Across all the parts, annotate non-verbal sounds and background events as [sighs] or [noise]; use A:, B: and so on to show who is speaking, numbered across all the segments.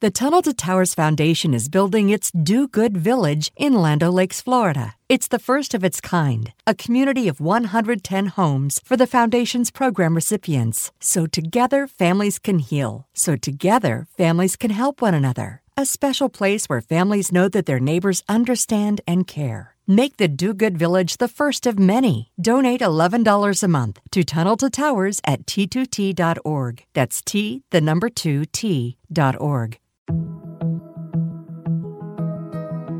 A: The Tunnel to Towers Foundation is building its Do Good Village in Land Lakes, Florida. It's the first of its kind, a community of 110 homes for the Foundation's program recipients. So together, families can heal. So together, families can help one another. A special place where families know that their neighbors understand and care. Make the Do Good Village the first of many. Donate $11 a month to Tunnel to Towers at t2t.org. That's T, the number 2, T.org.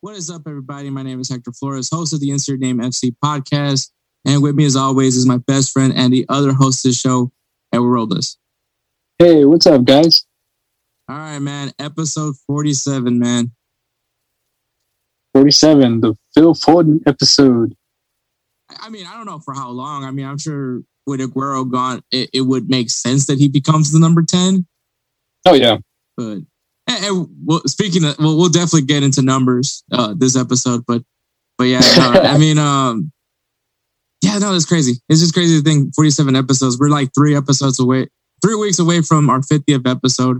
B: What is up, everybody? My name is Hector Flores, host of the Insert Name FC podcast. And with me, as always, is my best friend and the other host of the show, Edward Robles.
C: Hey, what's up, guys?
B: All right, man. Episode 47, man.
C: 47, the Phil Foden episode.
B: I mean, I don't know for how long. I mean, I'm sure with Aguero gone, it, it would make sense that he becomes the number 10.
C: Oh, yeah.
B: But and, well, speaking of, well, we'll definitely get into numbers uh, this episode. But but yeah, no, [laughs] I mean, um, yeah, no, it's crazy. It's just crazy to think 47 episodes. We're like three episodes away, three weeks away from our 50th episode.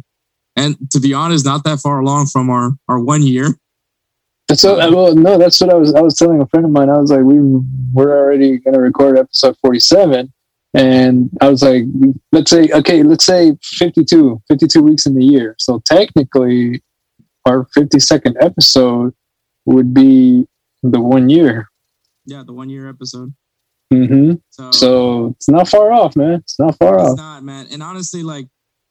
B: And to be honest, not that far along from our, our one year.
C: So well, no, that's what I was. I was telling a friend of mine. I was like, we we're already going to record episode forty-seven, and I was like, let's say, okay, let's say 52, 52 weeks in the year. So technically, our fifty-second episode would be the one year.
B: Yeah, the one year episode.
C: Mm-hmm. So, so it's not far off, man. It's not far
B: it's
C: off.
B: not, man. And honestly, like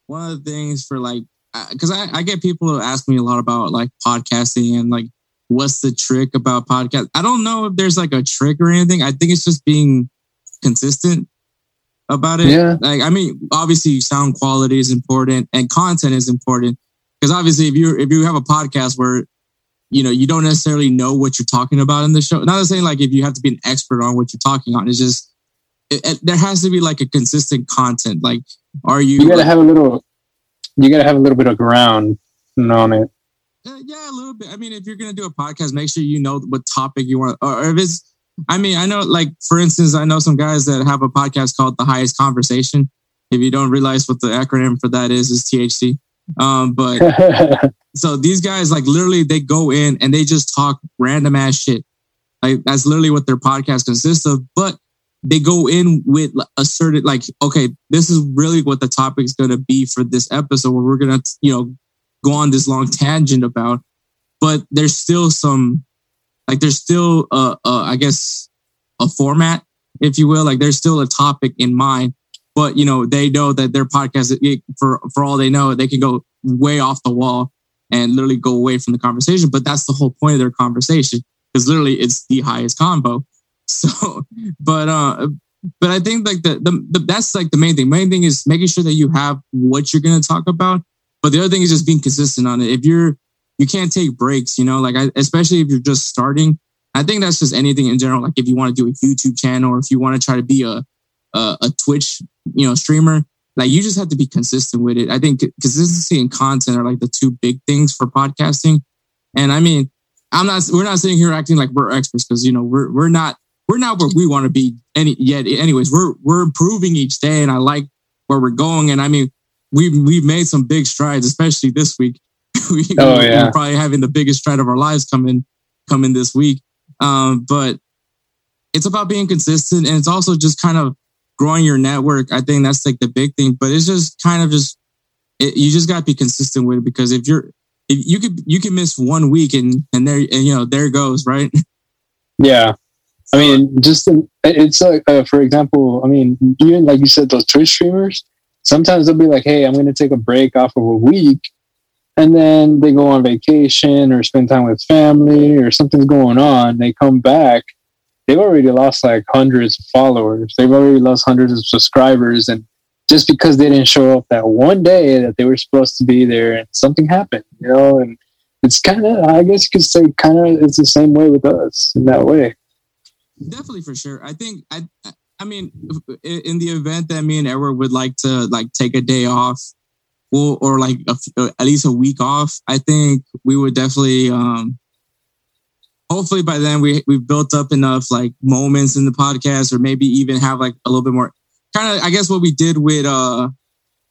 B: one of the things for like, because I, I get people who ask me a lot about like podcasting and like what's the trick about podcast. I don't know if there's like a trick or anything. I think it's just being consistent about it.
C: Yeah.
B: Like, I mean, obviously sound quality is important and content is important. Because obviously if you if you have a podcast where you know you don't necessarily know what you're talking about in the show, not saying like if you have to be an expert on what you're talking on, it's just it, it, there has to be like a consistent content. Like, are you?
C: You gotta
B: like,
C: have a little. You gotta have a little bit of ground on it.
B: Uh, yeah, a little bit. I mean, if you're gonna do a podcast, make sure you know what topic you want, or if it's. I mean, I know, like for instance, I know some guys that have a podcast called "The Highest Conversation." If you don't realize what the acronym for that is, is THC. Um, but [laughs] so these guys, like literally, they go in and they just talk random ass shit. Like that's literally what their podcast consists of. But they go in with a certain, like, okay, this is really what the topic is going to be for this episode, where we're gonna, you know, go on this long tangent about, but there's still some, like, there's still, a, a, I guess, a format, if you will. Like, there's still a topic in mind, but you know, they know that their podcast, for for all they know, they can go way off the wall and literally go away from the conversation. But that's the whole point of their conversation, because literally it's the highest combo. [laughs] So, but uh, but I think like the, the, the that's like the main thing. Main thing is making sure that you have what you're going to talk about but the other thing is just being consistent on it. If you're, you can't take breaks, you know, like I, especially if you're just starting. I think that's just anything in general. Like if you want to do a YouTube channel or if you want to try to be a, a, a Twitch, you know, streamer, like you just have to be consistent with it. I think consistency and content are like the two big things for podcasting. And I mean, I'm not, we're not sitting here acting like we're experts because, you know, we're, we're not, we're not where we want to be any yet. Anyways, we're we're improving each day, and I like where we're going. And I mean, we've we've made some big strides, especially this week. [laughs] we,
C: Oh, yeah.
B: We're probably having the biggest stride of our lives coming coming this week. Um, but it's about being consistent, and it's also just kind of growing your network. I think that's like the big thing. But it's just kind of just it, you just got to be consistent with it because if you're if you could you can miss one week and and there and you know there it goes right. [laughs]
C: Yeah. I mean, just it's like, uh, for example, I mean, even like you said, those Twitch streamers, sometimes they'll be like, hey, I'm going to take a break off of a week. And then they go on vacation or spend time with family or something's going on. They come back. They've already lost like hundreds of followers. They've already lost hundreds of subscribers. And just because they didn't show up that one day that they were supposed to be there and something happened, you know, and it's kind of, I guess you could say, kind of, it's the same way with us in that way.
B: definitely for sure i think i i mean in the event that me and edward would like to like take a day off or, or like a uh, at least a week off i think we would definitely um hopefully by then we we've built up enough like moments in the podcast or maybe even have like a little bit more kind of i guess what we did with uh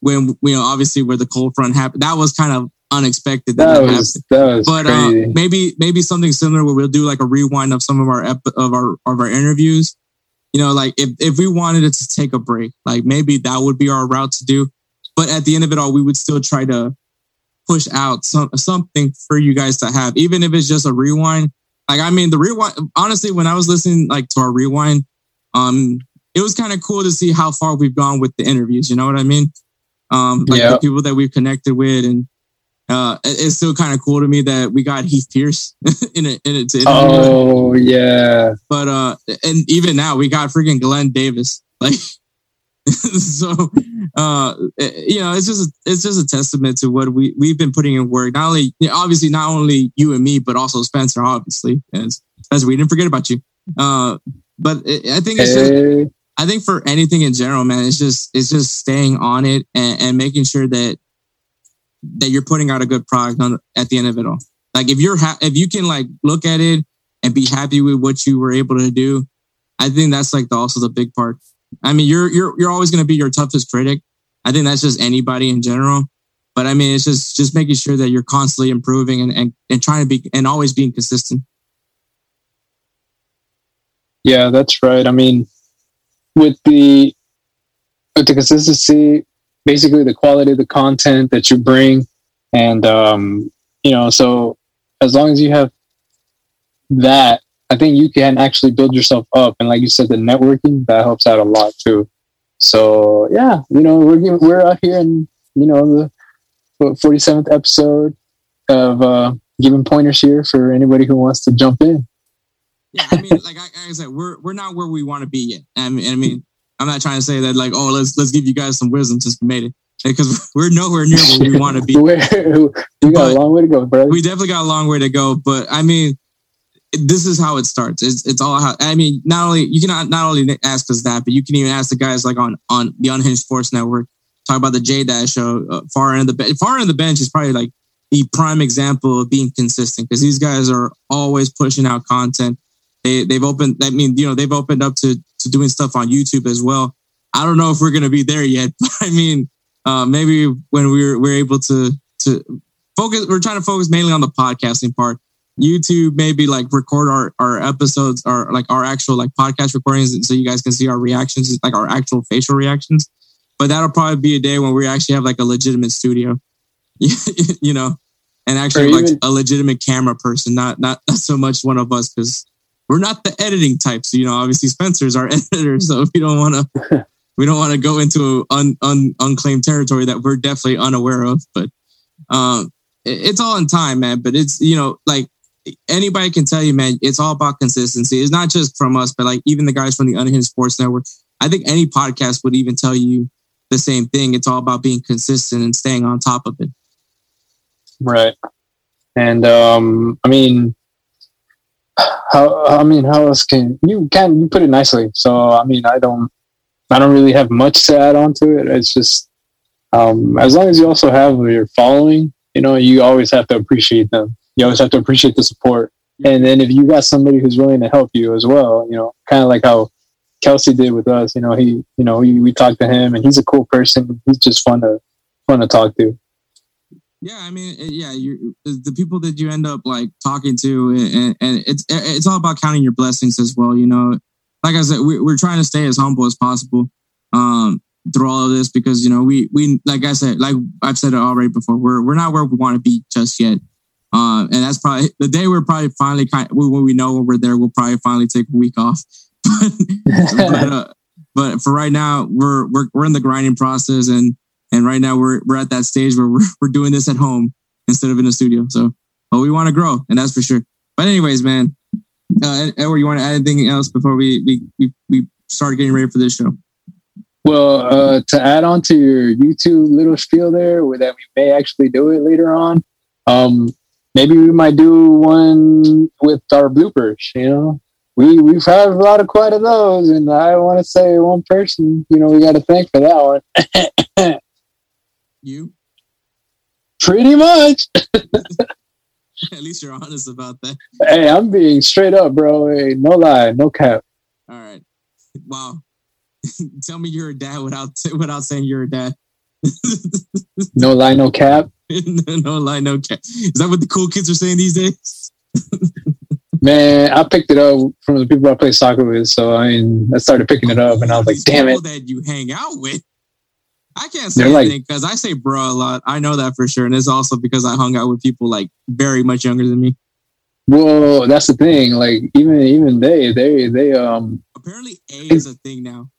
B: when you know obviously where the cold front happened that was kind of unexpected that,
C: That was
B: happened
C: that was
B: but uh, maybe maybe something similar where we'll do like a rewind of some of our ep- of our of our interviews. You know, like if if we wanted it to take a break, like maybe that would be our route to do. But at the end of it all, we would still try to push out some something for you guys to have, even if it's just a rewind. Like I mean, the rewind. Honestly, when I was listening like to our rewind, um, it was kind of cool to see how far we've gone with the interviews. You know what I mean? Um, like
C: Yeah.
B: the people that we've connected with and uh, it- it's still kind of cool to me that we got Heath Pearce [laughs] in it in it to
C: oh yeah,
B: But uh, and even now we got freaking Glenn Davis. Like, [laughs] so uh, you know, it's just it's just a testament to what we we've been putting in work. Not only obviously not only you and me, but also Spencer. Obviously, as as we didn't forget about you. Uh, but it, I think it's just
C: hey,
B: I think for anything in general, man, it's just it's just staying on it and, and making sure that that you're putting out a good product on at the end of it all. Like if you're ha- if you can like look at it and be happy with what you were able to do, I think that's like the, also the big part. I mean, you're you're you're always going to be your toughest critic. I think that's just anybody in general. But I mean, it's just just making sure that you're constantly improving and and, and trying to be and always being consistent.
C: yeah, that's right. I mean, with the with the consistency, basically the quality of the content that you bring, and um, you know, so as long as you have that, I think you can actually build yourself up. And like you said, the networking that helps out a lot too. So yeah, you know, we're we're out here in you know the forty seventh episode of uh, giving pointers here for anybody who wants to jump in.
B: Yeah, I mean, like I, like I said, we're we're not where we want to be yet. I mean, I mean, I'm not trying to say that like, oh, let's let's give you guys some wisdom since we made it, because [laughs] we're nowhere near where we want to be. [laughs]
C: We're- got
B: But-
C: a long way to go, bro.
B: We definitely got a long way to go, but I mean, this is how it starts. It's it's all how. I mean, not only you can not, only ask us that, but you can even ask the guys like on on the Unhinged Sports Network. Talk about the J Dash show. Uh, far end of the bench. Far end of the bench is probably like the prime example of being consistent because these guys are always pushing out content. They they've opened. I mean, you know, they've opened up to to doing stuff on YouTube as well. I don't know if we're gonna be there yet, but I mean, uh, maybe when we're we're able to to focus. We're trying to focus mainly on the podcasting part. YouTube maybe like record our our episodes or like our actual like podcast recordings, so you guys can see our reactions, like our actual facial reactions. But that'll probably be a day when we actually have like a legitimate studio, [laughs] you know, and actually like
C: even-
B: a legitimate camera person, not not [laughs] not so much one of us because we're not the editing types. You know, obviously Spencer's our [laughs] editor, so we don't want to we don't want to go into un, un, unclaimed territory that we're definitely unaware of. But um, it- it's all in time, man. But it's you know like anybody can tell you, man. It's all about consistency. It's not just from us, but like even the guys from the Unhinged Sports Network. I think any podcast would even tell you the same thing. It's all about being consistent and staying on top of it.
C: Right. And um, I mean, how I mean, how else can you can you put it nicely? So I mean, I don't, I don't really have much to add on to it. It's just um, as long as you also have your following, you know, you always have to appreciate them. You always have to appreciate the support. And then if you got somebody who's willing to help you as well, you know, kind of like how Kelsey did with us, you know, he, you know, we, we talked to him and he's a cool person. He's just fun to, fun to talk to.
B: Yeah, I mean, yeah, you the people that you end up like talking to, and, and it's it's all about counting your blessings as well. You know, like I said, we, we're trying to stay as humble as possible um, through all of this because you know we we like I said, like I've said it already before, we're we're not where we want to be just yet. Um, and that's probably the day we're probably finally kind of, when we know when we're there, we'll probably finally take a week off. [laughs] but, uh, but for right now, we're we're we're in the grinding process, and and right now we're we're at that stage where we're we're doing this at home instead of in the studio. So, but we want to grow, and that's for sure. But anyways, man, uh, Edward, you want to add anything else before we we we, we start getting ready for this show?
C: Well, uh, to add on to your YouTube little spiel there, where that we may actually do it later on. Um, maybe we might do one with our bloopers. You know, we we've had a lot of quite of those, and I want to say one person. You know, we got to thank for that
B: one. you.
C: Pretty much. [laughs]
B: At least you're honest about that.
C: Hey, I'm being straight up, bro. Hey, no lie, no cap.
B: All right. Wow. [laughs] Tell me you're a dad without without saying you're a dad. [laughs]
C: no lie, no cap. [laughs]
B: no lie, no cap. Is that what the cool kids are saying these days? [laughs]
C: Man, I picked it up from the people I play soccer with. So I mean, I started picking it up, and I was like, "Damn it!"
B: That you hang out with. I can't say They're anything because like, I say bro a lot. I know that for sure, and it's also because I hung out with people like very much younger than me.
C: Well, that's the thing. Like even even they they they um.
B: Apparently, A is a thing now.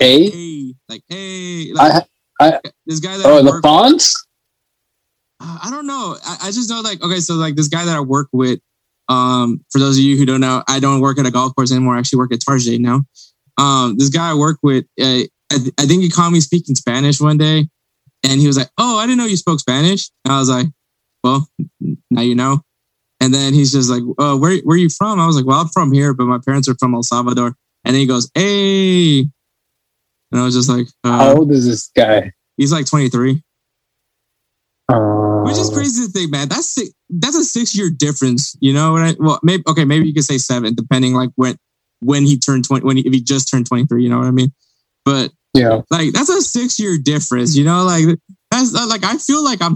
C: Like, a?
B: a like A. Like,
C: I, I this guy that oh the fonts.
B: Uh, I don't know. I, I just know like okay, so like this guy that I work with. Um, for those of you who don't know, I don't work at a golf course anymore. I actually work at Target now. Um, this guy I work with, uh, I, th- I think he called me speaking Spanish one day, and he was like, "Oh, I didn't know you spoke Spanish." And I was like, "Well, now you know." And then he's just like, "Oh, where where are you from?" I was like, "Well, I'm from here, but my parents are from El Salvador." And then he goes, "Hey," and I was just like,
C: uh, "How old is this guy?"
B: He's like 23. Uh, Which is crazy to think, man. That's six, that's a six year difference. You know what I? Well, maybe okay, maybe you could say seven, depending like when when he turned 20, when he, if he just turned 23. You know what I mean? But
C: yeah.
B: Like that's a six year difference, you know? Like that's like I feel like I'm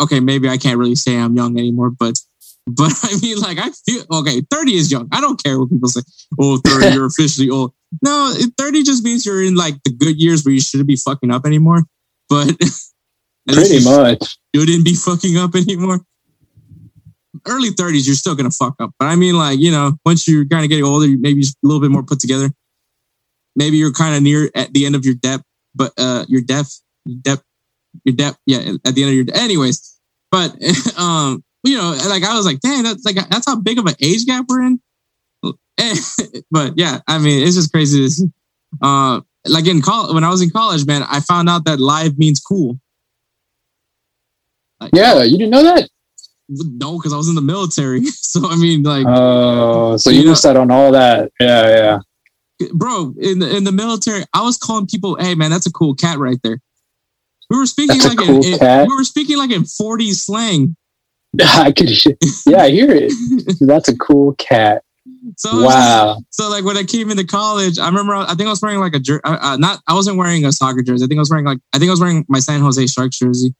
B: okay, maybe I can't really say I'm young anymore, but [laughs] but I mean like I feel okay, 30 is young. I don't care what people say. Oh, 30, [laughs] you're officially old. No, 30 just means you're in like the good years where you shouldn't be fucking up anymore. But [laughs]
C: pretty much.
B: You didn't be fucking up anymore. Early 30s, you're still gonna fuck up. But I mean, like, you know, once you're kind of getting older, maybe a little bit more put together maybe you're kind of near at the end of your depth, but uh, your depth, depth, your depth, yeah, at the end of your. Anyways, but [laughs] um, you know, like I was like, dang, that's like that's how big of an age gap we're in. [laughs] but yeah, I mean, it's just crazy. Uh, like in college, when I was in college, man, I found out that live means cool.
C: Like, yeah, you didn't know that.
B: No, because I was in the military. [laughs] So I mean, like,
C: oh, so you, you missed out on all that. Yeah, yeah
B: bro, in the in the military, I was calling people, "Hey, man, that's a cool cat right there." We were speaking that's like cool in, in, we were speaking like in 40s slang. [laughs]
C: I could, yeah, I hear it. [laughs] that's a cool cat. So wow.
B: Like, so like when I came into college, I remember I think I was wearing like a jer- uh, uh, not I wasn't wearing a soccer jersey. I think I was wearing like I think I was wearing my San Jose Sharks jersey.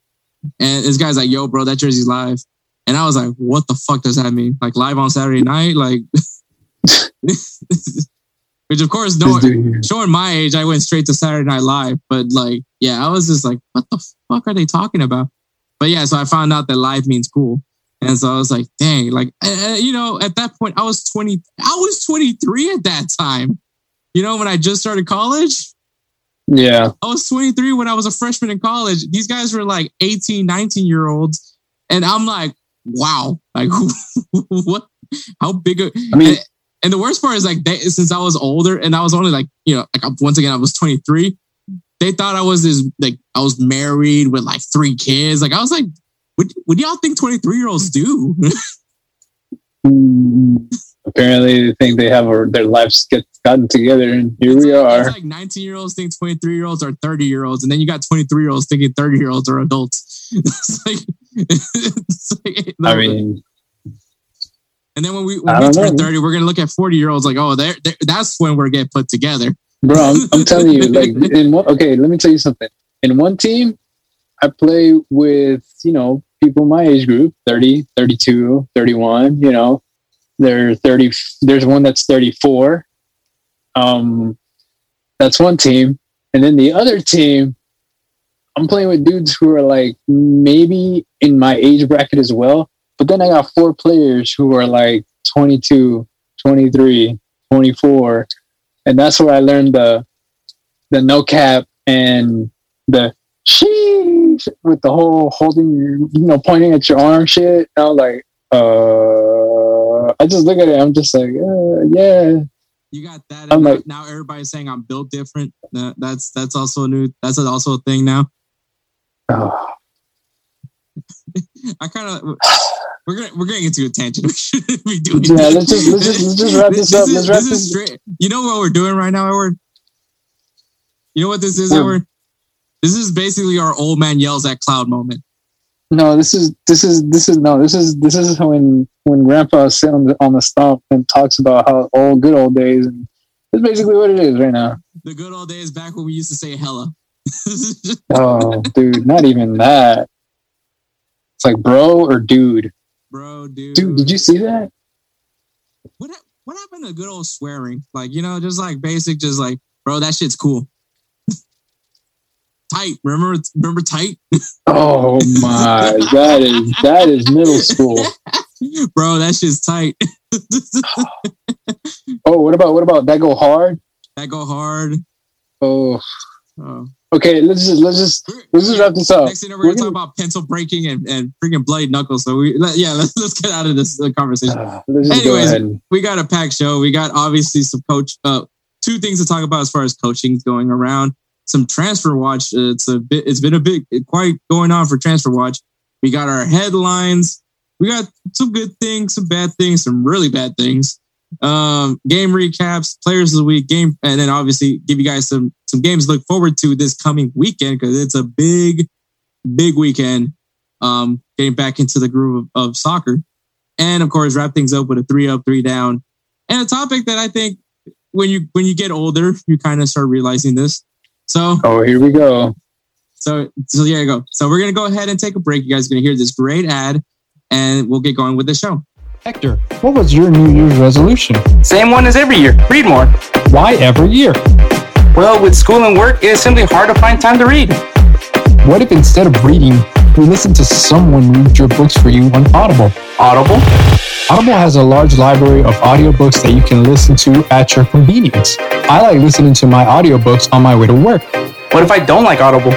B: And this guy's like, "Yo, bro, that jersey's live." And I was like, "What the fuck does that mean? Like live on Saturday night? Like [laughs] Which of course, no, showing my age, I went straight to Saturday Night Live. But like, yeah, I was just like, what the fuck are they talking about? But yeah, so I found out that live means cool. And so I was like, dang, like, uh, you know, at that point, I was 20, I was 23 at that time. You know, when I just started college.
C: Yeah.
B: I was 23 when I was a freshman in college. These guys were like 18, 19 year olds. And I'm like, wow, like, [laughs] what? How big? A, I mean, and the worst part is like they, since I was older and I was only like, you know, like once again, I was 23. They thought I was this like I was married with like three kids. Like I was like, what, what do y'all think 23 year olds do? [laughs] Hmm.
C: Apparently, they think they have a, their lives get gotten together, and here
B: it's
C: we
B: like,
C: are.
B: It's like 19 year olds think 23 year olds are 30 year olds, and then you got 23 year olds thinking 30 year olds are adults. [laughs] it's like,
C: it's like I mean,
B: And then when we when we turn know. 30, we're gonna look at 40 year olds like, oh, they're, they're, that's when we're getting put together.
C: Bro, I'm, I'm telling you, like [laughs] in one, okay, let me tell you something. In one team, I play with, you know, people my age group, 30, 32, 31, you know. They're 30 there's one that's 34. Um that's one team. And then the other team, I'm playing with dudes who are like maybe in my age bracket as well. But then I got four players who are like 22, 23, 24. And that's where I learned the the no cap and the sheesh with the whole holding you know, pointing at your arm shit. I was like, uh I just look at it, I'm just like, uh, yeah.
B: You got that. Like, now everybody's saying I'm built different. That's that's also a new. That's also a thing now. Oh. [laughs] I kind of we're gonna we're getting into a tangent. [laughs] We shouldn't be doing. Yeah, let's just let's just, let's just wrap this, this up. Is, let's wrap this. Is straight. You know what we're doing right now, Edward? You know what this is, yeah. Edward? This is basically our old man yells at cloud moment.
C: No, this is this is this is no, this is this is when when Grandpa sits on the on the stump and talks about how old good old days, and it's basically what it is right now.
B: The good old days back when we used to say hella. [laughs]
C: oh, dude, not even that. It's like bro or dude.
B: Bro, dude.
C: Dude, did you see that?
B: What what happened to good old swearing? Like, you know, just like basic, just like, bro, that shit's cool. Tight. Remember remember tight?
C: oh [laughs] my that is that is middle school. [laughs]
B: Bro, that shit's tight.
C: oh, what about what about that go hard?
B: That go hard.
C: Oh. oh. Okay, let's just let's just let's just wrap this up.
B: Next thing we're, we're gonna, gonna, talk about pencil breaking and, and freaking blade knuckles. So we yeah, [laughs] let's let's get out of this uh, conversation. Uh, Anyways, we got a packed show. We got obviously some coach uh two things to talk about as far as coaching going around. Some transfer watch. Uh, it's a bit. It's been a bit quite going on for transfer watch. We got our headlines. We got some good things, some bad things, some really bad things um, game recaps, players of the week, game, and then obviously give you guys some some games to look forward to this coming weekend because it's a big, big weekend. Um, getting back into the groove of, of soccer, and of course wrap things up with a three up, three down, and a topic that I think when you when you get older, you kind of start realizing this. So,
C: oh, here we go.
B: So, so there you go. So we're gonna go ahead and take a break. You guys are gonna hear this great ad, and we'll get going with the show.
D: Hector, what was your New Year's resolution?
E: Same one as every year read more.
D: Why every year?
E: Well, with school and work, it is simply hard to find time to read.
D: What if instead of reading, you listen to someone read your books for you on Audible?
E: Audible?
D: Audible has a large library of audiobooks that you can listen to at your convenience. I like listening to my audiobooks on my way to work.
E: What if I don't like Audible?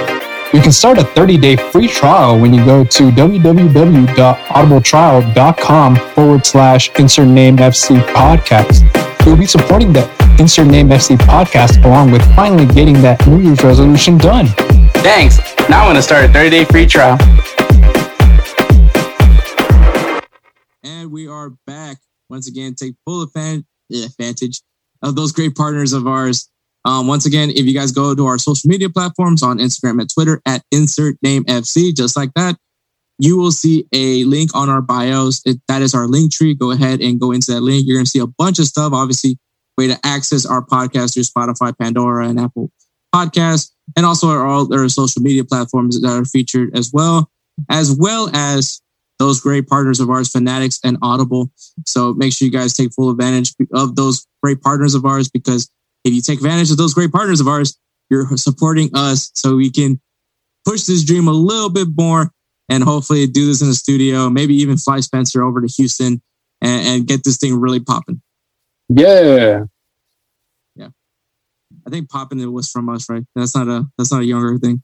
D: You can start a 30-day free trial when you go to www.audibletrial.com forward slash insert name FC podcast. You'll be supporting the insert name FC podcast along with finally getting that New Year's resolution done.
E: Thanks. Now I'm going to start a 30-day free trial.
B: And we are back once again. Take full advantage of those great partners of ours um, once again, if you guys go to our social media platforms on Instagram and Twitter at insert name FC, just like that, you will see a link on our bios. It, that is our link tree. Go ahead and go into that link. You're going to see a bunch of stuff. Obviously, way to access our podcast through Spotify, Pandora, and Apple Podcasts, and also our, all social media platforms that are featured as well, as well as those great partners of ours, Fanatics and Audible. So make sure you guys take full advantage of those great partners of ours because if you take advantage of those great partners of ours, you're supporting us so we can push this dream a little bit more and hopefully do this in the studio, maybe even fly Spencer over to Houston and, and get this thing really popping.
C: Yeah.
B: I think popping it was from us, right? That's not a that's not a younger thing.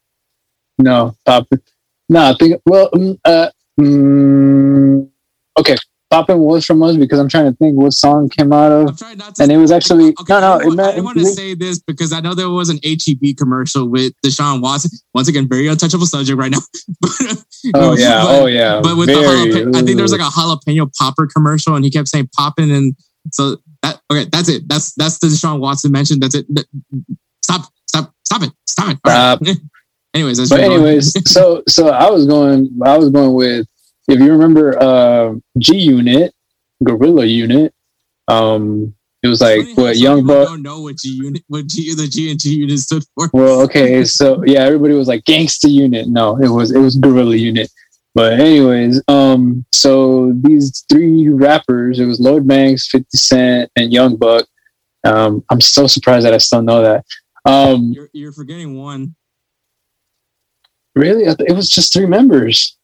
C: No, popping. No, I think well um, uh, um, okay. Poppin' was from us because I'm trying to think what song came out of. To, and it was actually okay, no, no.
B: I, want, I want to say this because I know there was an HEB commercial with Deshaun Watson. Once again, very untouchable subject right now. [laughs]
C: oh yeah,
B: but,
C: oh yeah.
B: But with very, the jalapeno, I think there was like a jalapeno popper commercial, and he kept saying popping, and so that okay, that's it. That's that's the Deshaun Watson mentioned. That's it. Stop, stop, stop it, stop it. Stop. Right. [laughs] anyways,
C: but anyways, [laughs] so so I was going, I was going with if you remember uh, G Unit, Guerrilla Unit. Um, it was like what Young Buck.
B: don't know what G unit, what G, the G and G unit stood for.
C: Well, okay, so yeah, everybody was like Gangsta Unit. No, it was it was Guerrilla Unit. But anyways, um, so these three rappers, it was Lloyd Banks, Fifty Cent, and Young Buck. Um, I'm so surprised that I still know that. Um,
B: You're, you're forgetting one.
C: really, I th- it was just three members.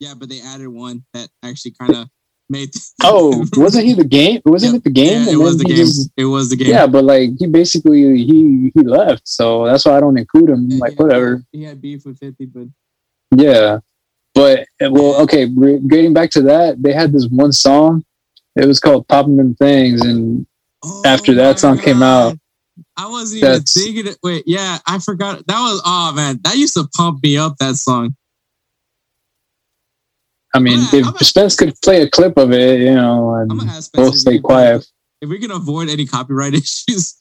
B: Yeah, but they added one that actually kind of made. [laughs]
C: Oh, wasn't he the game? Wasn't
B: Yep.
C: it the game?
B: Yeah, it was the game.
C: just-
B: it was the game.
C: yeah, but like he basically he he left, so that's why I don't include him.
B: Yeah,
C: like
B: he had-
C: whatever.
B: He had beef with Fifty, but
C: Yeah, but well, okay. re- Getting back to that, they had this one song. It was called "Popping Them Things," and oh After that
B: Oh
C: song came out,
B: I wasn't even thinking it. Wait, yeah, I forgot. That was oh man, that used to pump me up. That song.
C: I mean,
B: I'm
C: if
B: gonna-
C: Spence could play a clip of it, you know, and
B: gonna
C: both
B: if
C: stay quiet.
B: If we can avoid any copyright [laughs] issues,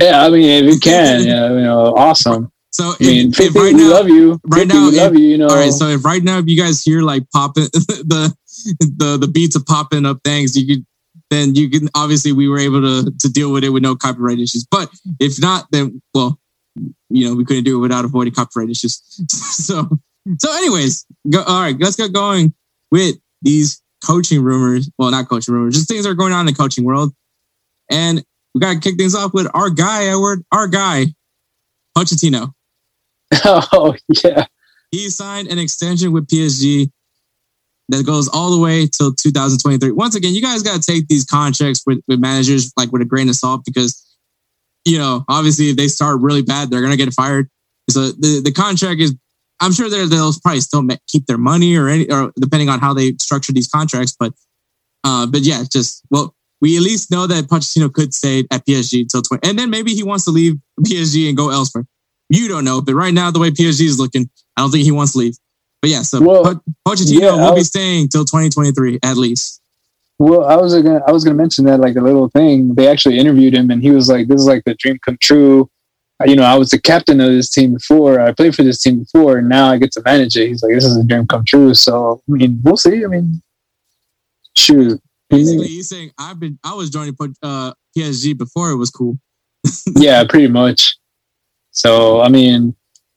C: Yeah, I mean, if you can, [laughs] yeah, you know, awesome.
B: So
C: I mean,
B: if, right
C: we
B: now,
C: love you.
B: right now,
C: we
B: if-
C: love you. You know,
B: all right. So if right now, if you guys hear like popping [laughs] the the the beats of popping up things, you could then you can obviously we were able to to deal with it with no copyright issues. But if not, then well, you know, we couldn't do it without avoiding copyright issues. [laughs] so so anyways, go, all right, let's get going with these coaching rumors. Well, not coaching rumors, just things that are going on in the coaching world. And we gotta kick things off with our guy, Edward, our guy, Pochettino. [laughs]
C: oh yeah,
B: He signed an extension with PSG that goes all the way till 2023. Once again, you guys got to take these contracts with, with managers like with a grain of salt because, you know, obviously if they start really bad, they're to get fired. So the, the contract is, I'm sure they'll probably still keep their money or any, or depending on how they structure these contracts. But, uh, but yeah, just, well, we at least know that Pochettino could stay at PSG until 20, and then maybe he wants to leave PSG and go elsewhere. You don't know, but right now, the way PSG is looking, I don't think he wants to leave. But yeah, so
C: Well,
B: Po- Pochettino
C: yeah,
B: will
C: I
B: be staying till 2023 at least.
C: Well, I was gonna I was gonna mention that like a little thing. They actually interviewed him, and he was like, "This is like the dream come true." You know, I was the captain of this team before. I played for this team before, and now I get to manage it. He's like, "This is a dream come true." So, I mean, we'll see. I mean, shoot,
B: Basically, he's saying I've been I was joining uh, PSG before it was cool.
C: yeah, pretty much. So, I mean,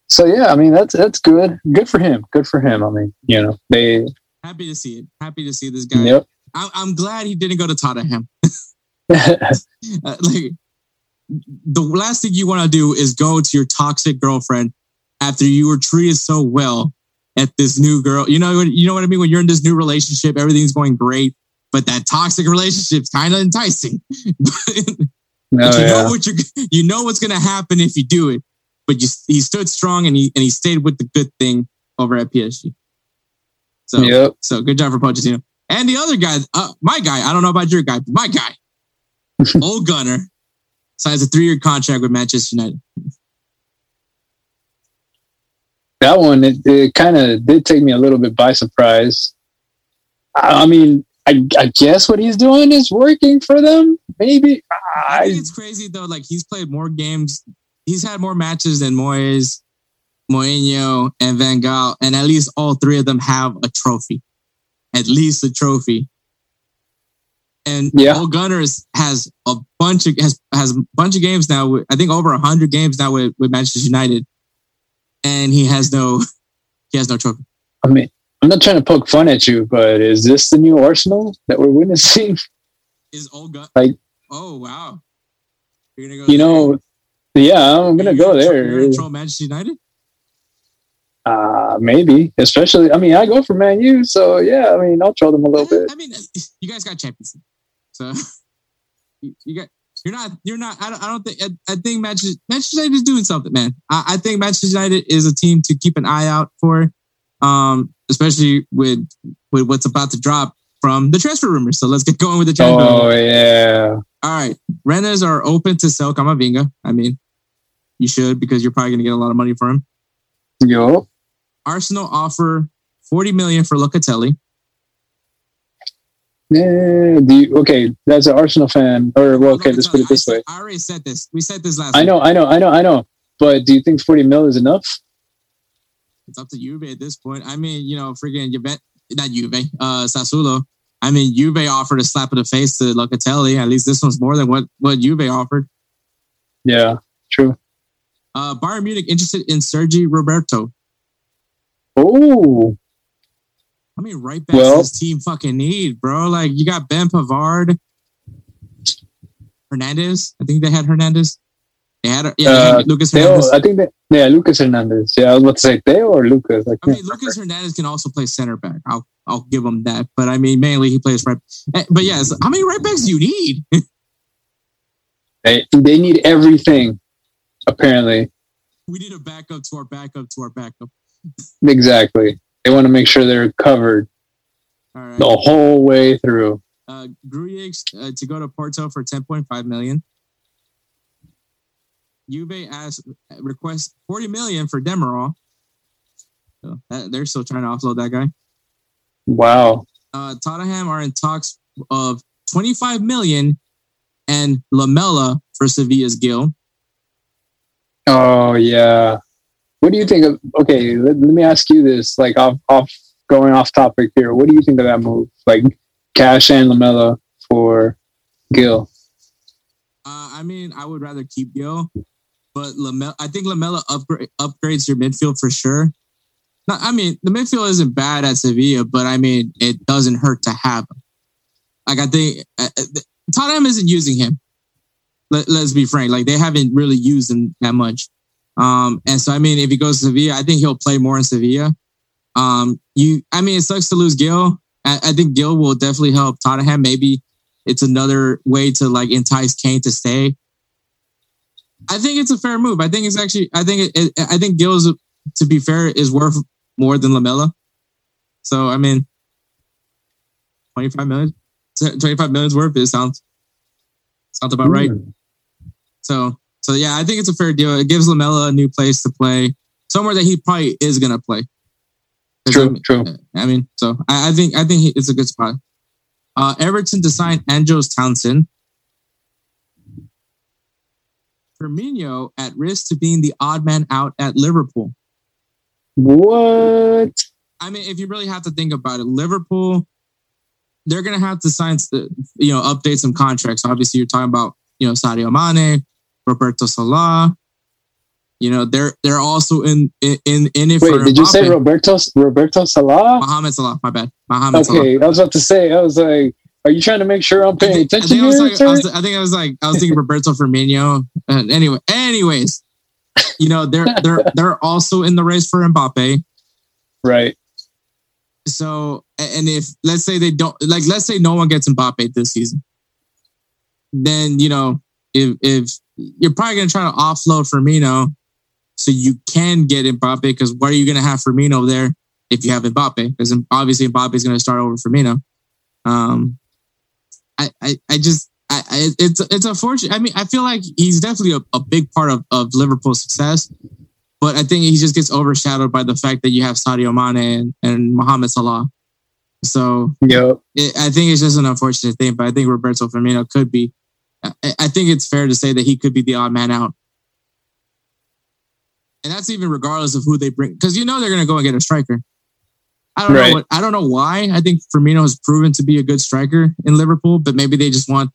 C: so yeah, I mean, that's that's good. Good for him. Good for him. I mean, you know, they.
B: Happy to see it. Happy to see this guy.
C: Yep.
B: I, I'm glad he didn't go to Tottenham. [laughs] [laughs] Uh, like the last thing you want to do is go to your toxic girlfriend after you were treated so well at this new girl. You know, what- you know what I mean. When you're in this new relationship, everything's going great, but that toxic relationship's kind of enticing. [laughs] But you know
C: Oh,
B: what you you know what's going to happen if you do it. But you, he stood strong and he and he stayed with the good thing over at PSG. So
C: Yep.
B: so good job for Pochettino. And the other guy, uh, my guy, I don't know about your guy, but my guy, [laughs] Ole Gunnar, signs a three year contract with Manchester United.
C: that one it, it kind of did take me a little bit by surprise i, I mean I, I guess what he's doing is working for them maybe
B: I think it's crazy though. Like he's played more games, he's had more matches than Moyes, Mourinho, and Van Gaal, and at least all three of them have a trophy, at least a trophy. And
C: Yeah.
B: Ole Gunnar's has a bunch of has has a bunch of games now. With, I think over hundred games now with, with Manchester United, and he has no he has no trophy.
C: I mean i'm not trying to poke fun at you but is this the new arsenal that we're witnessing
B: Is Old Gun
C: Like-
B: Oh wow, you're gonna go.
C: you
B: there?
C: know yeah i'm gonna go
B: You're
C: there
B: gonna troll Manchester United.
C: uh maybe especially i mean i go for man u so yeah i mean i'll troll them a little bit
B: I mean, you guys got Champions League, so [laughs] you, you got. You're not. You're not. I don't, I don't think. I, I think Manchester, Manchester United is doing something, man. I, I think Manchester United is a team to keep an eye out for, um, especially with with what's about to drop from the transfer rumors. So let's get going with the transfer.
C: oh
B: rumors.
C: yeah
B: All right, Renners are open to sell Kamavinga. I mean, you should because you're probably going to get a lot of money for him.
C: yo
B: Arsenal offer 40 million for Locatelli.
C: yeah, do you, okay that's an arsenal fan or well okay
B: Locatelli,
C: let's put it this
B: I,
C: way
B: I already said this. We said this last.
C: I
B: week.
C: know, I know, I know, I know. But do you think 40 mil is enough?
B: It's up to Juve at this point. I mean, you know, freaking Juve, not Juve, uh, Sassuolo. I mean, Juve offered a slap in the face to Locatelli. At least this one's more than what what Juve offered.
C: Yeah, true.
B: Uh, Bayern Munich interested in Sergi Roberto.
C: Oh,
B: How many right backs
C: Well-
B: does this team fucking need, bro? Like you got Ben Pavard, Hernandez. I think they had Hernandez. They had yeah, they
C: Uh,
B: had Lucas
C: Theo,
B: Hernandez.
C: I think that yeah, Lucas Hernandez. Yeah, I was about to say Theo or Lucas. I
B: I mean, Lucas Hernandez can also play center back. I'll I'll give him that. But I mean, mainly he plays right. eh, But yes, how many right backs do you need? [laughs]
C: They, they need everything, apparently.
B: we need a backup to our backup to our backup.
C: Exactly. They want to make sure they're covered
B: All right.
C: the whole way through.
B: uh, Grujic uh, to go to Porto for 10.5 million. Juve asked request 40 million for Demiral. So that, they're still trying to offload that guy.
C: Wow.
B: Uh, Tottenham are in talks of 25 million and Lamela for Sevilla's Gil.
C: Oh yeah. What do you think of? Okay, let, let me ask you this. Like off off going off topic here. What do you think of that move? Like Cash and Lamela for Gil.
B: Uh, I mean, I would rather keep Gil, but Lamela. I think Lamela upgrade, upgrades your midfield for sure. Not, I mean, the midfield isn't bad at Sevilla, but I mean, it doesn't hurt to have him. Like I think uh, uh, Tottenham isn't using him. Let, let's be frank; like they haven't really used him that much. Um, and so, I mean, if he goes to Sevilla, I think he'll play more in Sevilla. Um, you, I mean, it sucks to lose Gil. I, I think Gil will definitely help Tottenham. Maybe it's another way to like entice Kane to stay. I think it's a fair move. I think it's actually. I think it. I think Gil's, to be fair, is worth more than Lamela. So I mean, twenty five million. Twenty five million's worth. It sounds sounds about right. So so yeah, I think it's a fair deal. It gives Lamela a new place to play, somewhere that he probably is gonna play. 'Cause, I
C: True,
B: mean-
C: true.
B: I mean, so I, I think I think he- it's a good spot. Uh, Everton to sign Andros Townsend. Firmino at risk to being the odd man out at Liverpool.
C: What?
B: I mean, if you really have to think about it, Liverpool, they're going to have to sign, you know, update some contracts. Obviously, you're talking about, you know, Sadio Mane, Roberto Salah. You know, they're they're also in in in it
C: Wait, did you say Roberto Roberto Salah?
B: Mohamed Salah? My bad, Mohamed Salah.
C: Okay, I was about to say. I was like, are you trying to make sure I'm
B: I
C: paying
B: think, I,
C: attention
B: think I, was
C: here?
B: like, I, was. I think I was like I was thinking Roberto Firmino. Uh, anyway, anyways, you know they're they're [laughs] they're also in the race for Mbappe.
C: Right.
B: So, and if let's say they don't like, let's say no one gets Mbappe this season, then you know if if you're probably gonna try to offload Firmino, so you can get Mbappe because what are you gonna have Firmino there if you have Mbappe? Because obviously Mbappe is gonna start over Firmino. Um, I I, I just. I, I, it's it's unfortunate. I mean, I feel like he's definitely a, a big part of, of Liverpool's success, but I think he just gets overshadowed by the fact that you have Sadio Mane and, and Mohamed Salah. So it, I think it's just an unfortunate thing, but I think Roberto Firmino could be. I, I think it's fair to say that he could be the odd man out, and that's even regardless of who they bring, because you know they're going to go and get a striker. I don't
C: Right.
B: know. What, I don't know why. I think Firmino has proven to be a good striker in Liverpool, but maybe they just want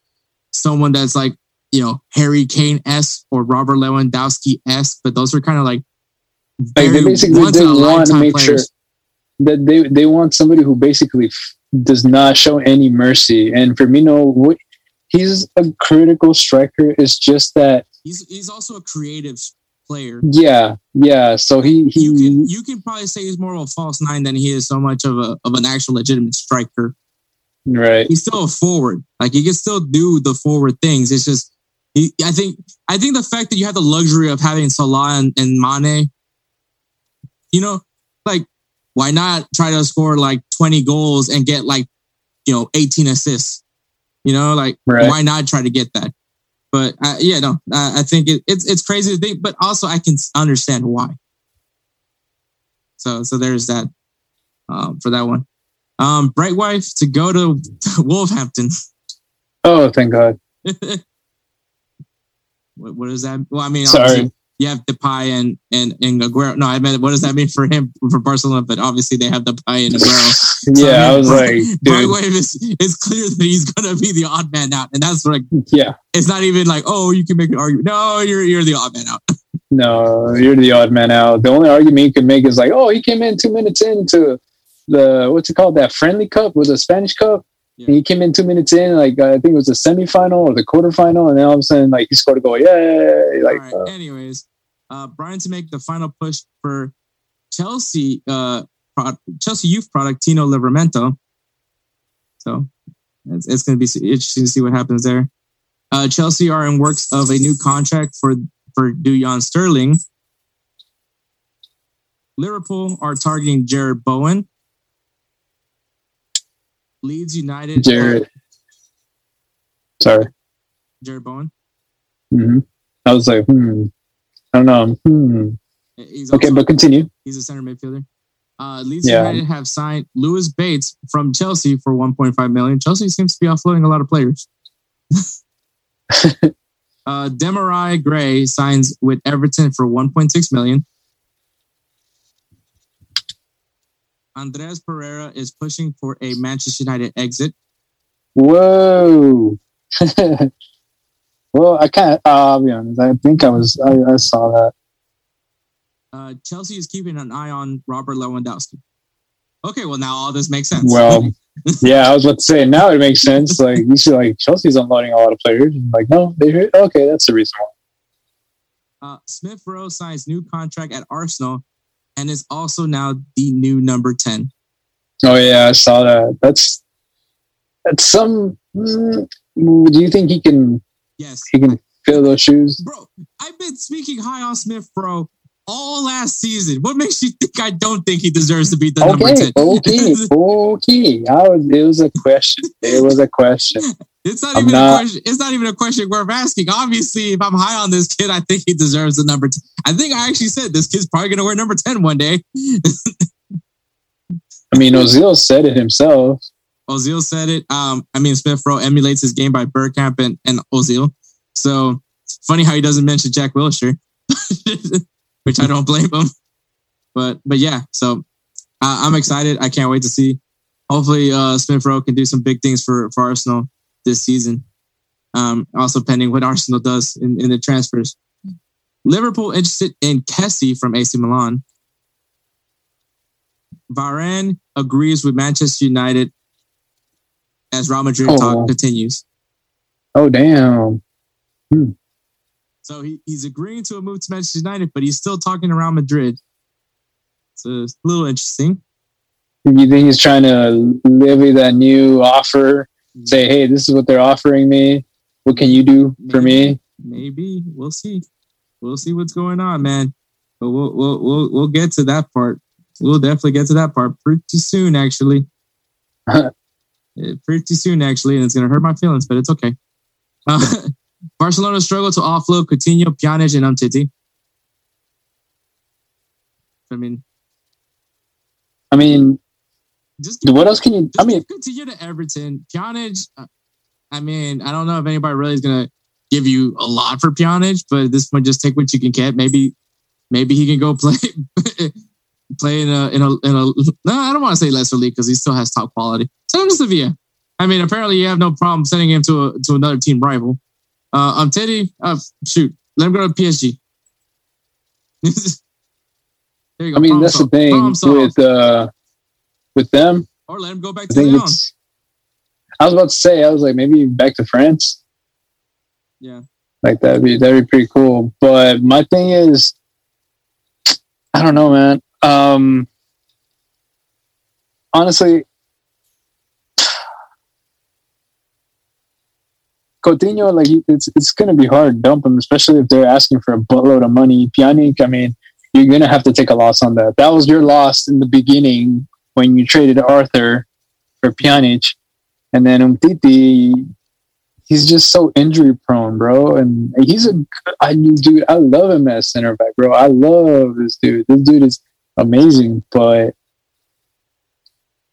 B: someone that's like you know Harry Kane s or Robert Lewandowski s. But those are kind of like
C: Like, they
B: very
C: basically
B: once in a
C: they want to make sure
B: players.
C: that they they want somebody who basically does not show any mercy. And Firmino, he's a critical striker. It's just that,
B: He's he's also a creative player.
C: yeah, yeah. So he he
B: you can you can probably say he's more of a false nine than he is so much of a of an actual legitimate striker.
C: right.
B: He's still a forward. Like he can still do the forward things. It's just he, I think I think the fact that you have the luxury of having Salah and, and Mane, you know, like why not try to score like 20 goals and get like, you know, 18 assists? You know, like
C: Right.
B: why not try to get that? But uh, yeah, no, I, I think it, it's it's crazy to think, but also I can understand why. So so there's that um, for that one. Um, Braithwaite to go to [laughs] Wolverhampton.
C: Oh, thank God. [laughs]
B: what, what is that? Well, I mean,
C: Sorry.
B: You have Depay and and and Aguero. No, I meant what does that mean for him for Barcelona? But obviously they have Depay and Aguero. [laughs]
C: yeah, I was like, dude,
B: Braithwaite is it's clear that he's gonna be the odd man out, and that's like
C: yeah,
B: it's not even like oh you can make an argument. No, you're you're the odd man out. [laughs]
C: no, you're the odd man out. The only argument you can make is like, oh, he came in two minutes into the what's it called that friendly cup was a Spanish cup.
B: Yeah.
C: He came in two minutes in, like I think it was the semifinal or the quarterfinal, and then all of a sudden, like he scored a goal. Yeah, like
B: right.
C: uh,
B: Anyways, uh, Brian to make the final push for Chelsea, uh, pro- Chelsea youth product Tino Livramento. So it's, it's going to be interesting to see what happens there. Uh, Chelsea are in works of a new contract for for Dujon Sterling. Liverpool are targeting Jared Bowen. Leeds United.
C: Jared. Sorry.
B: Jared Bowen.
C: hmm I was like, hmm. I don't know. Hmm.
B: He's
C: Okay, but continue.
B: He's a center midfielder. Uh, Leeds
C: Yeah.
B: United have signed Lewis Bates from Chelsea for 1.5 million. Chelsea seems to be offloading a lot of players. [laughs] uh, Demarai Gray signs with Everton for 1.6 million. Andreas Pereira is pushing for a Manchester United exit.
C: Whoa. [laughs] well, I can't. Uh, I'll be honest. I think I was. I, I saw that.
B: Uh, Chelsea is keeping an eye on Robert Lewandowski. Okay, well now all this makes sense.
C: Well, [laughs] yeah, I was about to say. Now it makes sense. Like you see, like Chelsea's unloading a lot of players. Like, no, they okay. That's the reason why.
B: Uh, Smith Rowe signs new contract at Arsenal and is also now the new number 10.
C: Oh yeah, I saw that. That's that's some. Mm, do you think he can?
B: Yes.
C: He can fill those shoes?
B: Bro, I've been speaking high on Smith Rowe all last season. What makes you think I don't think he deserves to be the number
C: Okay,
B: 10?
C: okay, [laughs] okay. I was. It was a question. It was a question. [laughs]
B: It's not
C: I'm
B: even
C: not-
B: a question. It's not even a question worth asking. Obviously, if I'm high on this kid, I think he deserves the number 10. I think I actually said this kid's probably going to wear number 10 one day. [laughs]
C: I mean, Ozil said it himself.
B: Ozil said it. Um, I mean, Smith Rowe emulates his game by Bergkamp and, and Ozil. So funny how he doesn't mention Jack Wilshere, [laughs] which I don't blame him. But but yeah, so uh, I'm excited. I can't wait to see. Hopefully, uh, Smith Rowe can do some big things for for Arsenal this season. Um, also pending what Arsenal does in, in the transfers. Liverpool interested in Kessie from AC Milan. Varane agrees with Manchester United as Real Madrid
C: Oh.
B: talk continues.
C: Oh damn.
B: So he, he's agreeing to a move to Manchester United, but he's still talking to Real Madrid. So it's a little interesting.
C: You think he's trying to levy that new offer? Say, hey, this is what they're offering me. What can you do for me?
B: Maybe we'll see. We'll see what's going on, man. But we'll we'll we'll, we'll get to that part. We'll definitely get to that part pretty soon, actually. Uh, [laughs] pretty soon, actually, and it's gonna hurt my feelings, but it's okay. Uh, [laughs] Barcelona struggle to offload Coutinho, Pjanic, and Umtiti. I mean,
C: I mean,
B: just
C: what else can you? I mean,
B: Coutinho to Everton. Pjanic, uh, I mean, I don't know if anybody really is gonna give you a lot for Pjanic, but at this point, just take what you can get. Maybe, maybe he can go [laughs] play play in a in a in a. No, I don't want to say lesser league because he still has top quality. Send him to Sevilla. I mean, apparently you have no problem sending him to a, to another team rival. Uh, Umtiti. Uh, shoot, let him go to PSG. [laughs] there you go.
C: I mean,
B: Problem
C: that's the thing with uh, with them.
B: or let him go back
C: I
B: to
C: it's. I was about to say, I was like, maybe back to France.
B: Yeah.
C: Like that'd be that'd be pretty cool. But my thing is, I don't know, man. Um, honestly, Coutinho, like it's it's gonna be hard to dump him, especially if they're asking for a buttload of money. Pjanic, I mean, you're gonna have to take a loss on that. That was your loss in the beginning when you traded Arthur for Pjanic, and then Umtiti. He's just so injury prone, bro. And he's a I dude. I love him as center back, bro. I love this dude. This dude is amazing, but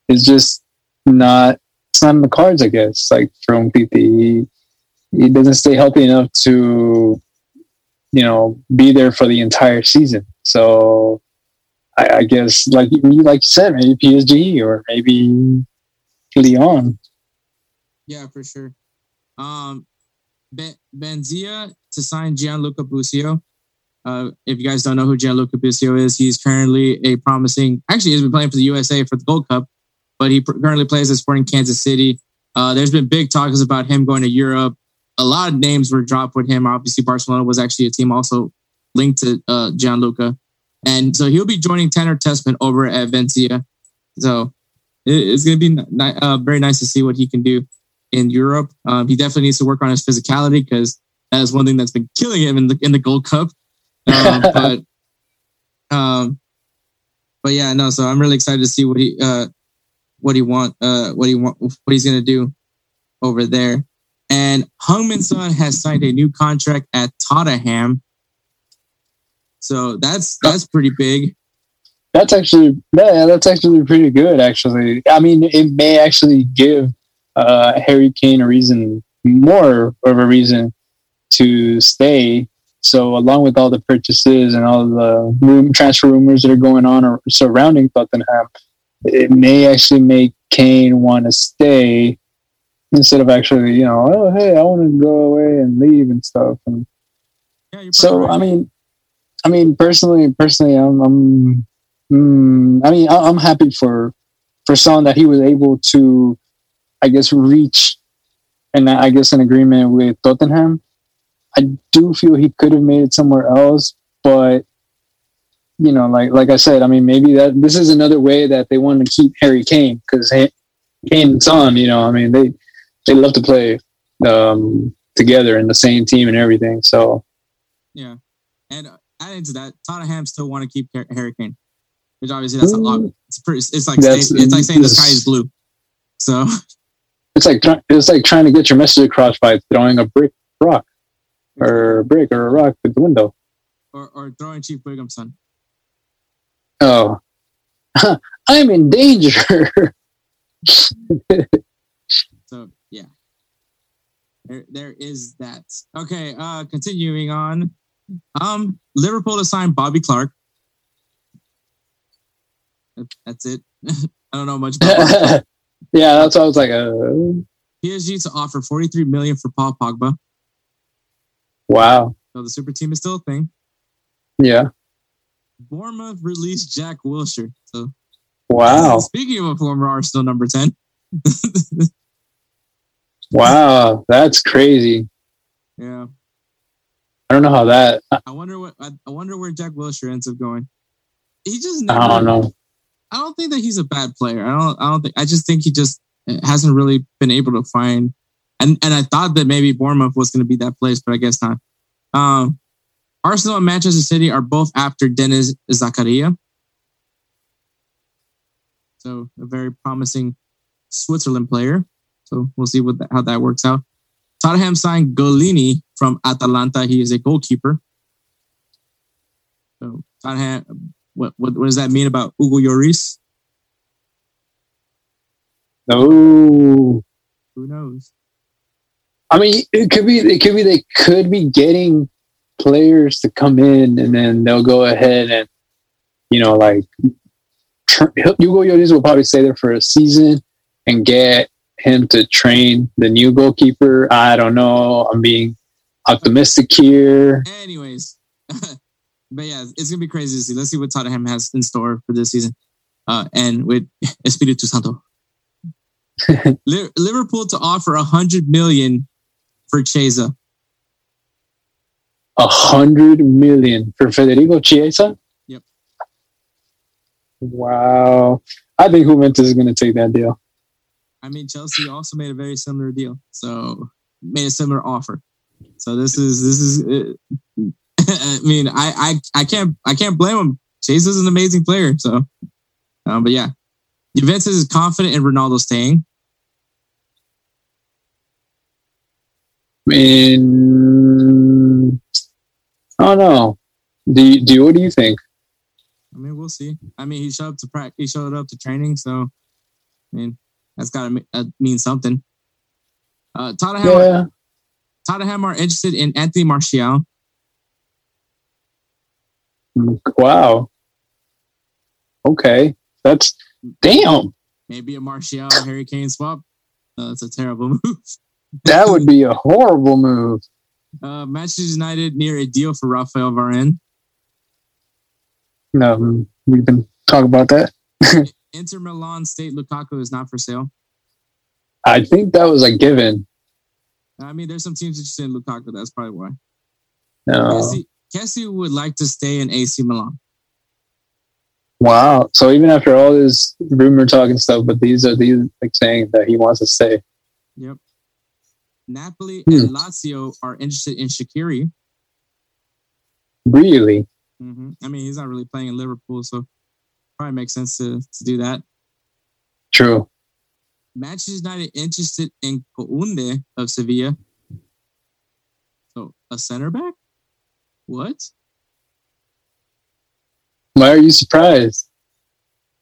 C: it's just not. It's not in the cards, I guess. Like for Umtiti, he, he doesn't stay healthy enough to you know, be there for the entire season. So I, I guess, like you like you said, maybe PSG or maybe Lyon.
B: Yeah, for sure. Um, ben- Venezia to sign Gianluca Busio. Uh, if you guys don't know who Gianluca Busio is, he's currently a promising. Actually, he's been playing for the USA for the Gold Cup, but he pr- currently plays at Sporting Kansas City. Uh, there's been big talks about him going to Europe. A lot of names were dropped with him. Obviously, Barcelona was actually a team also linked to uh, Gianluca, and so he'll be joining Tanner Tessmann over at Valencia. So it's going to be ni- uh, very nice to see what he can do in Europe. Um, he definitely needs to work on his physicality because that is one thing that's been killing him in the in the Gold Cup. Um, [laughs] but um, but yeah, no. So I'm really excited to see what he uh what he want uh what he want what he's gonna do over there. And Heung-min Son has signed a new contract at Tottenham. So that's that's pretty big.
C: That's actually yeah, that's actually pretty good. Actually, I mean, it may actually give uh, Harry Kane a reason, more of a reason to stay. So, along with all the purchases and all the room transfer rumors that are going on or surrounding Tottenham, it may actually make Kane want to stay instead of actually, you know, oh hey, I want to go away and leave and stuff. And
B: Yeah,
C: so,
B: right.
C: I mean, I mean, personally, personally, I'm, I'm mm, I mean, I'm happy for for Son that he was able to, I guess, reach, and I guess an agreement with Tottenham. I do feel he could have made it somewhere else, but you know, like like I said, I mean, maybe that this is another way that they want to keep Harry Kane because Kane and Son, you know, I mean, they they love to play um, together in the same team and everything. So
B: Yeah, and uh, adding to that, Tottenham still want to keep Har- Harry Kane, which obviously that's a lot. It's pretty. It's like saying, it's like saying the sky is blue. So [laughs]
C: it's like it's like trying to get your message across by throwing a brick rock or a brick or a rock through the window.
B: or or throwing Chief Wiggum's son.
C: Oh, [laughs] I'm in danger. [laughs]
B: So yeah, there there is that. Okay, uh, continuing on. Um, Liverpool to sign Bobby Clark. That's it. [laughs] I don't know much about [laughs]
C: yeah, that's why I was like, uh,
B: PSG to offer 43 million for Paul Pogba.
C: wow,
B: So the super team is still a thing.
C: yeah,
B: Bournemouth released Jack Wilshere. So
C: wow,
B: speaking of a former Arsenal number 10, [laughs]
C: wow, that's crazy.
B: yeah.
C: I don't know how that.
B: I wonder what I, I wonder where Jack Wilshere ends up going. He just never,
C: I don't know.
B: I don't think that he's a bad player. I don't. I don't think. I just think he just hasn't really been able to find. And and I thought that maybe Bournemouth was going to be that place, but I guess not. Um, Arsenal and Manchester City are both after Denis Zakaria. So a very promising Switzerland player. So we'll see what that, how that works out. Tottenham signed Gollini from Atalanta. He is a goalkeeper. So Tottenham, what, what, what does that mean about Hugo Lloris?
C: No,
B: Who knows?
C: I mean, it could be. It could be. They could be getting players to come in, and then they'll go ahead and, you know, like Hugo Lloris will probably stay there for a season and get him to train the new goalkeeper. I don't know. I'm being optimistic here.
B: Anyways, [laughs] but yeah, it's gonna be crazy to see. Let's see what Tottenham has in store for this season, uh, and with [laughs] Espírito Santo. [laughs] Liverpool to offer a hundred million for Chiesa.
C: A hundred million for Federico Chiesa.
B: Yep.
C: Wow. I think Juventus is going to take that deal.
B: I mean, Chelsea also made a very similar deal, so made a similar offer. So this is this is. Uh, [laughs] I mean, I I I can't I can't blame him. Chase is an amazing player. So, um, but yeah, Juventus is confident in Ronaldo staying.
C: in I don't know. Do you, do you, what do you think?
B: I mean, we'll see. I mean, he showed up to practice. He showed up to training, so I mean, that's got to uh, mean something. Uh, Tottenham,
C: Yeah,
B: Tottenham are interested in Anthony Martial.
C: Wow. Okay, that's damn.
B: Maybe a Martial Harry Kane swap. Uh, that's a terrible [laughs] move.
C: That would be a horrible move.
B: Uh, Manchester United near a deal for Rafael Varane.
C: No, we've been talking about that. [laughs]
B: Inter Milan state Lukaku is not for sale.
C: I think that was a given.
B: I mean, there's some teams interested in Lukaku. That's probably why.
C: No.
B: Kessie, would like to stay in AC Milan.
C: Wow. So even after all this rumor talk and stuff, but these are these like saying that he wants to stay.
B: Yep. Napoli
C: Hmm.
B: and Lazio are interested in Shaqiri.
C: Really?
B: hmm I mean, he's not really playing in Liverpool, so probably makes sense to, to do that.
C: True.
B: Manchester United interested in Kounde of Sevilla. So a center back? What?
C: Why are you surprised?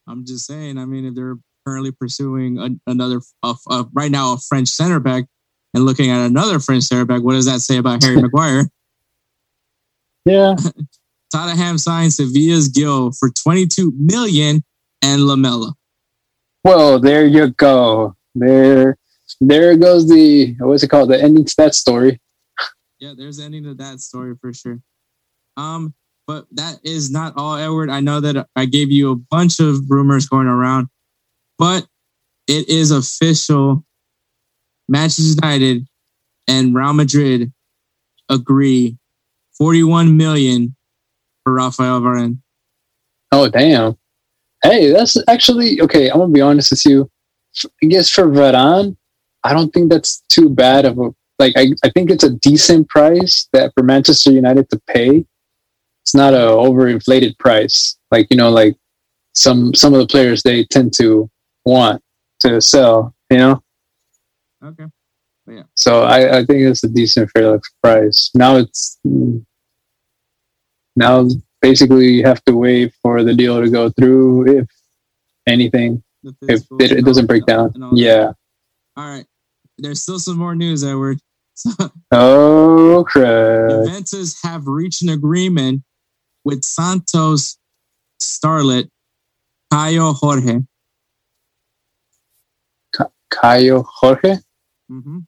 B: I'm just saying. I mean, if they're currently pursuing a, another, a, a- right now, a French center back and looking at another French center back, what does that say about Harry [laughs] Maguire?
C: Yeah. [laughs]
B: Tottenham signed Sevilla's Gil for 22 million and Lamela.
C: Well, there you go. There, there goes the what's it called? The ending to that story.
B: Yeah, there's the ending to that story for sure. Um, but that is not all, Edward. I know that I gave you a bunch of rumors going around, but it is official. Manchester United and Real Madrid agree 41 million for Rafael Varane.
C: Oh damn. Hey, that's actually okay. I'm gonna be honest with you. I guess for Varane, I don't think that's too bad of a like. I, I think it's a decent price that for Manchester United to pay. It's not a overinflated price, like you know, like some some of the players they tend to want to sell. You know,
B: Okay. Yeah.
C: So I, I think it's a decent fair price. Now it's mm, now basically you have to wait for the deal to go through if anything if it, it doesn't break down
B: and all that.
C: yeah
B: All right. There's still some more news, Edward. So,
C: oh crap
B: Juventus have reached an agreement with Santos starlet Caio Jorge.
C: Caio Jorge
B: hmm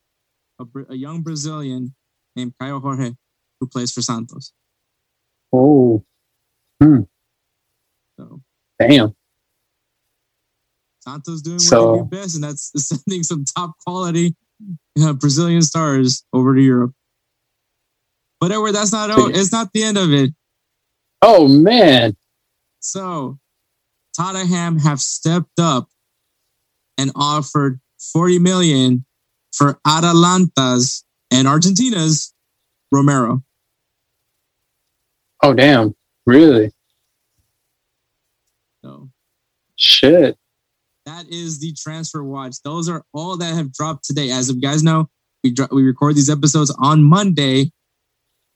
B: A, a young Brazilian named Caio Jorge who plays for Santos.
C: Oh
B: So
C: damn
B: Santos doing what
C: So-
B: they do best, and that's [laughs] sending some top quality uh, Brazilian stars over to Europe. But Edward, that's not oh, it's not the end of it.
C: oh man
B: So Tottenham have stepped up and offered 40 million for Atalanta's and Argentina's Romero.
C: Oh damn really
B: So
C: shit
B: that is the transfer watch. Those are all that have dropped today. As you guys know, we dro- we record these episodes on Monday.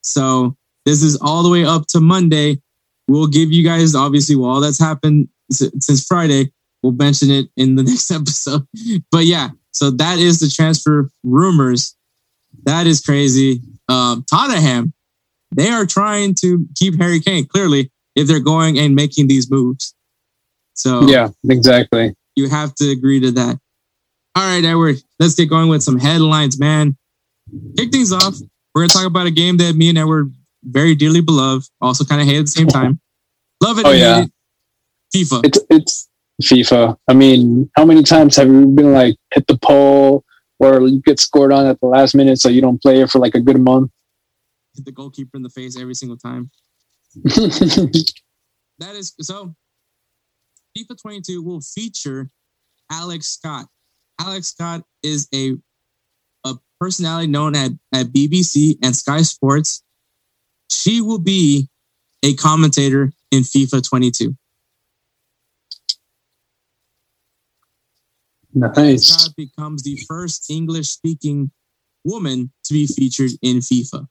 B: So this is all the way up to Monday. We'll give you guys obviously well, all that's happened since Friday. We'll mention it in the [laughs] next episode. But yeah, so that is the transfer rumors. That is crazy. Um, Tottenham, they are trying to keep Harry Kane. Clearly, if they're going and making these moves. So
C: yeah exactly
B: you have to agree to that. All right, Edward, let's get going with some headlines, man. Kick things off. We're going to talk about a game that me and Edward very dearly beloved, also kind of hate at the same time. [laughs] Love it
C: Oh, yeah.
B: it. FIFA.
C: it's it's FIFA I mean how many times have you been like hit the pole or you get scored on at the last minute so you don't play it for like a good month
B: Hit the goalkeeper in the face every single time. [laughs] That is so. FIFA 22 will feature Alex Scott. Alex Scott is a a personality known at, at BBC and Sky Sports. She will be a commentator in FIFA 22.
C: nice
B: Scott becomes the first English speaking woman to be featured in FIFA.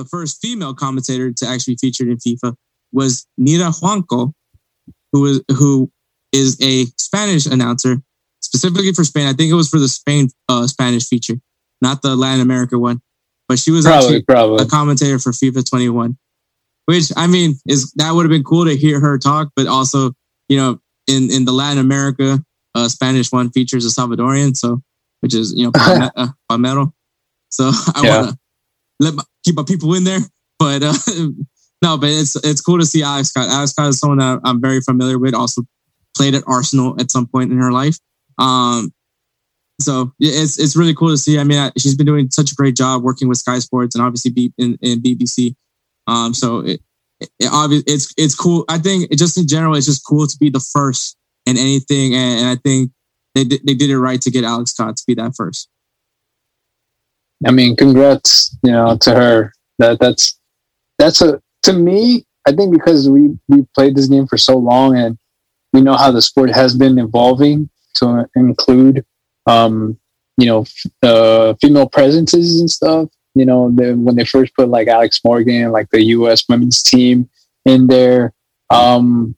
B: The first female commentator to actually be featured in FIFA was Nira Juanco, who is who is a Spanish announcer specifically for Spain. I think it was for the Spain uh, Spanish feature, not the Latin America one. But she was
C: probably
B: actually
C: probably
B: a commentator for FIFA 21. which I mean is that would have been cool to hear her talk, but also you know in in the Latin America uh, Spanish one features a Salvadorian, so which is you know [laughs] uh, Palomo. So [laughs] I
C: Yeah.
B: want to let my, keep my people in there, but uh, [laughs] no, but it's it's cool to see Alex Scott. Alex Scott is someone that I'm very familiar with. Also played at Arsenal at some point in her life. Um, so it's it's really cool to see. I mean, she's been doing such a great job working with Sky Sports and obviously in, in BBC. Um, so it, it, it's it's cool. I think it just in general, it's just cool to be the first in anything, and, and I think they they did it right to get Alex Scott to be that first.
C: I mean, congrats, you know, to her. That that's that's a to me. I think because we we played this game for so long and we know how the sport has been evolving to include, um, you know, uh, female presences and stuff. You know, when they first put like Alex Morgan, like the U.S. women's team in there, um,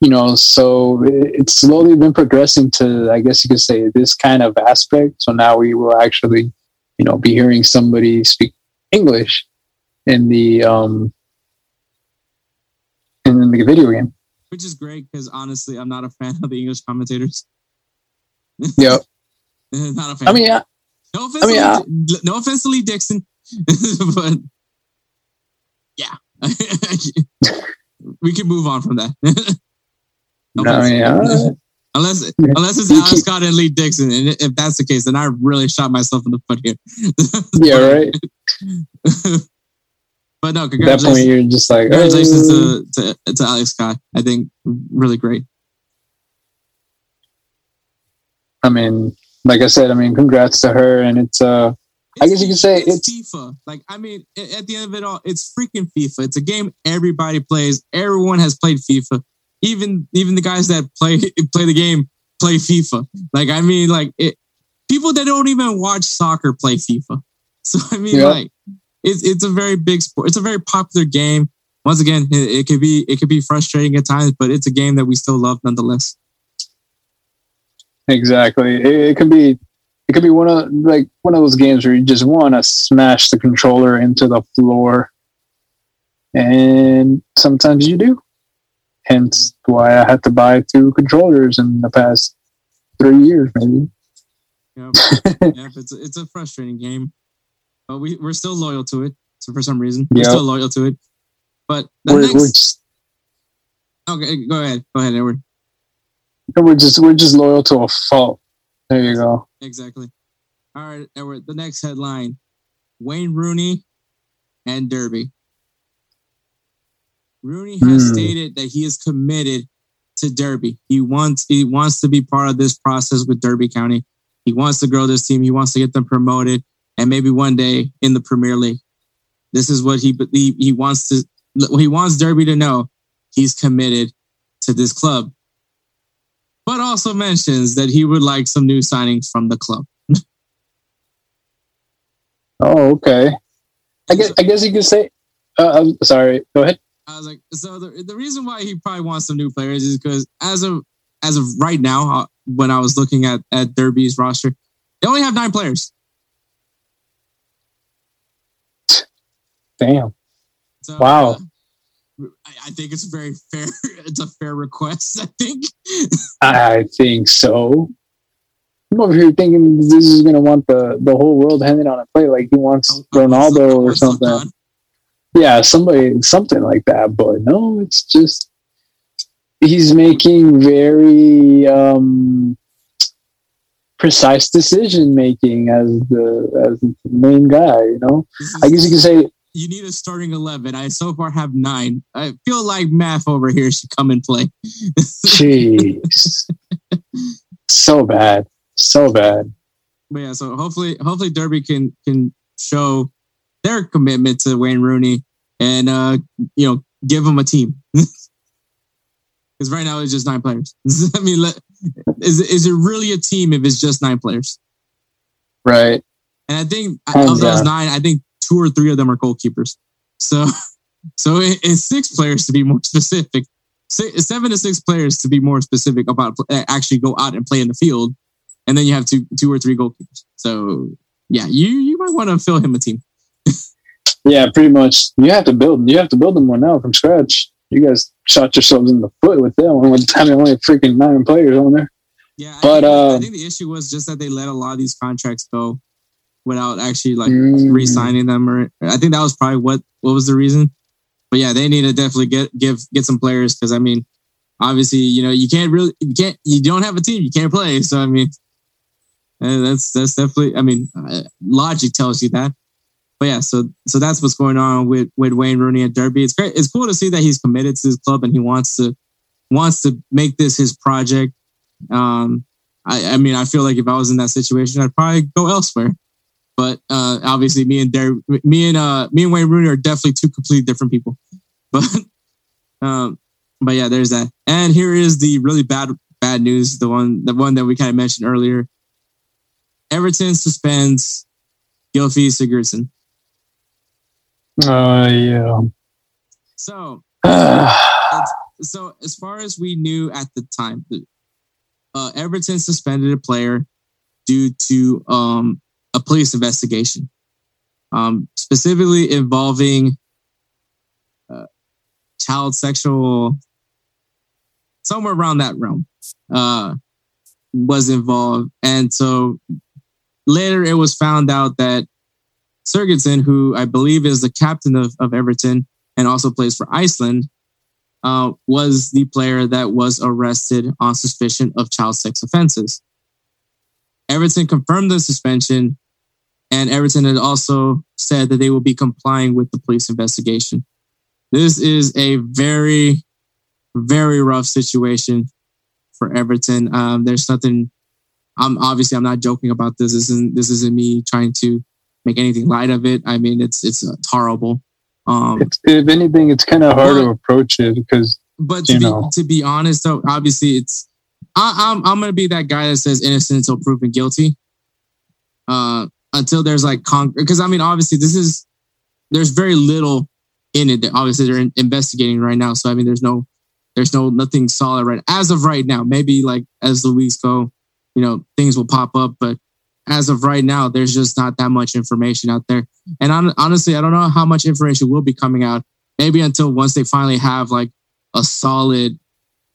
C: you know, so it- it's slowly been progressing to, I guess you could say, this kind of aspect. So now we will actually you know, be hearing somebody speak English in the um in, the video game.
B: which is great because honestly, I'm not a fan of the English commentators. [laughs]
C: Yep. [laughs]
B: not a fan.
C: I mean, yeah,
B: no offense,
C: I mean,
B: to
C: I-
B: no offense to Lee Dixon, [laughs] but yeah, we can move on from that. No
C: I mean,
B: unless
C: Yeah.
B: unless it's Alex Scott and Lee Dixon, and if that's the case, then I really shot myself in the foot here. [laughs]
C: yeah, right. [laughs]
B: but no,
C: At that point,
B: congratulations,
C: you're just like,
B: congratulations
C: uh,
B: to, to to Alex Scott. I think really great.
C: I mean, like I said, I mean, congrats to her, and it's uh, I guess you could say
B: it's, FIFA. Like, I mean, at the end of it all, it's freaking FIFA. It's a game everybody plays. Everyone has played FIFA. Even even the guys that play [laughs] play the game play FIFA. Like, I mean, like it, people that don't even watch soccer play FIFA. [laughs] So I mean,
C: Yeah.
B: like it's it's a very big sport. It's a very popular game. Once again, it, it could be it could be frustrating at times, but it's a game that we still love nonetheless.
C: exactly. It, it could be, it could be one of like one of those games where you just want to smash the controller into the floor, and sometimes you do. Hence, why I had to buy two controllers in the past three years, maybe.
B: Yep. [laughs] yep, it's a, it's a frustrating game, but we we're still loyal to it. So for some reason, we're still loyal to it. But the
C: We're,
B: next,
C: we're just
B: okay, go ahead, go ahead, Edward.
C: we're just we're just loyal to a fault. There you go.
B: Exactly. All right, Edward. The next headline: Wayne Rooney and Derby. Rooney has
C: Hmm.
B: stated that he is committed to Derby. He wants he wants to be part of this process with Derby County. He wants to grow this team. He wants to get them promoted, and maybe one day in the Premier League. This is what he he, he wants to. He wants Derby to know he's committed to this club, but also mentions that he would like some new signings from the club. [laughs]
C: Oh, okay. I guess I guess you could say. Uh, I'm sorry. Go ahead.
B: I was like, so the, the reason why he probably wants some new players is because as of as of right now, uh, when I was looking at at Derby's roster, they only have nine players.
C: Damn.
B: So,
C: Wow.
B: uh, I, I think it's very fair. [laughs] It's a fair request. I think. [laughs]
C: I think so. I'm over here thinking this is gonna want the the whole world handing on a plate like he wants
B: I- I
C: Ronaldo or something. Yeah, somebody something like that. But no, it's just he's making very um precise decision making as the as the main guy. You know, I guess you could say
B: you need a starting eleven. I so far have nine. I feel like math over here should come and play.
C: Jeez. so bad. So bad.
B: but yeah, so hopefully, hopefully Derby can can show their commitment to Wayne Rooney and uh, you know give him a team. [laughs] Because right now it's just nine players. [laughs] I mean, let, is is it really a team if it's just nine players?
C: Right.
B: And I think
C: Oh,
B: of those nine, I think two or three of them are goalkeepers. So, [laughs] so it, it's six players to be more specific. Six, seven to six players to be more specific about uh, actually go out and play in the field, and then you have two two or three goalkeepers. So yeah, you you might want to fill him a team.
C: Yeah, pretty much. You have to build. You have to build them one now from scratch. You guys shot yourselves in the foot with them one. with [laughs] having only freaking nine players on there.
B: Yeah, I
C: But,
B: think, I
C: uh,
B: think the issue was just that they let a lot of these contracts go without actually like
C: Mm.
B: re-signing them, or I think that was probably what what was the reason. But yeah, they need to definitely get give get some players because I mean, obviously, you know, you can't really you can't you don't have a team, you can't play. So I mean, uh, that's that's definitely I mean, uh, logic tells you that. But yeah, so so that's what's going on with with Wayne Rooney at Derby. It's great. It's cool to see that he's committed to his club and he wants to wants to make this his project. Um, I, I mean, I feel like if I was in that situation, I'd probably go elsewhere. But uh, obviously, me and Der- me and uh, me and Wayne Rooney are definitely two completely different people. [laughs] But um, but yeah, there's that. And here is the really bad bad news. The one the one that we kind of mentioned earlier. Everton suspends Gylfi Sigurdsson.
C: Oh yeah.
B: So [sighs] so as far as we knew at the time, uh, Everton suspended a player due to um, a police investigation, um, specifically involving uh, child sexual, somewhere around that realm, uh, was involved, and so later it was found out that Sigurdsson, who I believe is the captain of, of Everton and also plays for Iceland, uh, was the player that was arrested on suspicion of child sex offenses. Everton confirmed the suspension, and Everton had also said that they will be complying with the police investigation. This is a very, very rough situation for Everton. Um, there's nothing. I'm obviously I'm not joking about this. This isn't this isn't me trying to make anything light of it. I mean, it's it's, it's horrible. Um,
C: it's, if anything, it's kind of hard
B: But-
C: to approach it because
B: but to
C: you
B: be
C: know.
B: to be honest though, obviously it's I, I'm I'm gonna be that guy that says innocent until proven guilty. Uh, until there's like con because I mean obviously this is there's very little in it. that Obviously they're in- investigating right now, so I mean there's no there's no nothing solid right as of right now. Maybe like as the weeks go, you know things will pop up, but as of right now, there's just not that much information out there. And hon- honestly, I don't know how much information will be coming out. Maybe until once they finally have like a solid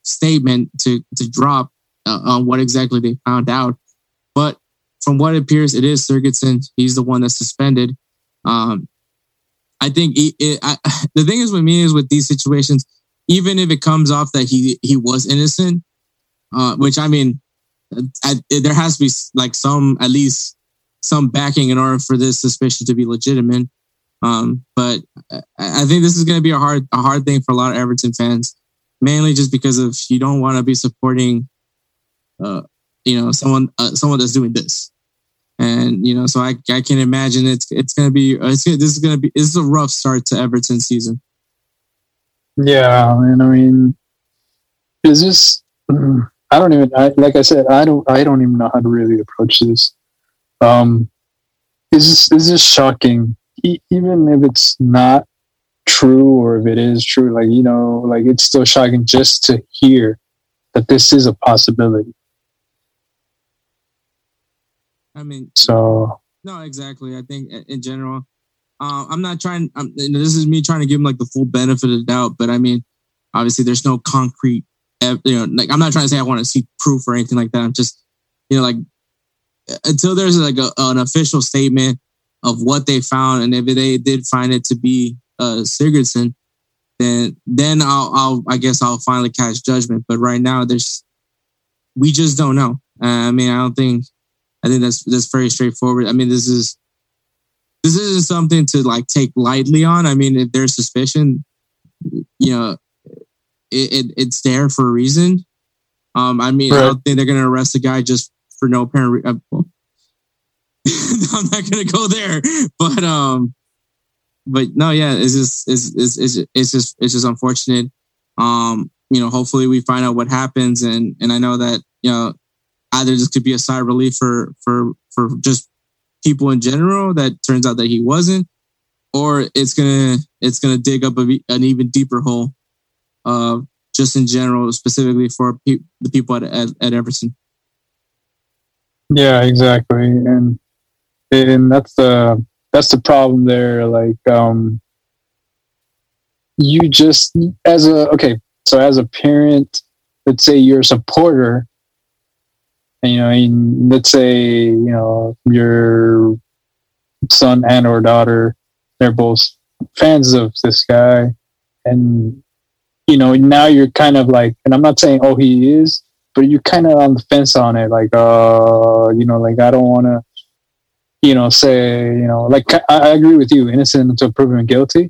B: statement to to drop uh, on what exactly they found out. But from what appears, it is Sigurdsson. He's the one that's suspended. Um, I think it, it, I, [laughs] the thing is with me is with these situations, even if it comes off that he he was innocent, uh, which I mean, I, there has to be like some at least some backing in order for this suspicion to be legitimate. Um, but I, think this is going to be a hard a hard thing for a lot of Everton fans, mainly just because of you don't want to be supporting, uh, you know, someone uh, someone that's doing this, and you know, so I I can imagine it's it's going to be it's gonna, this is going to be this is a rough start to Everton season.
C: yeah, and I mean, is this? mm, I don't even. I, like I said, I don't. I don't even know how to really approach this. Um, is this is this shocking? E- even if it's not true, or if it is true, like you know, like it's still shocking just to hear that this is a possibility.
B: I mean,
C: So
B: No, exactly. I think in general, uh, I'm not trying. I'm, this is me trying to give him like the full benefit of the doubt. But I mean, obviously, there's no concrete. You know, like I'm not trying to say I want to see proof or anything like that. I'm just, you know, like until there's like a, an official statement of what they found, and if they did find it to be uh, Sigurdsson, then then I'll, I'll I guess I'll finally cast judgment. But right now, there's we just don't know. Uh, I mean, I don't think I think that's that's very straightforward. I mean, this is this isn't something to like take lightly on. I mean, if there's suspicion, you know, it, it it's there for a reason. Um, I mean, I don't think they're gonna arrest a guy just for no apparent. Re- uh, well, [laughs] I'm not gonna go there, but um, but no, yeah, it's just it's it's it's, it's just it's just unfortunate. Um, you know, hopefully we find out what happens, and and I know that you know either this could be a sigh of relief for for for just people in general that turns out that he wasn't, or it's gonna it's gonna dig up a, an even deeper hole, uh, just in general, specifically for pe- the people at, at at Everton.
C: yeah, exactly, and and that's the that's the problem there. Like, um, you just as a okay, so as a parent, let's say you're a supporter, and you know, and let's say you know your son and or daughter, they're both fans of this guy, and you know now you're kind of like, and I'm not saying oh he is, but you're kind of on the fence on it, like uh, you know, like I don't want to you know, say, you know, like I, I agree with you, innocent until proven guilty.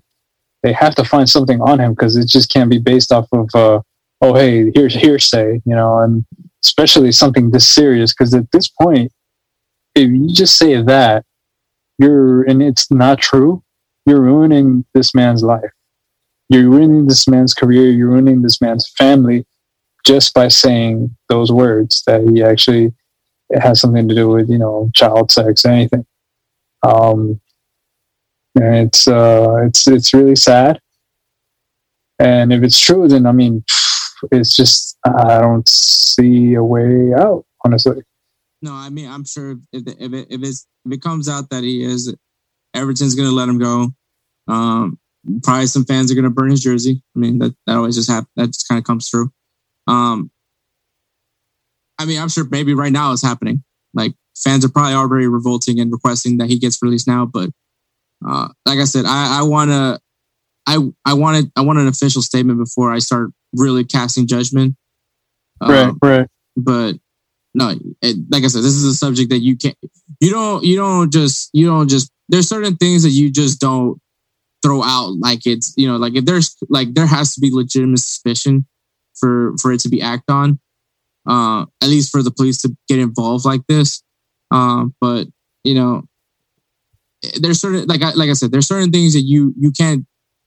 C: They have to find something on him because it just can't be based off of, uh, oh, hey, here's hearsay, you know, and especially something this serious because at this point, if you just say that, you're, and it's not true, you're ruining this man's life. You're ruining this man's career. You're ruining this man's family just by saying those words that he actually has something to do with you know child sex, anything. Um, and it's uh, it's it's really sad. And if it's true, then I mean, it's just I don't see a way out. Honestly.
B: No, I mean I'm sure if if it, if, if it comes out that he is, Everton's to let him go. Um, probably some fans are going to burn his jersey. I mean that that always just happens. That just kind of comes through. Um, I mean, I'm sure maybe right now it's happening. Like fans are probably already revolting and requesting that he gets released now. But uh, like I said, I, I want to, I I wanted I want an official statement before I start really casting judgment.
C: Right, um, right.
B: But no, it, like I said, this is a subject that you can't, you don't, you don't just, you don't just. There's certain things that you just don't throw out like it's, you know, like if there's like there has to be legitimate suspicion for for it to be act on uh, at least for the police to get involved like this. Um, but you know, there's certain like I, like I said, there's certain things that you you can't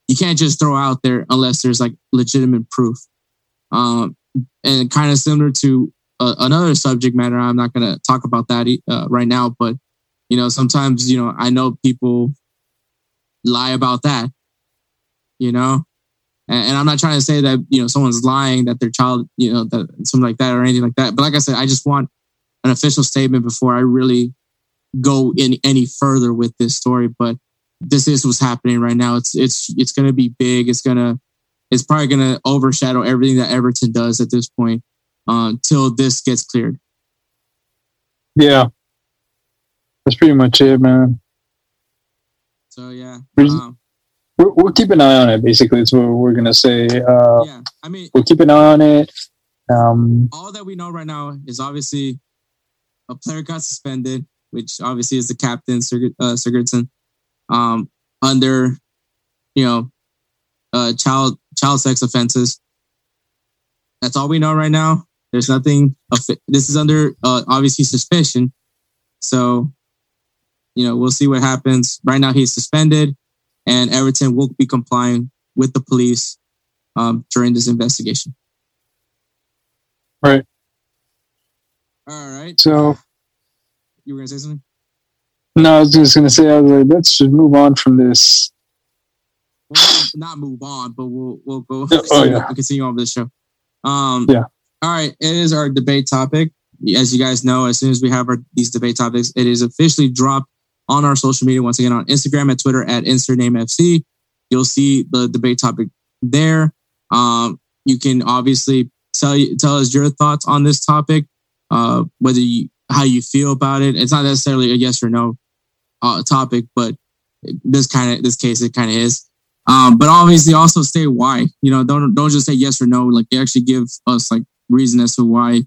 B: you can't just throw out there unless there's like legitimate proof. Um, and kind of similar to uh, another subject matter. I'm not going to talk about that uh, right now, but you know, sometimes you know I know people lie about that. You know, and, and I'm not trying to say that you know someone's lying that their child you know that something like that or anything like that. But like I said, I just want an official statement before I really go in any further with this story. But this is what's happening right now. It's it's it's going to be big. It's gonna it's probably going to overshadow everything that Everton does at this point uh, until this gets cleared.
C: Yeah, that's pretty much it, man.
B: So yeah, um,
C: we'll, we'll keep an eye on it. Basically, is what we're gonna say. Uh,
B: yeah, I mean,
C: we'll keep an eye on it. Um,
B: all that we know right now is obviously a player got suspended, which obviously is the captain, uh, Sigurdsson, um, under you know uh, child child sex offenses. That's all we know right now. There's nothing. This is under uh, obviously suspicion. So, you know, we'll see what happens. Right now, he's suspended and Everton will be complying with the police um, during this investigation.
C: Right.
B: All right.
C: So
B: you were gonna say something?
C: No, I was just gonna say I was like, let's just move on from this.
B: Well, not move on, but we'll we'll go
C: oh, [laughs] yeah.
B: continue on with the show. Um,
C: yeah.
B: All right. It is our debate topic. As you guys know, as soon as we have our these debate topics, it is officially dropped on our social media. Once again, on Instagram and Twitter at InsertNameFC. You'll see the debate topic there. Um, you can obviously tell tell us your thoughts on this topic, uh, whether you how you feel about it. It's not necessarily a yes or no uh, topic, but this kind of this case it kind of is. Um, but obviously, also say why. You know, don't don't just say yes or no. Like, actually give us like reason as to why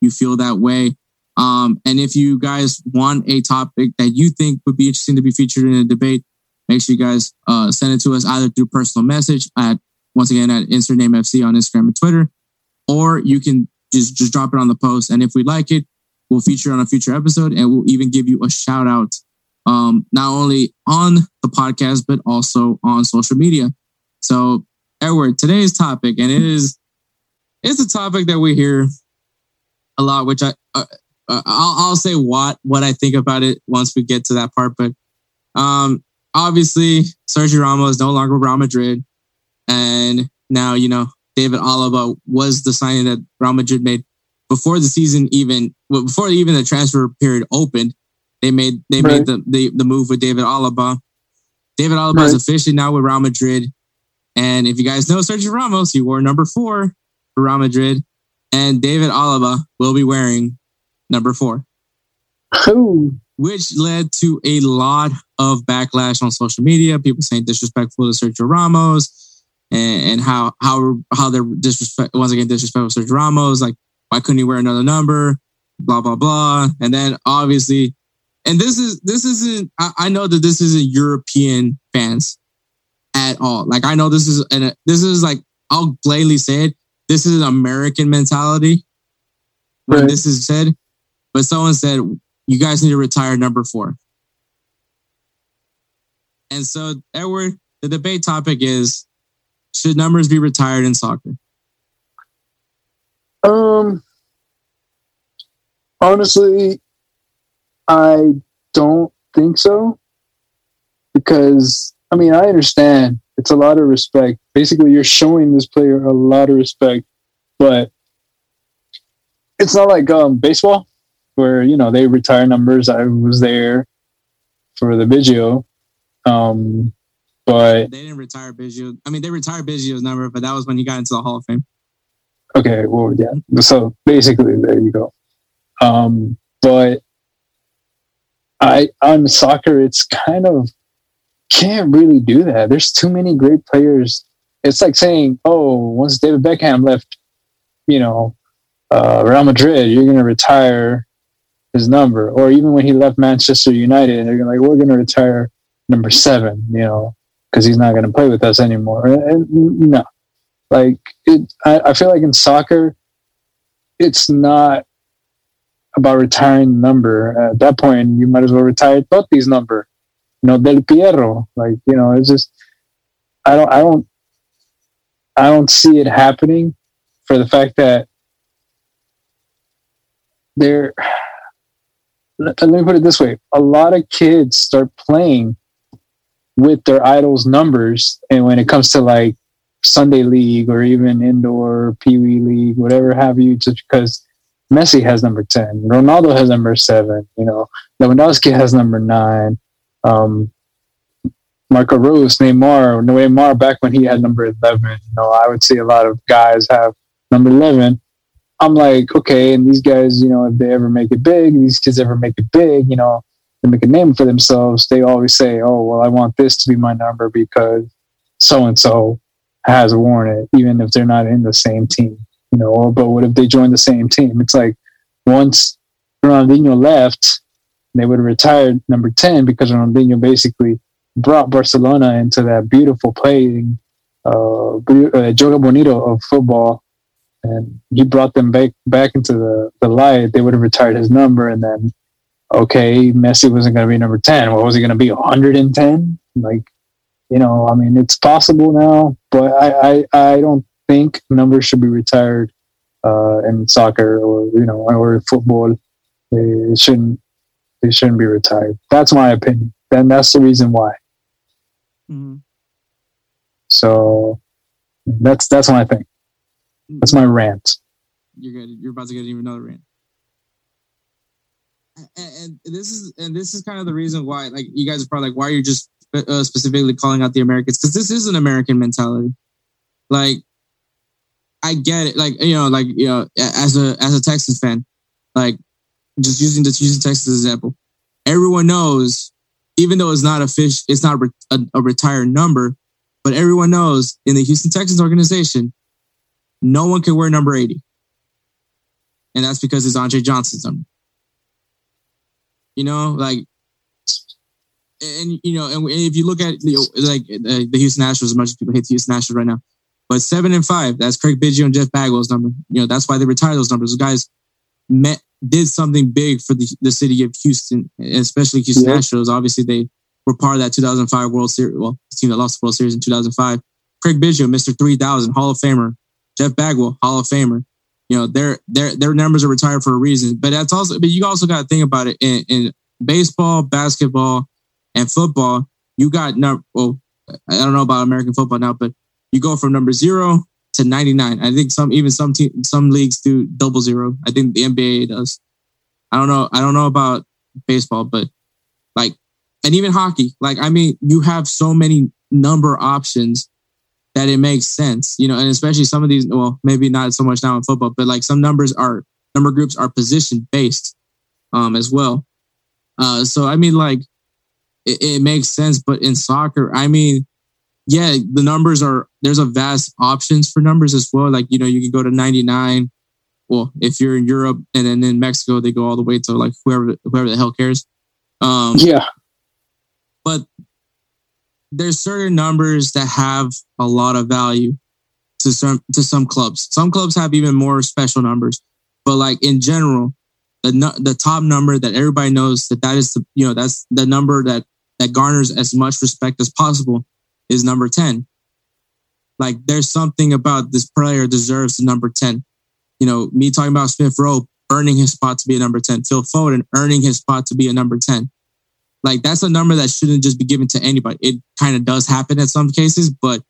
B: you feel that way. Um, and if you guys want a topic that you think would be interesting to be featured in a debate, make sure you guys uh, send it to us either through personal message at once again at insert name FC on Instagram and Twitter, or you can just just drop it on the post. And if we like it, we'll feature on a future episode, and we'll even give you a shout out, um, not only on the podcast but also on social media. So, Edward, today's topic, and it is it's a topic that we hear a lot, which I uh, uh, I'll, I'll say what what I think about it once we get to that part. But um, obviously, Sergio Ramos no longer with Real Madrid, and now you know David Alaba was the signing that Real Madrid made before the season even before even the transfer period opened. they made they
C: Right.
B: made the, the the move with David Alaba. David Alaba is officially now with Real Madrid. And if you guys know Sergio Ramos, he wore number four for Real Madrid. And David Alaba will be wearing number four,
C: Ooh,
B: which led to a lot of backlash on social media. People saying disrespectful to Sergio Ramos and, and how how how they're disrespect once again disrespectful to Sergio Ramos. Like, why couldn't he wear another number? Blah blah blah. And then obviously, and this is this isn't. I, I know that this isn't European fans at all. Like I know this is and this is like I'll blatantly say it. This is an American mentality when
C: Right.
B: this is said. But someone said you guys need to retire number four. And so, Edward, the debate topic is should numbers be retired in soccer?
C: Um, honestly, I don't think so. Because, I mean, I understand it's a lot of respect. Basically, you're showing this player a lot of respect, but it's not like um, baseball where, you know, they retire numbers. I was there for the video. Um, but
B: They didn't retire Biggio. I mean, they retired Biggio's number, but that was when he got into the Hall of Fame.
C: Okay, well, yeah. So basically, there you go. Um, but I on soccer, it's kind of can't really do that. There's too many great players. It's like saying, "Oh, once David Beckham left, you know, uh, Real Madrid, you're going to retire his number." Or even when he left Manchester United, they're like, "We're going to retire number seven, you know, because he's not going to play with us anymore." And, and no, like it, I, I feel like in soccer, it's not about retiring the number. At that point, you might as well retire Totti's number, you know, Del Piero. Like you know, it's just I don't, I don't, I don't see it happening for the fact that they're. Let me put it this way: a lot of kids start playing with their idols' numbers, and when it comes to like Sunday league or even indoor Pee Wee league, whatever have you, just because Messi has number 10, Ronaldo has number seven, you know, Lewandowski has number nine, um, Marco Reus, Neymar, Neymar back when he had number 11, you know, I would see a lot of guys have number 11. I'm like, okay, and these guys, you know, if they ever make it big, these kids ever make it big, you know, they make a name for themselves, they always say, oh, well, I want this to be my number because so and so has worn it, even if they're not in the same team. You know, or, but what if they join the same team? It's like once Ronaldinho left, they would have retired number 10 because Ronaldinho basically brought Barcelona into that beautiful playing, uh, uh, jogo bonito of football. And he brought them back back into the, the light. They would have retired his number, and then okay, Messi wasn't going to be number ten. What was he going to be? 110? Like you know, I mean, it's possible now, but I, I, I don't think numbers should be retired uh, in soccer or you know or football. They shouldn't they shouldn't be retired. That's my opinion. Then that's the reason why. So that's that's my thing. That's my rant.
B: You're good. You're about to get even another rant. And, and this is and this is kind of the reason why, like, you guys are probably like, why are you just uh, specifically calling out the Americans? Because this is an American mentality. Like, I get it. Like, you know, like you know, as a as a Texas fan, like, just using just using Texas as an example, everyone knows, even though it's not a fish, it's not a, a retired number, but everyone knows in the Houston Texans organization, no one can wear number 80. And that's because it's Andre Johnson's number. You know, like, and you know, and if you look at the like the Houston Astros, as much as people hate the Houston Astros right now, but seven and five, that's Craig Biggio and Jeff Bagwell's number. You know, that's why they retired those numbers. Those guys met did something big for the, the city of Houston, especially Houston
C: Yeah.
B: Astros. Obviously, they were part of that 2005 World Series. Well, the team that lost the World Series in 2005. Craig Biggio, Mr. 3000, Hall of Famer. Jeff Bagwell, Hall of Famer. You know, their their their numbers are retired for a reason. But that's also, but you also got to think about it in, in baseball, basketball, and football. You got number. Well, I don't know about American football now, but you go from number zero to 99. I think some even some team some leagues do double zero. I think the NBA does. I don't know. I don't know about baseball, but like, and even hockey. Like, I mean, you have so many number options that it makes sense, you know, and especially some of these, well, maybe not so much now in football, but like some numbers are number groups are position based um as well. Uh so I mean like it, it makes sense, but in soccer, I mean, yeah, the numbers are there's a vast options for numbers as well. Like, you know, you can go to 99. Well, if you're in Europe and then in Mexico, they go all the way to like whoever whoever the hell cares. Um
C: Yeah.
B: but there's certain numbers that have a lot of value to some to some clubs. Some clubs have even more special numbers, but like in general, the the top number that everybody knows that that is the you know that's the number that that garners as much respect as possible is number ten. Like there's something about this player deserves the number ten. You know, me talking about Smith Rowe earning his spot to be a number ten, Phil Foden earning his spot to be a number ten like that's a number that shouldn't just be given to anybody. It kind of does happen in some cases, but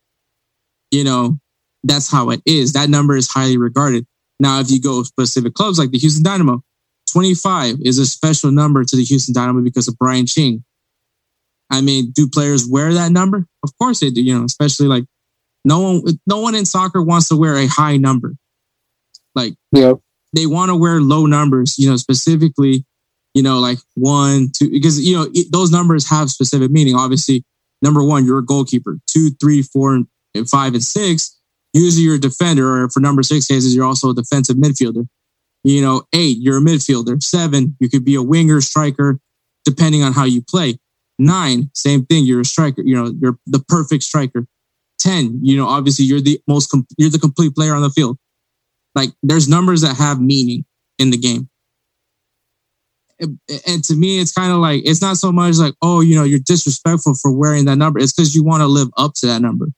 B: you know, that's how it is. That number is highly regarded. Now, if you go specific clubs like the Houston Dynamo, 25 is a special number to the Houston Dynamo because of Brian Ching. I mean, do players wear that number? Of course they do, you know, especially like no one no one in soccer wants to wear a high number. Like
C: Yep.
B: they want to wear low numbers, you know, specifically, you know, like one, two, because, you know, it, those numbers have specific meaning. Obviously, number one, you're a goalkeeper. Two, three, four, and five, and six, usually you're a defender, or for number six cases, you're also a defensive midfielder. You know, eight, you're a midfielder. Seven, you could be a winger, striker, depending on how you play. Nine, same thing, you're a striker, you know, you're the perfect striker. 10, you know, obviously you're the most, com- you're the complete player on the field. Like there's numbers that have meaning in the game. And to me, it's kind of like, it's not so much like, oh, you know, you're disrespectful for wearing that number. It's because you want to live up to that number.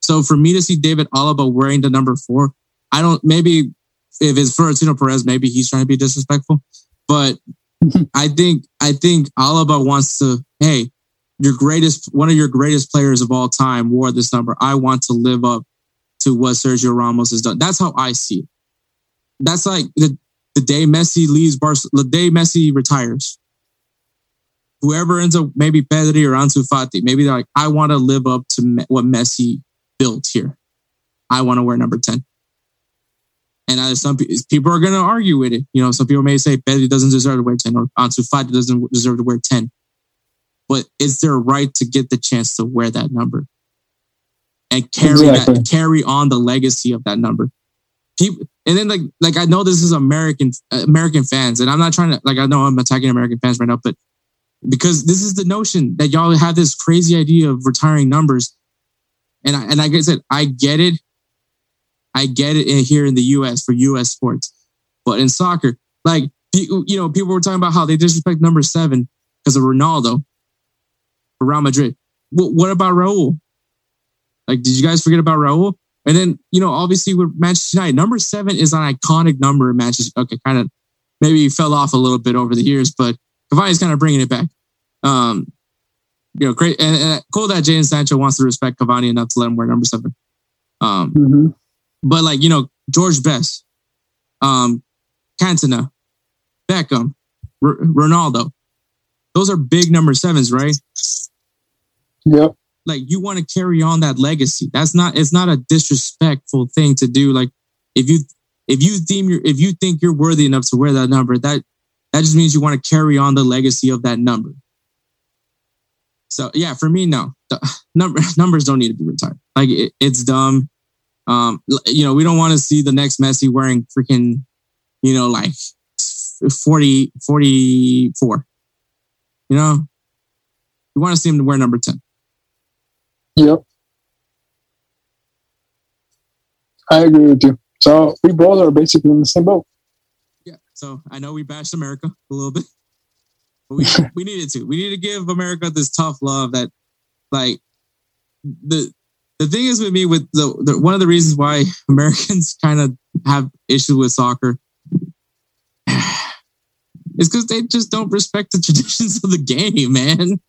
B: So for me to see David Alaba wearing the number four, I don't, maybe if it's for Florentino Perez, maybe he's trying to be disrespectful. But [laughs] I think, I think Alaba wants to, hey, your greatest, one of your greatest players of all time wore this number. I want to live up to what Sergio Ramos has done. That's how I see it. That's like the, the day Messi leaves Barcelona, the day Messi retires. Whoever ends up, maybe Pedri or Ansu Fati, maybe they're like, I want to live up to me- what Messi built here. I want to wear number 10. And some pe- people are going to argue with it. You know, some people may say Pedri doesn't deserve to wear 10 or Ansu Fati doesn't deserve to wear 10. But it's their right to get the chance to wear that number and carry
C: Exactly.
B: that, carry on the legacy of that number. People, and then like like I know this is American American fans, and I'm not trying to like I know I'm attacking American fans right now, but because this is the notion that y'all have this crazy idea of retiring numbers, and I, and like I said, I get it, I get it in, here in the U.S. for U.S. sports, but in soccer, like you know, people were talking about how they disrespect number seven because of Ronaldo for Real Madrid. What, what about Raul? Like, did you guys forget about Raul? And then, you know, obviously with Manchester United, number seven is an iconic number in Manchester. Okay, kind of maybe fell off a little bit over the years, but Cavani is kind of bringing it back. Um, you know, great and, and cool that Jadon Sancho wants to respect Cavani enough to let him wear number seven. Um,
C: hmm
B: but like you know, George Best, um, Cantona, Beckham, R- Ronaldo, those are big number sevens, right?
C: Yep.
B: Like you want to carry on that legacy. That's not it's not a disrespectful thing to do. Like if you if you deem your if you think you're worthy enough to wear that number, that that just means you want to carry on the legacy of that number. So yeah, for me, no, [sighs] number [laughs] numbers don't need to be retired. Like it, it's dumb. Um, you know, we don't want to see the next Messi wearing freaking, you know, like 40, 44. You know, we want to see him to wear number 10.
C: Yep. I agree with you. So we both are basically in the same boat.
B: Yeah. So I know we bashed America a little bit, [laughs] but we [laughs] we needed to. We need to give America this tough love that, like, the the thing is with me with the, the one of the reasons why [laughs] Americans kind of have issues with soccer [sighs] is because they just don't respect the traditions of the game, man.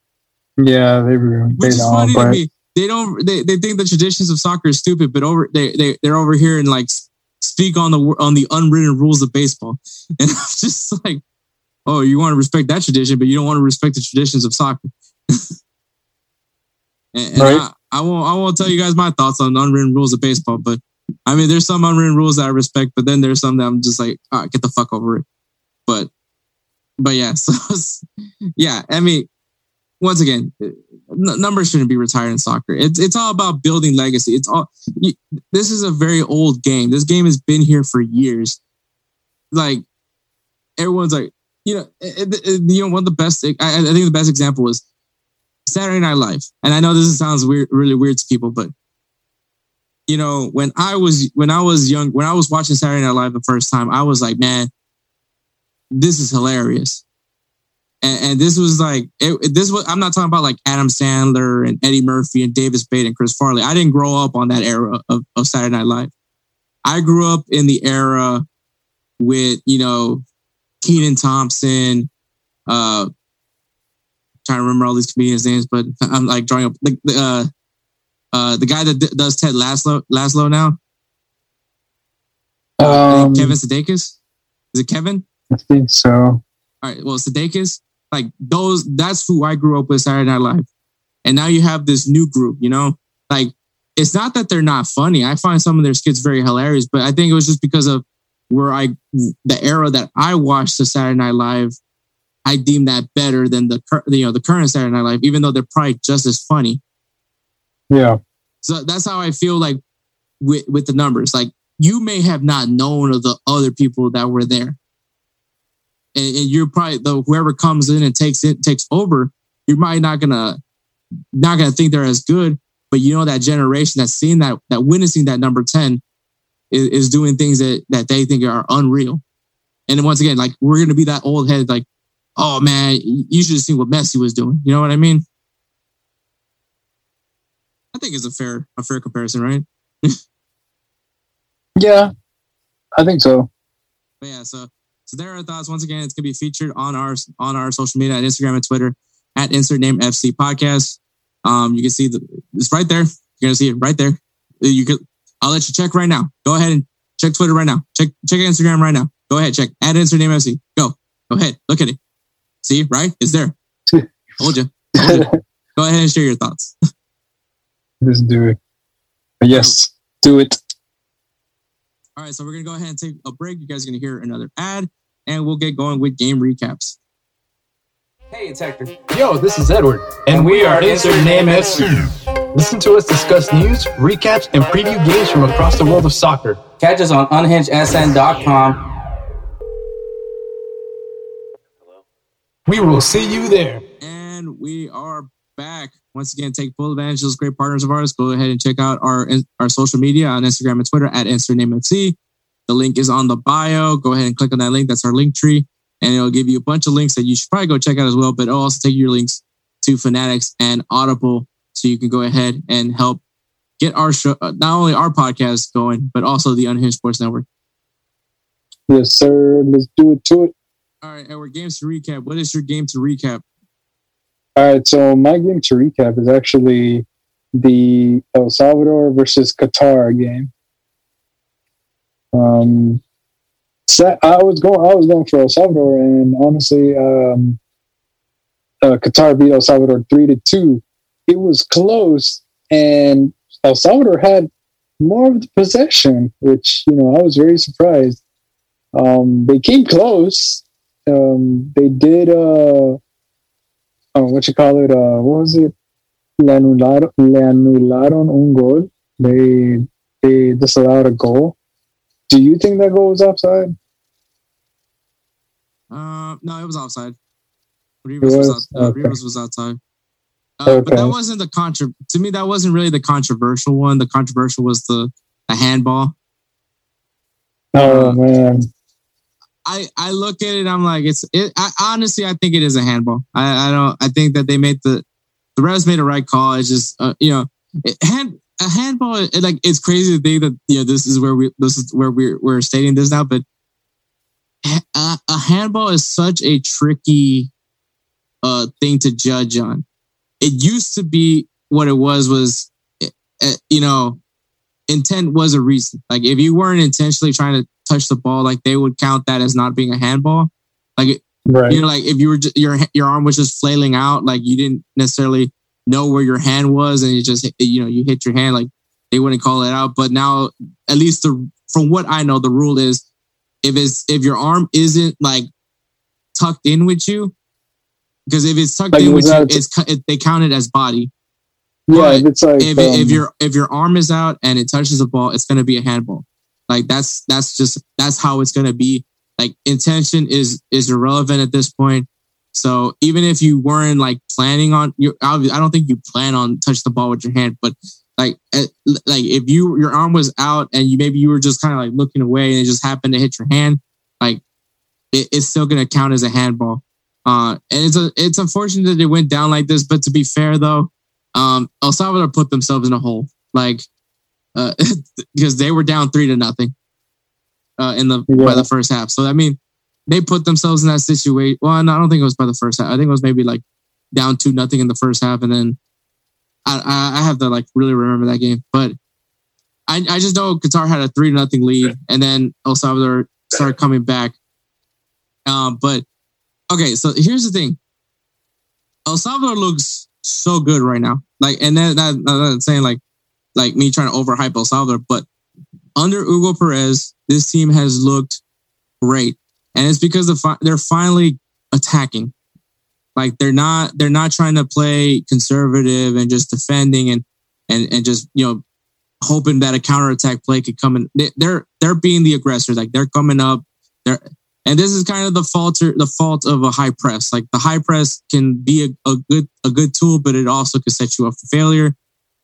C: Yeah, they really
B: Which is
C: don't,
B: funny to me. They don't. They, they think the traditions of soccer is stupid, but over they they they're over here and like speak on the on the unwritten rules of baseball, [laughs] and I'm just like, oh, you want to respect that tradition, but you don't want to respect the traditions of soccer. [laughs] and, and
C: Right.
B: I, I won't I won't tell you guys my thoughts on unwritten rules of baseball, but I mean there's some unwritten rules that I respect, but then there's some that I'm just like, all right, get the fuck over it. But but yeah, [laughs] so yeah, I mean, once again, n- numbers shouldn't be retired in soccer. It's it's all about building legacy. It's all you, this is a very old game. This game has been here for years. Like everyone's like, you know, it, it- it- you know, one of the best. I, I think the best example is Saturday Night Live. And I know this sounds weird, really weird to people, but you know, when I was when I was young, when I was watching Saturday Night Live the first time, I was like, man, this is hilarious. And, and this was like, it, this was. I'm not talking about like Adam Sandler and Eddie Murphy and David Spade and Chris Farley. I didn't grow up on that era of, of Saturday Night Live. I grew up in the era with you know Kenan Thompson, uh, trying to remember all these comedians' names, but I'm like drawing up like the uh, uh, the guy that d- does Ted Laszlo Laszlo now,
C: Um,
B: Kevin Sudeikis. Is it Kevin?
C: I think so.
B: All right, well, Sudeikis, like those, that's who I grew up with Saturday Night Live. And now you have this new group, you know? Like, it's not that they're not funny. I find some of their skits very hilarious, but I think it was just because of where I, the era that I watched the Saturday Night Live, I deem that better than the, you know, the current Saturday Night Live, even though they're probably just as funny.
C: Yeah.
B: So that's how I feel like with, with the numbers. Like you may have not known of the other people that were there. And, and you're probably the whoever comes in and takes it takes over, you're probably not gonna not gonna think they're as good. But you know that generation that's seeing that that witnessing that number 10 is, is doing things that that they think are unreal. And then once again, like we're gonna be that old head, like, oh man, you should have seen what Messi was doing. You know what I mean? I think it's a fair a fair comparison, right? [laughs]
C: Yeah. I think so.
B: But yeah, so so there are our thoughts. Once again, it's gonna be featured on our on our social media at Instagram and Twitter at insert name FC podcast. Um, you can see the it's right there. You're gonna see it right there. You could I'll let you check right now. Go ahead and check Twitter right now. Check check Instagram right now. Go ahead, check at insert name FC. Go. Go ahead. Look at it. See, right? It's there. [laughs] Told you. Told you. Go ahead and share your thoughts. [laughs]
C: Just do it. Yes, do it.
B: All right, so we're gonna go ahead and take a break. You guys are gonna hear another ad, and we'll get going with game recaps.
E: Hey, it's Hector.
D: Yo, this is Edward, and we are Insert Name FC. Listen to us discuss news, recaps, and preview games from across the world of soccer.
E: Catch us on unhingedsn.com.
D: We will see you there.
B: And we are back. Once again, take full advantage of those great partners of ours. Go ahead and check out our our social media on Instagram and Twitter at InsertNameFC. The link is on the bio. Go ahead and click on that link. That's our link tree. And it'll give you a bunch of links that you should probably go check out as well. But it'll also take your links to Fanatics and Audible. So you can go ahead and help get our show, uh, not only our podcast going, but also the Unhinged Sports Network.
C: Yes, sir. Let's do it to it.
B: All right, Edward, games to recap. What is your game to recap?
C: All right, so my game to recap is actually the El Salvador versus Qatar game. Um, I was going, I was going for El Salvador, and honestly, um, uh, Qatar beat El Salvador three to two. It was close, and El Salvador had more of the possession, which you know I was very surprised. Um, they came close. Um, they did. Uh, oh, what you call it? Uh, what was it? Le anularon, le anularon un gol. They they disallowed a goal. Do you think that goal was offside?
B: Uh, no, it was outside. Rivas was,
C: was?
B: out, uh,
C: Okay.
B: Was outside. Uh, But that wasn't the contra. To me, that wasn't really the controversial one. The controversial was the the handball.
C: Oh
B: Uh,
C: man,
B: I I look at it. I'm like, it's. It, I honestly, I think it is a handball. I I don't. I think that they made the the refs made a right call. It's just uh, you know, it, hand a handball. It, like it's crazy to think that you know this is where we this is where we're we're stating this now, but a, a handball is such a tricky uh thing to judge on. It used to be what it was was uh, you know intent was a reason. Like if you weren't intentionally trying to touch the ball, like they would count that as not being a handball. Like it,
C: Right.
B: You know, like if you were just, your your arm was just flailing out, like you didn't necessarily know where your hand was, and you just you know you hit your hand, like they wouldn't call it out. But now, at least the from what I know, the rule is if it's if your arm isn't like tucked in with you, because if it's tucked
C: Like,
B: in with you, it's it, they count it as body.
C: yeah, if it's like
B: If it, if
C: um,
B: your if your arm is out and it touches the ball, it's gonna be a handball. Like that's that's just that's how it's gonna be. Like intention is is irrelevant at this point. So even if you weren't like planning on your, I don't think you plan on touch the ball with your hand, but like eh, like if you your arm was out and you maybe you were just kind of like looking away and it just happened to hit your hand, like it, it's still gonna count as a handball. Uh, and it's a it's unfortunate that it went down like this. But to be fair though, um, El Salvador put themselves in a hole, like uh, [laughs] because they were down three to nothing uh, in the by the first half. So I mean, they put themselves in that situation. Well, no, I don't think it was by the first half. I think it was maybe like down two nothing in the first half, and then I, I have to like really remember that game. But I I just know Qatar had a three to nothing lead, and then El Salvador started coming back. Um, but okay, so here's the thing. El Salvador looks so good right now. Like, and then that, I'm not saying like, like me trying to overhype El Salvador, but under Hugo Perez, this team has looked great, and it's because the fi- they're finally attacking. Like they're not they're not trying to play conservative and just defending and and and just you know hoping that a counterattack play could come in. They- They're they're being the aggressor. Like they're coming up. They're and this is kind of the fault the fault of a high press. Like the high press can be a, a good a good tool, but it also could set you up for failure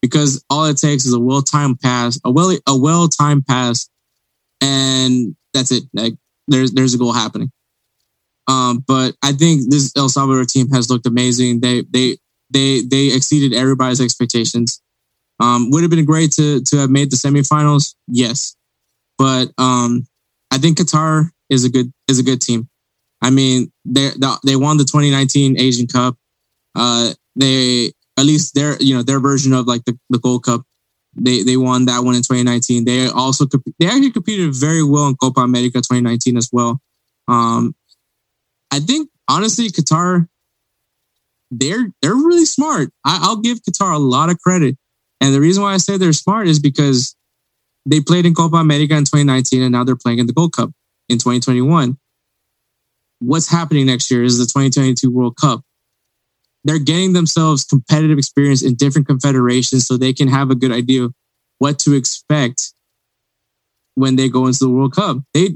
B: because all it takes is a well timed pass, a well a well timed pass, and that's it. Like there's there's a goal happening. Um, but I think this El Salvador team has looked amazing. They they they they exceeded everybody's expectations. Um, would have been great to to have made the semifinals, yes, but um, I think Qatar is a good is a good team. I mean, they they won the 2019 Asian Cup. Uh, they at least their you know their version of like the, the Gold Cup. They they won that one in 2019. They also they actually competed very well in Copa America 2019 as well. Um, I think honestly, Qatar they're they're really smart. I, I'll give Qatar a lot of credit, and the reason why I say they're smart is because they played in Copa America in 2019, and now they're playing in the Gold Cup in 2021. What's happening next year is the 2022 World Cup. They're getting themselves competitive experience in different confederations so they can have a good idea of what to expect when they go into the World Cup. They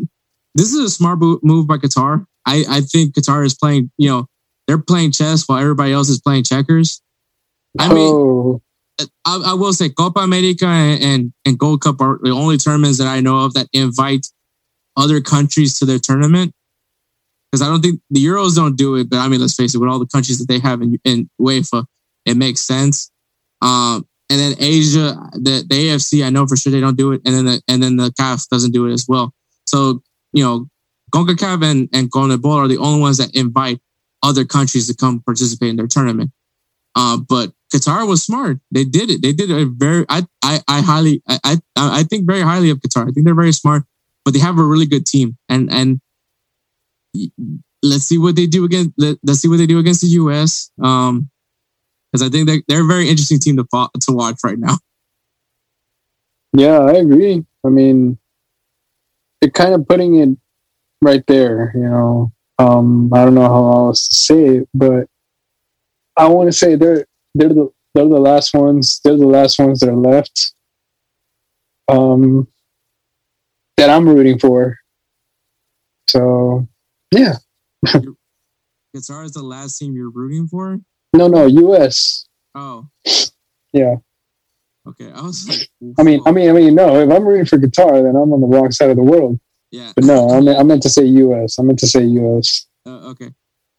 B: this is a smart move by Qatar. I, I think Qatar is playing, you know, they're playing chess while everybody else is playing checkers. I mean,
C: oh,
B: I, I will say Copa America and, and, and Gold Cup are the only tournaments that I know of that invite other countries to their tournament. Because I don't think the Euros don't do it, but I mean, let's face it, with all the countries that they have in, in UEFA, it makes sense. Um, and then Asia, the, the AFC, I know for sure they don't do it, and then the, and then the CAF doesn't do it as well. So you know, CONCACAF and and CONMEBOL are the only ones that invite other countries to come participate in their tournament. Uh, but Qatar was smart. They did it. They did it very. I I, I highly I, I I think very highly of Qatar. I think they're very smart, but they have a really good team. And and let's see what they do against. Let, let's see what they do against the U.S. Um, because I think they they're a very interesting team to fo- to watch right now.
C: yeah, I agree. I mean, they're kind of putting it right there. You know, um, I don't know how else to say it, but I want to say they're they're the they're the last ones. They're the last ones that are left. Um, that I'm rooting for. So, yeah. [laughs]
B: Qatar is the last team you're rooting for.
C: No, no, U.S.
B: Oh,
C: Yeah.
B: okay. I was like, [laughs]
C: I mean, I mean, I mean, no. If I'm rooting for Qatar, then I'm on the wrong side of the world.
B: yeah.
C: But no, I meant, I meant to say U.S. I meant to say U.S.
B: Uh, okay.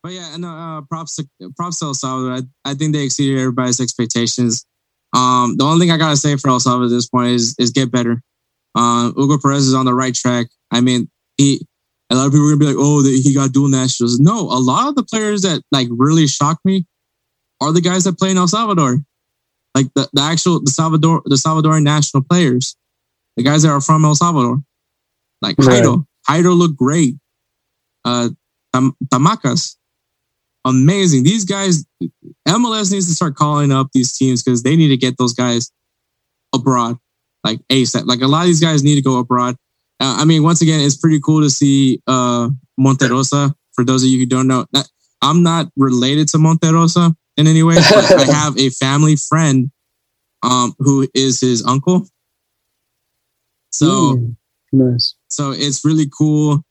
B: But yeah, no, uh, props to props to El Salvador. I, I think they exceeded everybody's expectations. Um, the only thing I gotta say for El Salvador at this point is is get better. Uh, Hugo Perez is on the right track. I mean, he a lot of people are gonna be like, oh, he got dual nationals. No, a lot of the players that like really shocked me are the guys that play in El Salvador, like the, the actual the Salvador the Salvadoran national players, the guys that are from El Salvador, like
C: Right.
B: Jairo. Jairo looked great. Uh, Tam- Tamacas. Amazing. These guys, MLS needs to start calling up these teams because they need to get those guys abroad, like ASAP. Like a lot of these guys need to go abroad. Uh, I mean, once again, it's pretty cool to see uh, Monterroza. For those of you who don't know, I'm not related to Monterroza in any way. I [laughs] have a family friend um, who is his uncle. So
C: Mm, nice.
B: so it's really cool.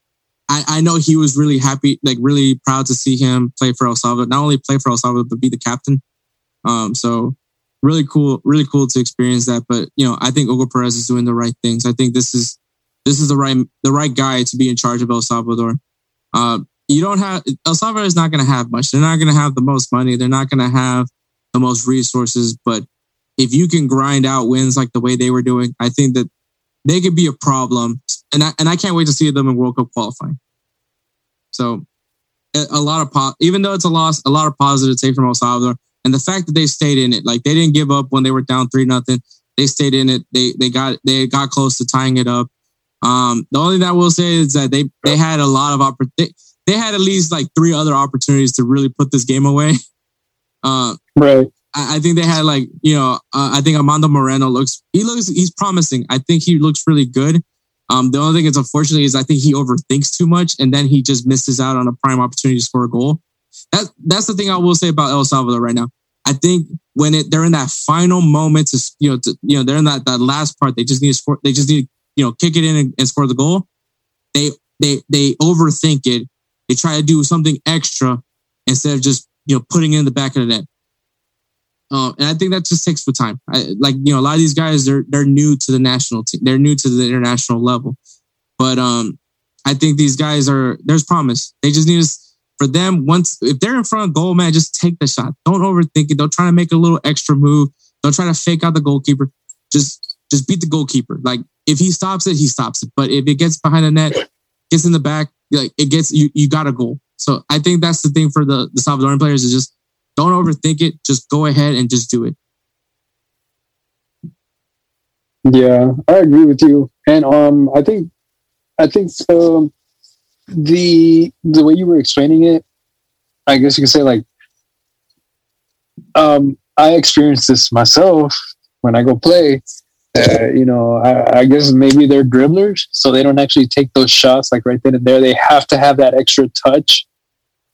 B: I, I know he was really happy, like really proud to see him play for El Salvador. Not only play for El Salvador, but be the captain. Um, so really cool, really cool to experience that. But you know, I think Hugo Perez is doing the right things. I think this is this is the right the right guy to be in charge of El Salvador. Uh, you don't have El Salvador is not going to have much. They're not going to have the most money. They're not going to have the most resources. But if you can grind out wins like the way they were doing, I think that they could be a problem. And I and I can't wait to see them in World Cup qualifying. So a, lot of po- even though it's a loss, a lot of positive take from El Salvador, and the fact that they stayed in it, like they didn't give up when they were down three nothing. They stayed in it. They they got they got close to tying it up. Um, the only thing I will say is that they they had a lot of opportunity. They had at least like three other opportunities to really put this game away. [laughs] Uh,
C: Right.
B: I, I think they had like you know uh, I think Armando Moreno looks he looks he's promising. I think he looks really good. Um, the only thing that's unfortunately is I think he overthinks too much and then he just misses out on a prime opportunity to score a goal. That that's the thing I will say about El Salvador right now. I think when it they're in that final moment to you know to, you know they're in that that last part they just need to score they just need to you know kick it in and, and score the goal. They they they overthink it. They try to do something extra instead of just you know putting in the back of the net. Um, and I think that just takes for time. I, like you know, a lot of these guys they're they're new to the national team. They're new to the international level, but um, I think these guys are there's promise. They just need to for them once if they're in front of goal, man, just take the shot. Don't overthink it. Don't try to make a little extra move. Don't try to fake out the goalkeeper. Just just beat the goalkeeper. Like if he stops it, he stops it. But if it gets behind the net, gets in the back, like it gets you you got a goal. So I think that's the thing for the the Salvadoran players is just don't overthink it. Just go ahead and just do it.
C: Yeah, I agree with you. And um, I think, I think um, the the way you were explaining it, I guess you could say like, um, I experienced this myself when I go play. Uh, you know, I, I guess maybe they're dribblers, so they don't actually take those shots like right then and there. They have to have that extra touch.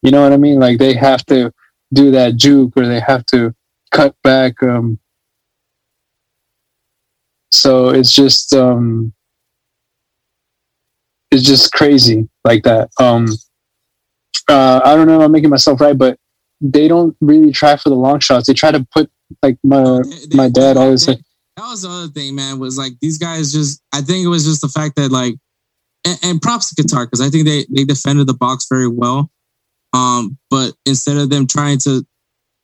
C: You know what I mean? Like they have to do that juke or they have to cut back. Um, so it's just um, it's just crazy like that. Um, uh, I don't know if I'm making myself right, but they don't really try for the long shots. They try to put like my my dad always said,
B: that was the other thing, man. Was like these guys just. I think it was just the fact that like, and, and props to Qatar because I think they they defended the box very well. Um, but instead of them trying to,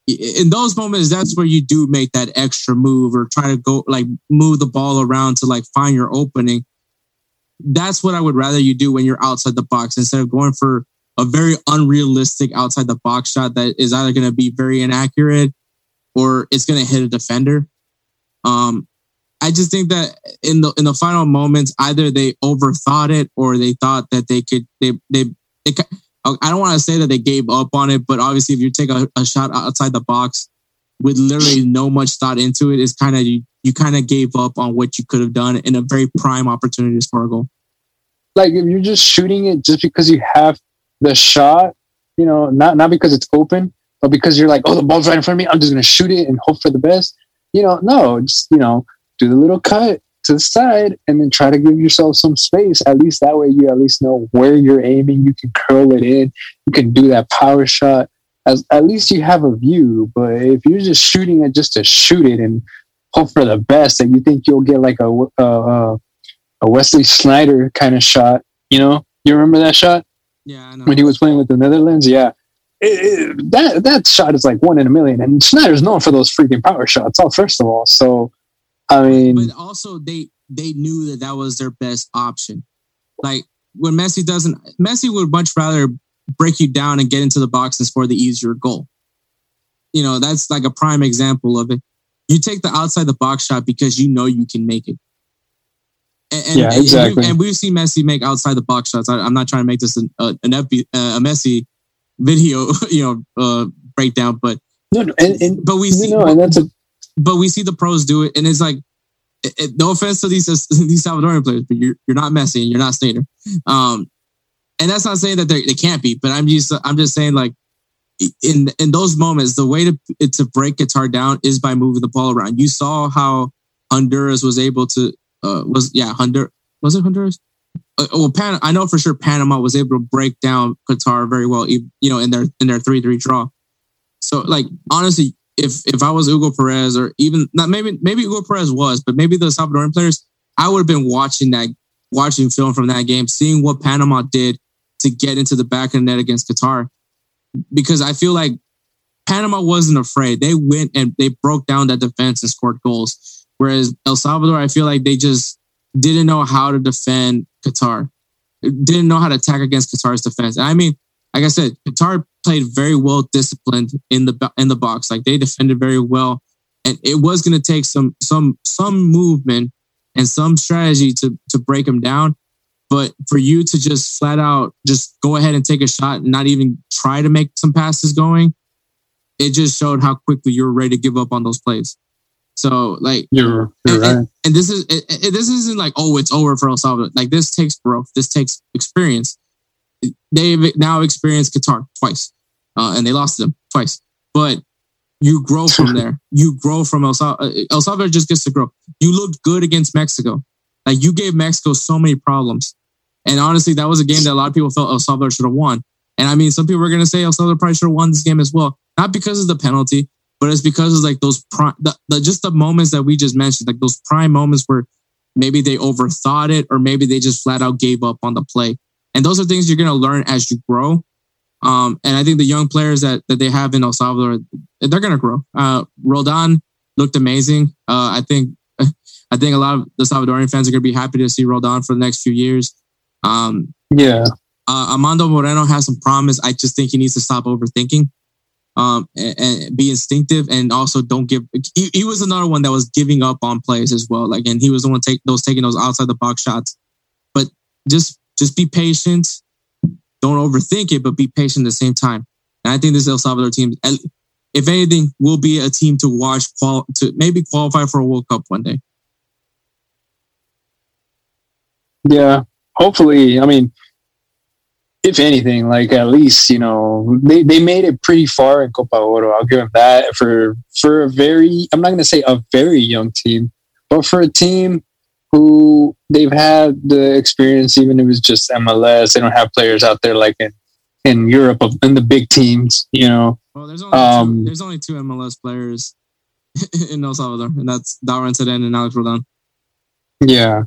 B: in those moments, that's where you do make that extra move or try to go like move the ball around to like find your opening. That's what I would rather you do when you're outside the box instead of going for a very unrealistic outside the box shot that is either going to be very inaccurate or it's going to hit a defender. Um, I just think that in the in the final moments, either they overthought it or they thought that they could they they they. I don't want to say that they gave up on it, but obviously, if you take a, a shot outside the box with literally no much thought into it, it's kind of you, you kind of gave up on what you could have done in a very prime opportunity to score a goal.
C: like if you're just shooting it just because you have the shot, you know, not not because it's open, but because you're like, oh, the ball's right in front of me, I'm just gonna shoot it and hope for the best. You know, no, just you know, do the little cut to the side and then try to give yourself some space. At least that way you at least know where you're aiming. You can curl it in. You can do that power shot. As at least you have a view. But if you're just shooting it just to shoot it and hope for the best, and you think you'll get like a a, a a Wesley Sneijder kind of shot. You know, you remember that shot
B: Yeah, I know.
C: when he was playing with the Netherlands? Yeah. It- it- that that shot is like one in a million, and Sneijder's known for those freaking power shots. Oh, first of all, so I mean,
B: but also they they knew that that was their best option. Like when Messi doesn't, Messi would much rather break you down and get into the box and score the easier goal. You know, that's like a prime example of it. You take the outside the box shot because you know you can make it. And, and,
C: Yeah, exactly.
B: And, and we've seen Messi make outside the box shots. I, I'm not trying to make this an, uh, an FB, uh, a Messi video, [laughs] you know, uh, breakdown, but
C: No, no, and, and
B: but we see,
C: know, and that's a
B: but we see the pros do it, and it's like, it, it- no offense to these [laughs] these Salvadorian players, but you're you're not Messi and you're not Sneijder. Um, and that's not saying that they they can't be, but I'm just I'm just saying like, in in those moments, the way to to break Qatar down is by moving the ball around. You saw how Honduras was able to uh was yeah Honduras was it Honduras? Uh, well, Pan, I know for sure Panama was able to break down Qatar very well, you know, in their in their three three draw. So, like honestly, if if I was Hugo Perez or even not maybe maybe Hugo Perez was, but maybe the Salvadoran players, I would have been watching that watching film from that game, seeing what Panama did to get into the back of the net against Qatar, because I feel like Panama wasn't afraid. They went and they broke down that defense and scored goals. Whereas El Salvador, I feel like they just didn't know how to defend Qatar, didn't know how to attack against Qatar's defense. And I mean, like I said, Qatar played very well disciplined in the in the box. Like they defended very well, and it was going to take some some some movement and some strategy to to break them down. But for you to just flat out just go ahead and take a shot and not even try to make some passes going, it just showed how quickly you were ready to give up on those plays. So like
C: you're, you're
B: and,
C: right.
B: and, and this is it- this isn't like oh it's over for El Salvador. Like this takes growth. This takes experience. They've now experienced Qatar twice, uh, and they lost them twice. But you grow from [laughs] there. You grow from El Salvador. El Salvador just gets to grow. You looked good against Mexico. Like you gave Mexico so many problems, and honestly, that was a game that a lot of people felt El Salvador should have won. And I mean, some people were going to say El Salvador probably should have won this game as well, not because of the penalty, but it's because of like those prime, the, the, just the moments that we just mentioned, like those prime moments where maybe they overthought it or maybe they just flat out gave up on the play. And those are things you're going to learn as you grow. Um, and I think the young players that, that they have in El Salvador, they're going to grow. Uh, Roldan looked amazing. Uh, I think, [laughs] I think a lot of the Salvadorian fans are going to be happy to see Roldan for the next few years. Um,
C: Yeah,
B: uh, Armando Moreno has some promise. I just think he needs to stop overthinking, um, and, and be instinctive, and also don't give. He, he was another one that was giving up on plays as well. Like, and he was the one take those taking those outside the box shots. But just just be patient. Don't overthink it, but be patient at the same time. And I think this El Salvador team, if anything, will be a team to watch, qual- to maybe qualify for a World Cup one day.
C: yeah. Hopefully, I mean, if anything, like at least you know they, they made it pretty far in Copa Oro. I'll give them that for for a very. I'm not going to say a very young team, but for a team who they've had the experience, even if it's just MLS, they don't have players out there like in in Europe of in the big teams. You know,
B: Well, there's only
C: Um,
B: two, there's only two MLS players [laughs] in El Salvador, and that's Darwin Cerén and Alex Roldan.
C: Yeah.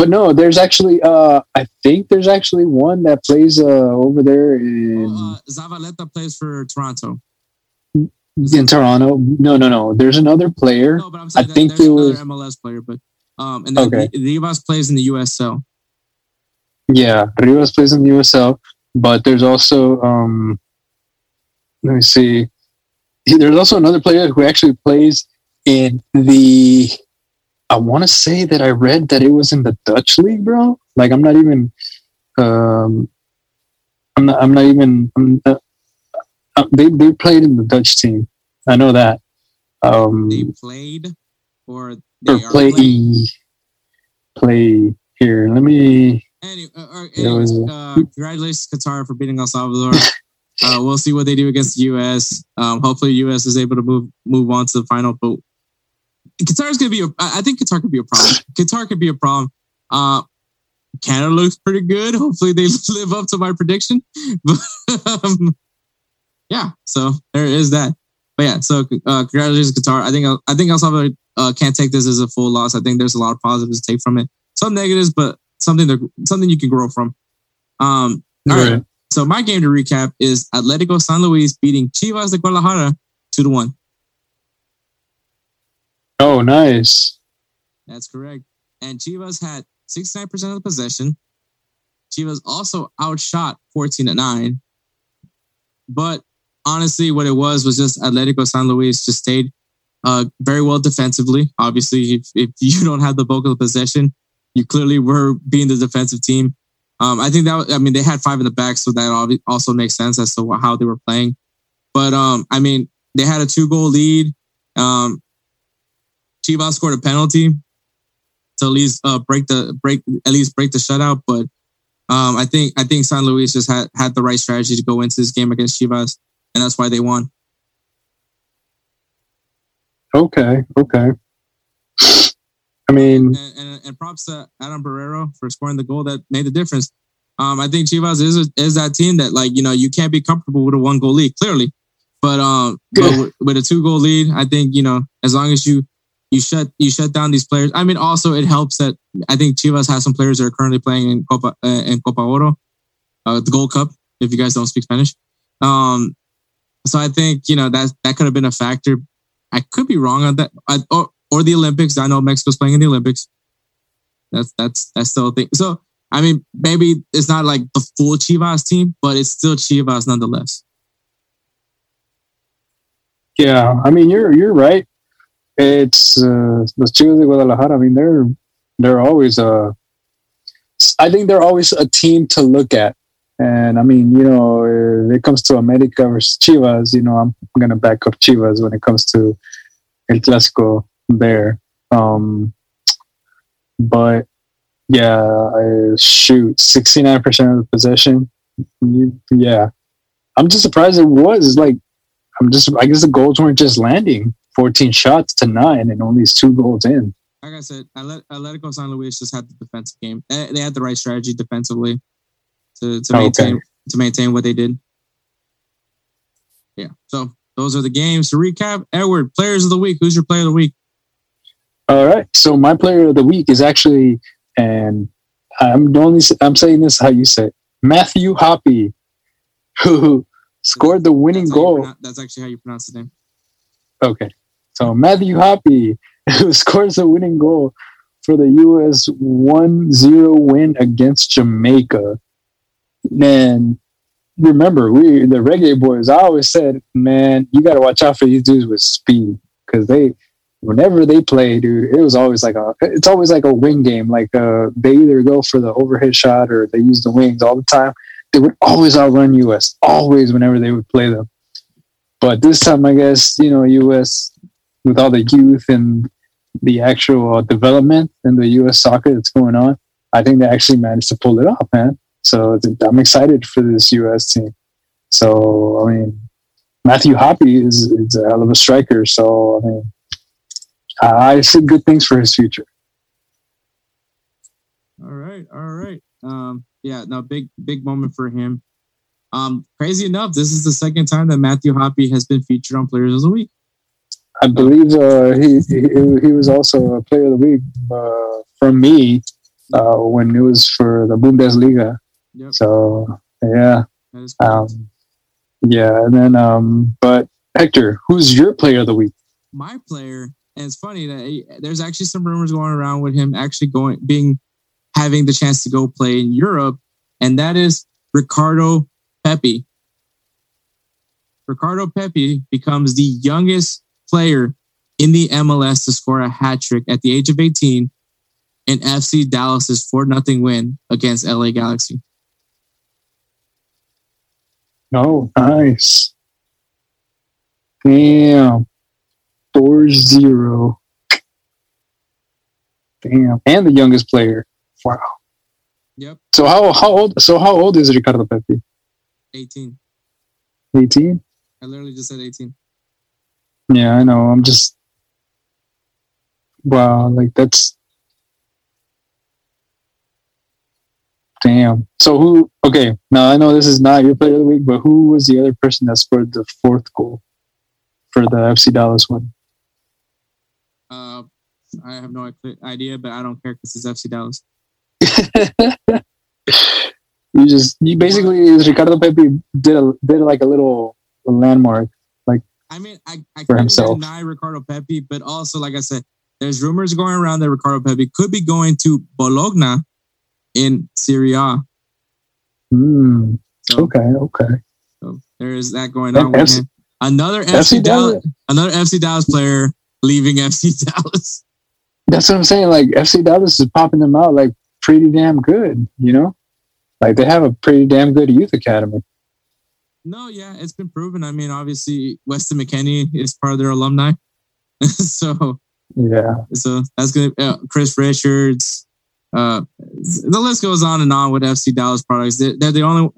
C: But no, there's actually uh I think there's actually one that plays uh over there in
B: Well, uh, Zavaleta plays for Toronto.
C: in Toronto. No, no, no. There's another player.
B: No, but I'm saying
C: I
B: that
C: think
B: there's
C: it
B: another
C: was-
B: MLS player, but um, and then
C: Okay.
B: okay. Rivas plays in the USL.
C: Yeah, Rivas plays in the USL, but there's also um let me see. There's also another player who actually plays in the I want to say that I read that it was in the Dutch league, bro. Like I'm not even um I'm not I'm not even I'm not, uh, they they played in the Dutch team. I know that. Um
B: They played, or they
C: or
B: are
C: play play here. Let me
B: Anyway, uh, uh,
C: was,
B: anyways, uh, congratulations, Qatar, for beating El Salvador. [laughs] uh, we'll see what they do against the U.S. Um, hopefully, U.S. is able to move move on to the final. But Qatar is going to be. A, I think Qatar could be a problem. [laughs] Qatar could be a problem. Uh, Canada looks pretty good. Hopefully, they [laughs] live up to my prediction. [laughs] But um, yeah, so there is that. But yeah, so uh, congratulations, Qatar. I think I think El Salvador uh, can't take this as a full loss. I think there's a lot of positives to take from it. Some negatives, but something that something you can grow from. Um, all right.
C: Right.
B: So my game to recap is Atletico San Luis beating Chivas de Guadalajara two to one.
C: Oh, nice.
B: That's correct. And Chivas had 69% of the possession. Chivas also outshot 14 to 9. But honestly, what it was was just Atletico San Luis just stayed uh, very well defensively. Obviously, if, if [laughs] you don't have the bulk of the possession, you clearly were being the defensive team. Um, I think that I mean they had five in the back, so that also makes sense as to how they were playing. But um, I mean they had a two goal lead. Um, Chivas scored a penalty to at least uh, break the break at least break the shutout. But um, I think I think San Luis just had had the right strategy to go into this game against Chivas, and that's why they won.
C: Okay, okay. I mean,
B: and, and, and, props to Adam Bareiro for scoring the goal that made the difference. Um, I think Chivas is is that team that like you know you can't be comfortable with a one goal lead clearly, but um, but with, with a two goal lead, I think you know as long as you you shut you shut down these players. I mean, also it helps that I think Chivas has some players that are currently playing in Copa uh, in Copa Oro, uh, the Gold Cup. If you guys don't speak Spanish, um, so I think you know that that could have been a factor. I could be wrong on that, I, or or the Olympics. I know Mexico's playing in the Olympics. That's that's that's still a thing. So I mean, maybe it's not like the full Chivas team, but it's still Chivas nonetheless.
C: Yeah, I mean, you're you're right it's uh, los Chivas de Guadalajara. I mean, they're they're always a. Uh, I think they're always a team to look at. And I mean, you know, if it comes to America versus Chivas, you know, I'm to back up Chivas when it comes to El Clásico there. Um, but yeah, I shoot, 69% of the possession. Yeah. I'm just surprised it was like, I'm just, I guess the goals weren't just landing. 14 shots to nine and only two goals in.
B: Like I said, Atletico San Luis just had the defensive game. Eh, they had the right strategy defensively to, to oh, maintain okay. to maintain what they did. Yeah. So those are the games. To recap, Edward, players of the week. Who's your player of the week?
C: All right. So my player of the week is actually, and I'm only I'm saying this how you say it, Matthew Hoppe, who [laughs] scored the winning
B: that's
C: goal.
B: Pronounce, that's actually how you pronounce the name.
C: Okay. So Matthew Hoppe, [laughs] who scores the winning goal for the U.S. 1-0 win against Jamaica. Man, remember, we the reggae boys, I always said, man, you got to watch out for these dudes with speed because they, whenever they play, dude, it was always like a, it's always like a wing game. Like uh, they either go for the overhead shot or they use the wings all the time. They would always outrun US, always whenever they would play them. But this time, I guess you know, U.S. with all the youth and the actual development in the U.S. soccer that's going on, I think they actually managed to pull it off, man. So I'm excited for this U.S. team. So I mean, Matthew Hoppe is, is a hell of a striker. So I mean, I see good things for his future.
B: All right, all right. Um, yeah, no, big big moment for him. Um, crazy enough, this is the second time that Matthew Hoppe has been featured on Players of the Week.
C: I believe uh, he, he, he was also a Player of the Week uh, from me uh, when it was for the Bundesliga. Yep. So yeah, um, yeah, and then um, but Hector, who's your Player of the Week?
B: My player, and it's funny that he, there's actually some rumors going around with him actually going being having the chance to go play in Europe, and that is Ricardo Pepi. Ricardo Pepi becomes the youngest player in the MLS to score a hat trick at the age of 18 in FC Dallas's 4 0 win against LA Galaxy.
C: Oh, nice. Damn. 4 0. Damn. And the youngest player. Wow.
B: Yep.
C: So how how old so how old is Ricardo Pepi?
B: 18.
C: 18?
B: I literally just said 18.
C: Yeah, I know. I'm just wow, like that's damn. So who okay, now I know this is not your player of the week, but who was the other person that scored the fourth goal for the FC Dallas one?
B: Uh I have no idea, but I don't care because it's FC Dallas. [laughs]
C: you just you basically Ricardo Pepi did a did like a little landmark
B: I mean I, I for himself. deny Ricardo Pepi, but also like I said, there's rumors going around that Ricardo Pepi could be going to Bologna in Serie A.
C: Mm, so, okay, okay.
B: So there is that going on with him. Another FC, FC Dallas, Dallas, another FC Dallas player leaving [laughs] FC Dallas.
C: That's what I'm saying. Like FC Dallas is popping them out like pretty damn good, you know? Like they have a pretty damn good youth academy.
B: No, yeah, it's been proven. I mean, obviously, Weston McKennie is part of their alumni, [laughs] so
C: Yeah.
B: so that's gonna uh, Chris Richards. Uh, the list goes on and on with FC Dallas products. They're, they're the only.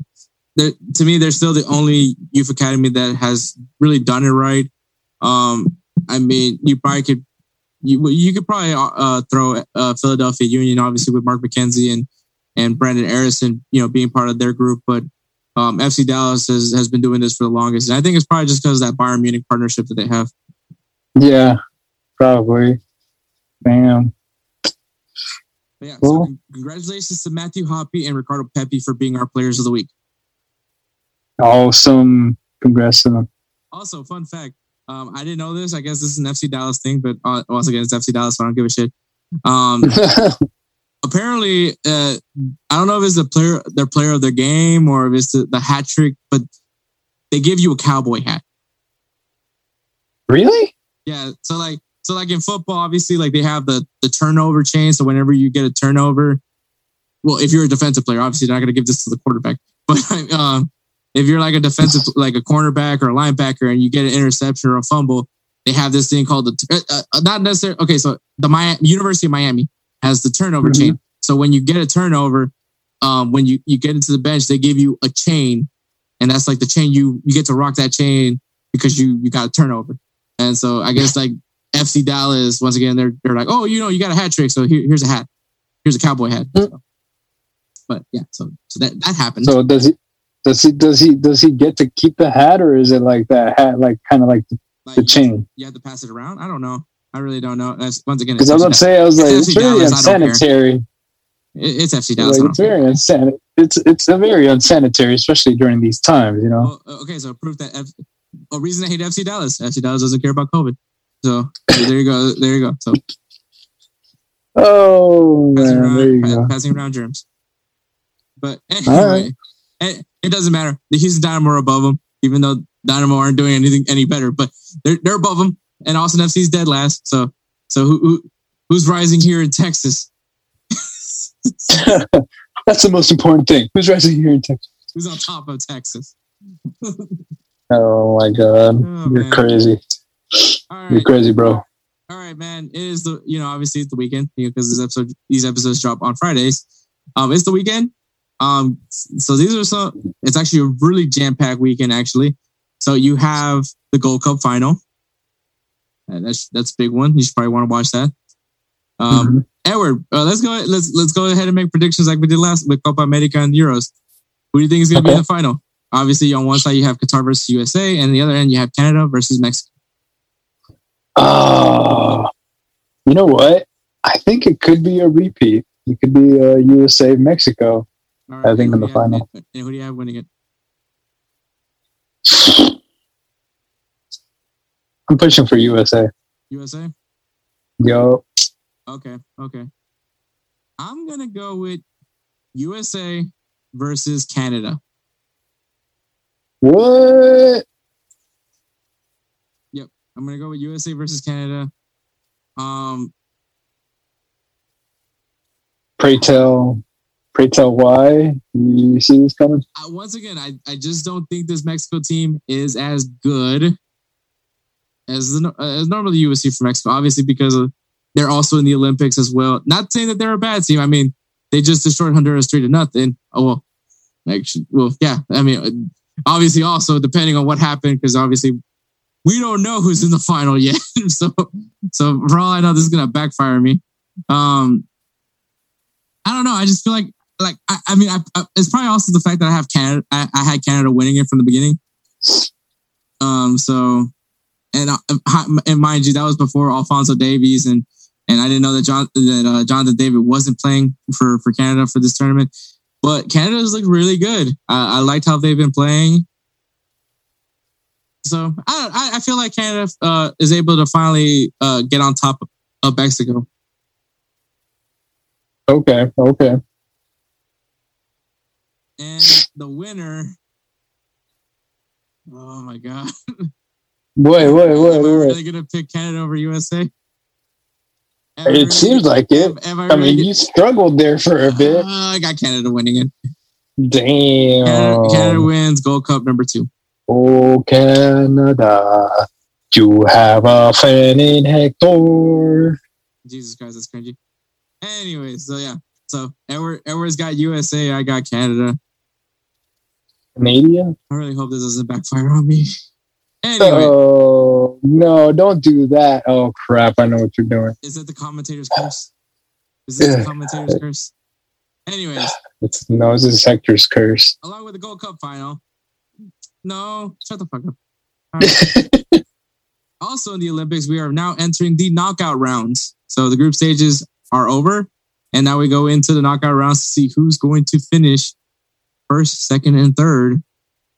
B: They're, to me, they're still the only youth academy that has really done it right. Um, I mean, you probably could. You, you could probably uh, throw uh, Philadelphia Union, obviously with Mark McKenzie and and Brenden Aaronson, you know, being part of their group. But um, FC Dallas has, has been doing this for the longest. And I think it's probably just because of that Bayern Munich partnership that they have.
C: Yeah. Probably. Damn.
B: But yeah,
C: Cool.
B: so congratulations to Matthew Hoppe and Ricardo Pepi for being our players of the week.
C: Awesome. Congrats to them.
B: Also, fun fact. Um, I didn't know this. I guess this is an FC Dallas thing, but uh, once again, it's FC Dallas, so I don't give a shit. Um, [laughs] apparently, uh, I don't know if it's the player, their player of their game, or if it's the, the hat trick, but they give you a cowboy hat.
C: really?
B: Yeah. So like, so like in football, obviously, like they have the the turnover chain. So whenever you get a turnover, well, if you're a defensive player, obviously they're not going to give this to the quarterback. [laughs] But um, if you're like a defensive, [laughs] like a cornerback or a linebacker, and you get an interception or a fumble, they have this thing called the uh, uh, not necessarily. Okay, so the Miami, University of Miami has the turnover
C: Mhm.
B: chain. So when you get a turnover, um, when you you get into the bench, they give you a chain, and that's like the chain you you get to rock that chain because you you got a turnover. And so I guess like FC Dallas, once again, they're they're like, oh, you know, you got a hat trick, so here, here's a hat, here's a cowboy hat. So- but yeah, so so that that happened.
C: So does he does he does he does he get to keep the hat or is it like that hat like kind of like the,
B: Like,
C: the chain?
B: You have to pass it around. I don't know. I really don't know. That's once again,
C: Because I was gonna say I was like
B: It's
C: it's really
B: Dallas, I don't care.
C: unsanitary.
B: it- it's FC Dallas.
C: Like, it's very unsanitary. It's it's a very unsanitary, especially during these times. You know.
B: Well, okay, so proof that F- a reason I hate FC Dallas. FC Dallas doesn't care about COVID. So there you go. There you go. So [laughs]
C: Oh
B: passing
C: man,
B: around,
C: there you
B: pa-
C: go.
B: passing around germs. But [laughs] anyway, it, it doesn't matter. The Houston Dynamo are above them, even though Dynamo aren't doing anything any better. But they're they're above them, and Austin FC's dead last. So so who, who who's rising here in Texas? [laughs]
C: That's the most important thing. Who's rising here in Texas?
B: Who's on top of Texas? [laughs]
C: Oh my god,
B: Oh,
C: you're
B: man.
C: crazy.
B: All
C: You're crazy, bro.
B: All right, man. It is the you know obviously it's the weekend because this episode these episodes drop on Fridays. Um, it's the weekend. Um, so these are some. It's actually a really jam packed weekend actually. So you have the Gold Cup final. Uh, that's that's a big one. You should probably want to watch that. Um,
C: Mhm.
B: Edward, uh, let's go. Let's let's go ahead and make predictions like we did last with Copa America and Euros. Who do you think is going to be in the final? Obviously, on one side you have Qatar versus USA, and the other end you have Canada versus Mexico.
C: Oh, you know what? I think it could be a repeat. It could be uh, USA Mexico.
B: All
C: I think in the
B: do you have-
C: final.
B: And who do you have winning it?
C: I'm pushing for USA.
B: USA.
C: Yo,
B: Okay, okay. I'm gonna go with USA versus Canada.
C: what? Yep.
B: I'm gonna go with USA versus Canada. Um,
C: Pray tell, pray tell why you see this coming?
B: I, once again, I, I just don't think this Mexico team is as good as the, as normally you would see from Mexico. Obviously, because of, they're also in the Olympics as well. Not saying that they're a bad team. I mean, they just destroyed Honduras three to nothing. Oh well, actually, well, yeah. I mean, obviously, also depending on what happened, because obviously we don't know who's in the final yet. [laughs] so, so for all I know, this is gonna backfire me. Um, I don't know. I just feel like like I, I mean, I, I, it's probably also the fact that I have Canada. I, I had Canada winning it from the beginning. Um. So, and and mind you, that was before Alphonso Davies, and and I didn't know that John that uh, Jonathan David wasn't playing for for Canada for this tournament. But Canada's looked really good. I, I liked how they've been playing. So I I, I feel like Canada uh, is able to finally uh, get on top of Mexico.
C: Okay, okay.
B: And the winner. Oh my god. [laughs]
C: Wait, wait, wait,
B: Am I
C: wait.
B: really gonna pick Canada over USA? Am
C: It
B: really-
C: seems like it.
B: am-
C: I
B: really
C: mean, you struggled there for a bit.
B: Uh, I got Canada winning it.
C: Damn.
B: Canada, Canada wins Gold Cup number two.
C: Oh, Canada, you have a fan in Hector.
B: Jesus Christ, that's cringy. Anyway, so yeah. So Edward Edward's got USA, I got Canada.
C: Canadian?
B: I really hope this doesn't backfire on me. Anyway,
C: Oh, no, don't do that. Oh, crap. I know what you're doing.
B: is it the commentator's curse? Is this the commentator's curse? Anyways, [sighs]
C: It's, no, this is Hector's curse.
B: along with the Gold Cup final. No, shut the fuck up. [laughs] Right. also in the Olympics, we are now entering the knockout rounds. So the group stages are over, and now we go into the knockout rounds to see who's going to finish first, second, and third.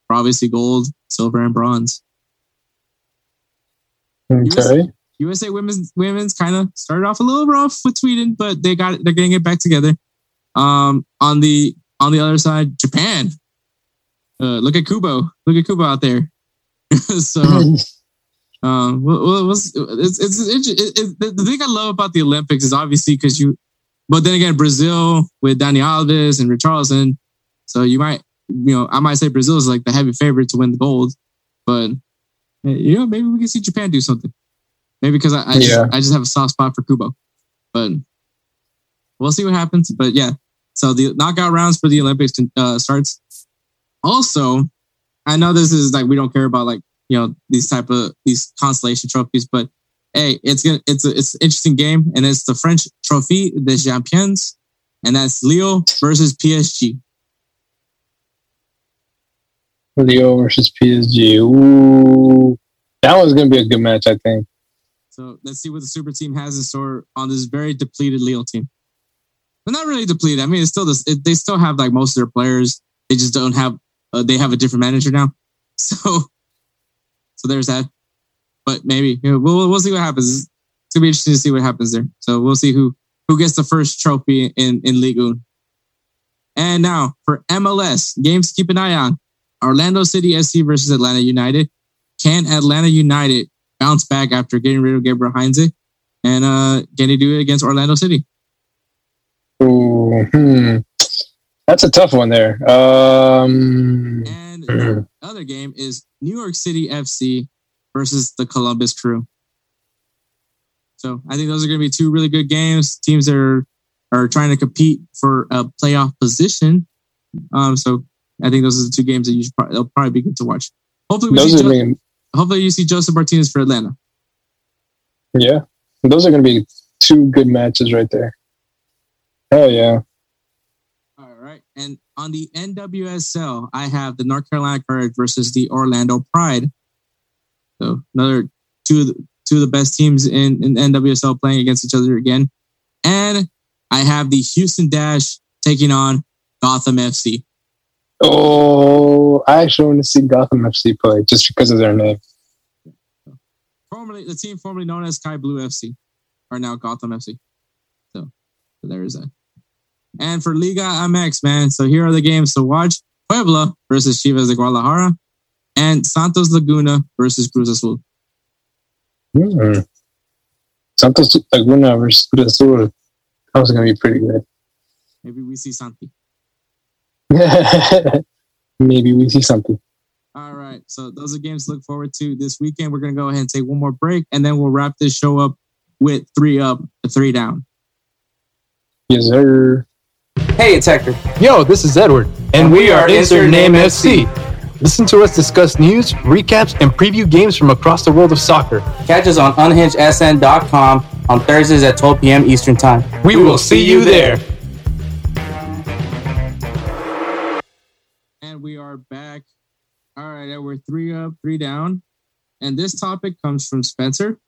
B: For obviously, gold, silver, and bronze.
C: Okay.
B: USA women's women's kind of started off a little rough with Sweden, but they got they're getting it back together. Um, on the on the other side, Japan. Uh, look at Kubo. Look at Kubo out there. [laughs] so, [laughs] um, was it's it's, it's, it, it, the, thing I love about the Olympics is obviously because you, but then again, Brazil with Dani Alves and Richarlison. So you might, you know, I might say Brazil is like the heavy favorite to win the gold, but you know, maybe we can see Japan do something. Maybe because I, I, just, I just have a soft spot for Kubo, but we'll see what happens. But yeah, so the knockout rounds for the Olympics uh, starts. Also, I know this is like we don't care about like you know these type of these constellation trophies, but hey, it's gonna it's a, it's an interesting game, and it's the French Trophée des Champions, and that's Lille versus PSG.
C: Lille versus PSG. Ooh. That one's going to be a good match, I think.
B: So let's see what the super team has in store on this very depleted Lille team. But not really depleted. I mean, it's still this. It, they still have like most of their players. They just don't have. Uh, they have a different manager now. [laughs] So, so there's that. But maybe you know, we'll we'll see what happens. It's gonna be interesting to see what happens there. So we'll see who who gets the first trophy in in Ligue 1. And now for MLS games keep an eye on: Orlando City SC versus Atlanta United. Can Atlanta United bounce back after getting rid of Gabriel Heinze? And uh, can he do it against Orlando City?
C: Ooh, hmm. That's a tough one there. Um,
B: And the [clears throat] other game is New York City FC versus the Columbus Crew. So I think those are going to be two really good games. Teams that are are trying to compete for a playoff position. Um, so I think those are the two games that you should probably, they'll probably be good to watch. Hopefully, we
C: those
B: see
C: are
B: Jo-
C: being,
B: hopefully you see Josef Martínez for Atlanta.
C: yeah, those are going to be two good matches right there. Hell yeah.
B: All right. And on the NWSL, I have the North Carolina Courage versus the Orlando Pride. So another two of the, two of the best teams in, in NWSL playing against each other again. And I have the Houston Dash taking on Gotham FC.
C: Oh, I actually want to see Gotham FC play just because of their name.
B: Formerly the team formerly known as Sky Blue FC are now Gotham FC. So, so there is that. And for Liga MX, man. So here are the games to watch. Puebla versus Chivas de Guadalajara and Santos Laguna versus Cruz Azul.
C: Hmm. Santos Laguna versus Cruz Azul. That was going to be pretty good.
B: Maybe we see Santi. [laughs]
C: Maybe we see something.
B: All right. So those are games to look forward to this weekend. We're going to go ahead and take one more break and then we'll wrap this show up with three up, three down.
C: Yes, sir.
E: Hey, it's Hector.
D: Yo, this is Edward, and we are Insert Name FC. Listen to us discuss news, recaps, and preview games from across the world of soccer.
E: Catch us on unhingedsn.com on Thursdays at 12 p.m. Eastern Time.
D: We will see you there.
B: Are back. All right. We're three up, three down. And this topic comes from Spencer.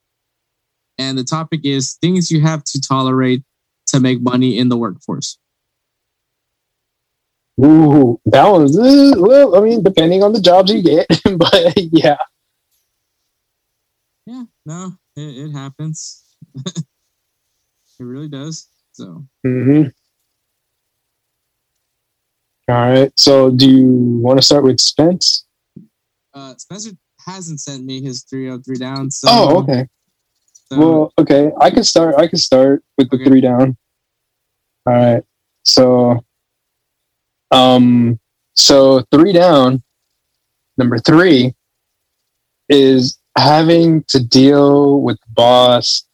B: And the topic is things you have to tolerate to make money in the workforce.
C: Ooh, that was well. I mean, depending on the jobs you get, [laughs] but yeah.
B: Yeah, no, it, it happens. [laughs] it really does. So
C: hmm All right. So, do you want to start with Spence?
B: uh Spencer hasn't sent me his three up, three down. So
C: Oh, okay.
B: So,
C: Well, okay, I can start. I can start with the
B: Okay.
C: three down. All right. So, um, so three down. Number three is having to deal with the boss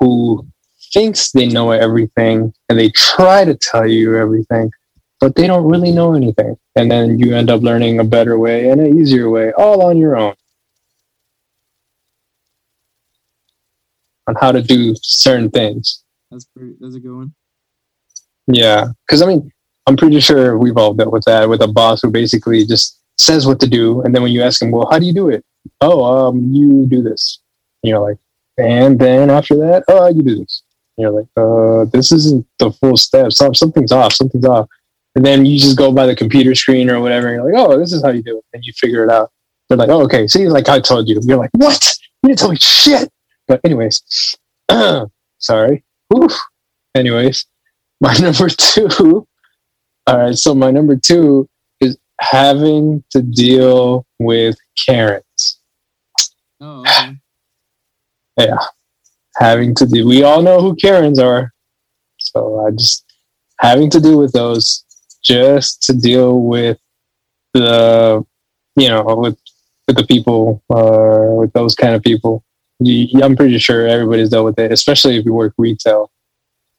C: who thinks they know everything and they try to tell you everything, but they don't really know anything. And then you end up learning a better way and an easier way all on your own. On how to do certain things.
B: that's pretty. That's a good one.
C: Yeah, because I mean, I'm pretty sure we've all dealt with that with a boss who basically just says what to do, and then when you ask him, "Well, how do you do it?" Oh, um, you do this. And you're like, and then after that, oh, you do this. And you're like, uh, this isn't the full step. Something's off. Something's off. And then you just go by the computer screen or whatever. And you're like, oh, this is how you do it, and you figure it out. They're like, oh, okay. See, like I told you. You're like, what? You didn't tell me shit. But anyways, [clears throat] sorry. Oof. Anyways, [laughs] my number two. All right, so my number two is having to deal with Karens.
B: Oh, okay. [sighs]
C: Yeah, having to do. We all know who Karens are, so I just having to deal with those just to deal with the, you know, with with the people, uh, with those kind of people. I'm pretty sure everybody's dealt with it, especially if you work retail,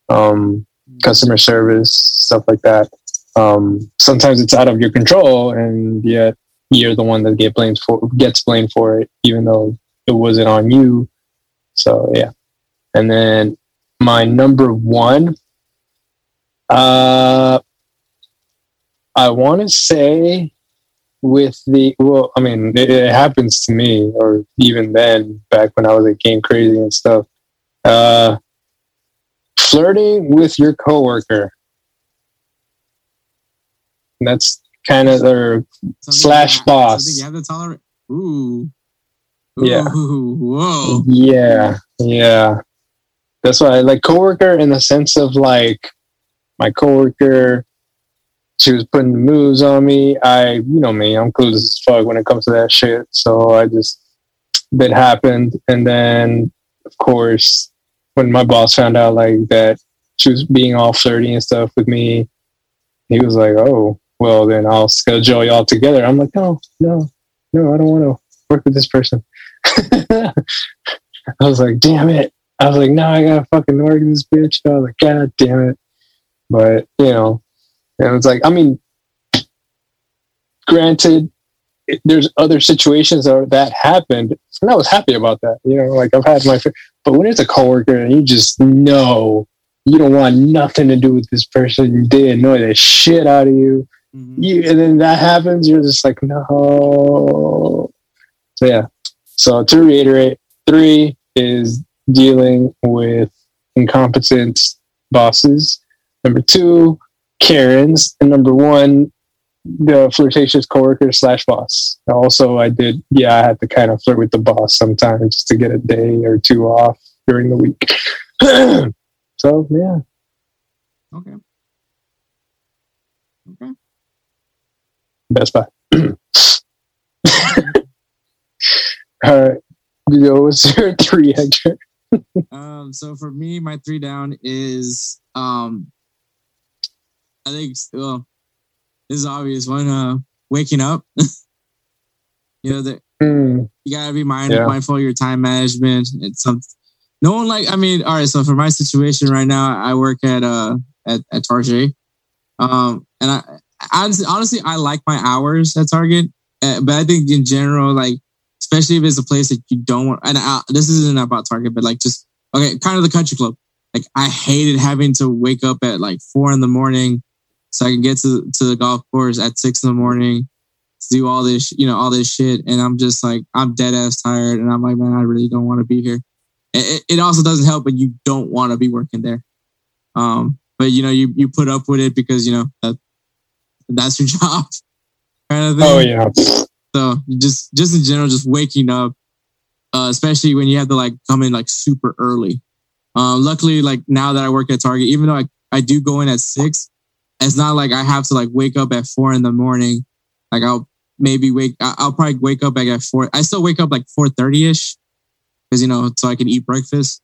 C: um, customer service, stuff like that. Um, sometimes it's out of your control, and yet you're the one that get blamed for gets blamed for it, even though it wasn't on you. So yeah, and then my number one, uh, I want to say with the well, I mean, it, it happens to me, or even then, back when I was at Game Crazy and stuff. Uh, flirting with your coworker. That's kind of their Slash boss.
B: Something you have to tolerate. Ooh.
C: Yeah.
B: Ooh, whoa.
C: Yeah, yeah. That's why I like coworker in the sense of like my coworker. She was putting moves on me. I, you know me, I'm clueless as fuck when it comes to that shit. So I just that happened, and then of course when my boss found out like that she was being all flirty and stuff with me, he was like, "Oh, well then I'll schedule y'all together." I'm like, "No, no, no, I don't want to work with this person." [laughs] I was like, damn it. I was like, no, I gotta fucking work with this bitch. I was like, god damn it. But, you know, and it's like, I mean, granted, there's other situations that, that happened, and I was happy about that. You know, like I've had my, but when it's a coworker and you just know you don't want nothing to do with this person, they annoy the shit out of you,
B: Mhm.
C: you and then that happens, you're just like, no. So yeah. So to reiterate, three is dealing with incompetent bosses. Number two, Karens, and number one, the flirtatious coworker slash boss. Also, I did, yeah, I had to kind of flirt with the boss sometimes just to get a day or two off during the week. [clears throat] so yeah,
B: Okay. Okay.
C: Best Buy. [clears throat] All right. Yo, what's your [laughs] three, Hector?
B: Um, so for me, my three down is um I think well, this is obvious one, uh waking up. [laughs] you know that
C: Hmm.
B: you gotta be mind,
C: Yeah.
B: mindful of your time management. It's some no one like I mean, all right, so for my situation right now, I work at uh at, at Target. Um and I honestly, honestly I like my hours at Target. Uh, but I think in general, like especially if it's a place that you don't want and I, this isn't about Target, but like just okay, kind of the country club. Like I hated having to wake up at like four in the morning so I can get to to the golf course at six in the morning to do all this, you know, all this shit. And I'm just like, I'm dead ass tired. And I'm like, man, I really don't want to be here. It, it also doesn't help when you don't want to be working there. Um, but you know, you you put up with it because you know that that's your [laughs] job, kind of thing.
C: Oh yeah.
B: So just just in general, just waking up, uh, especially when you have to like come in like super early. Um, luckily, like now that I work at Target, even though I, I do go in at six, it's not like I have to like wake up at four in the morning. Like I'll maybe wake, I'll probably wake up like at four. I still wake up like four thirty ish, because you know so I can eat breakfast.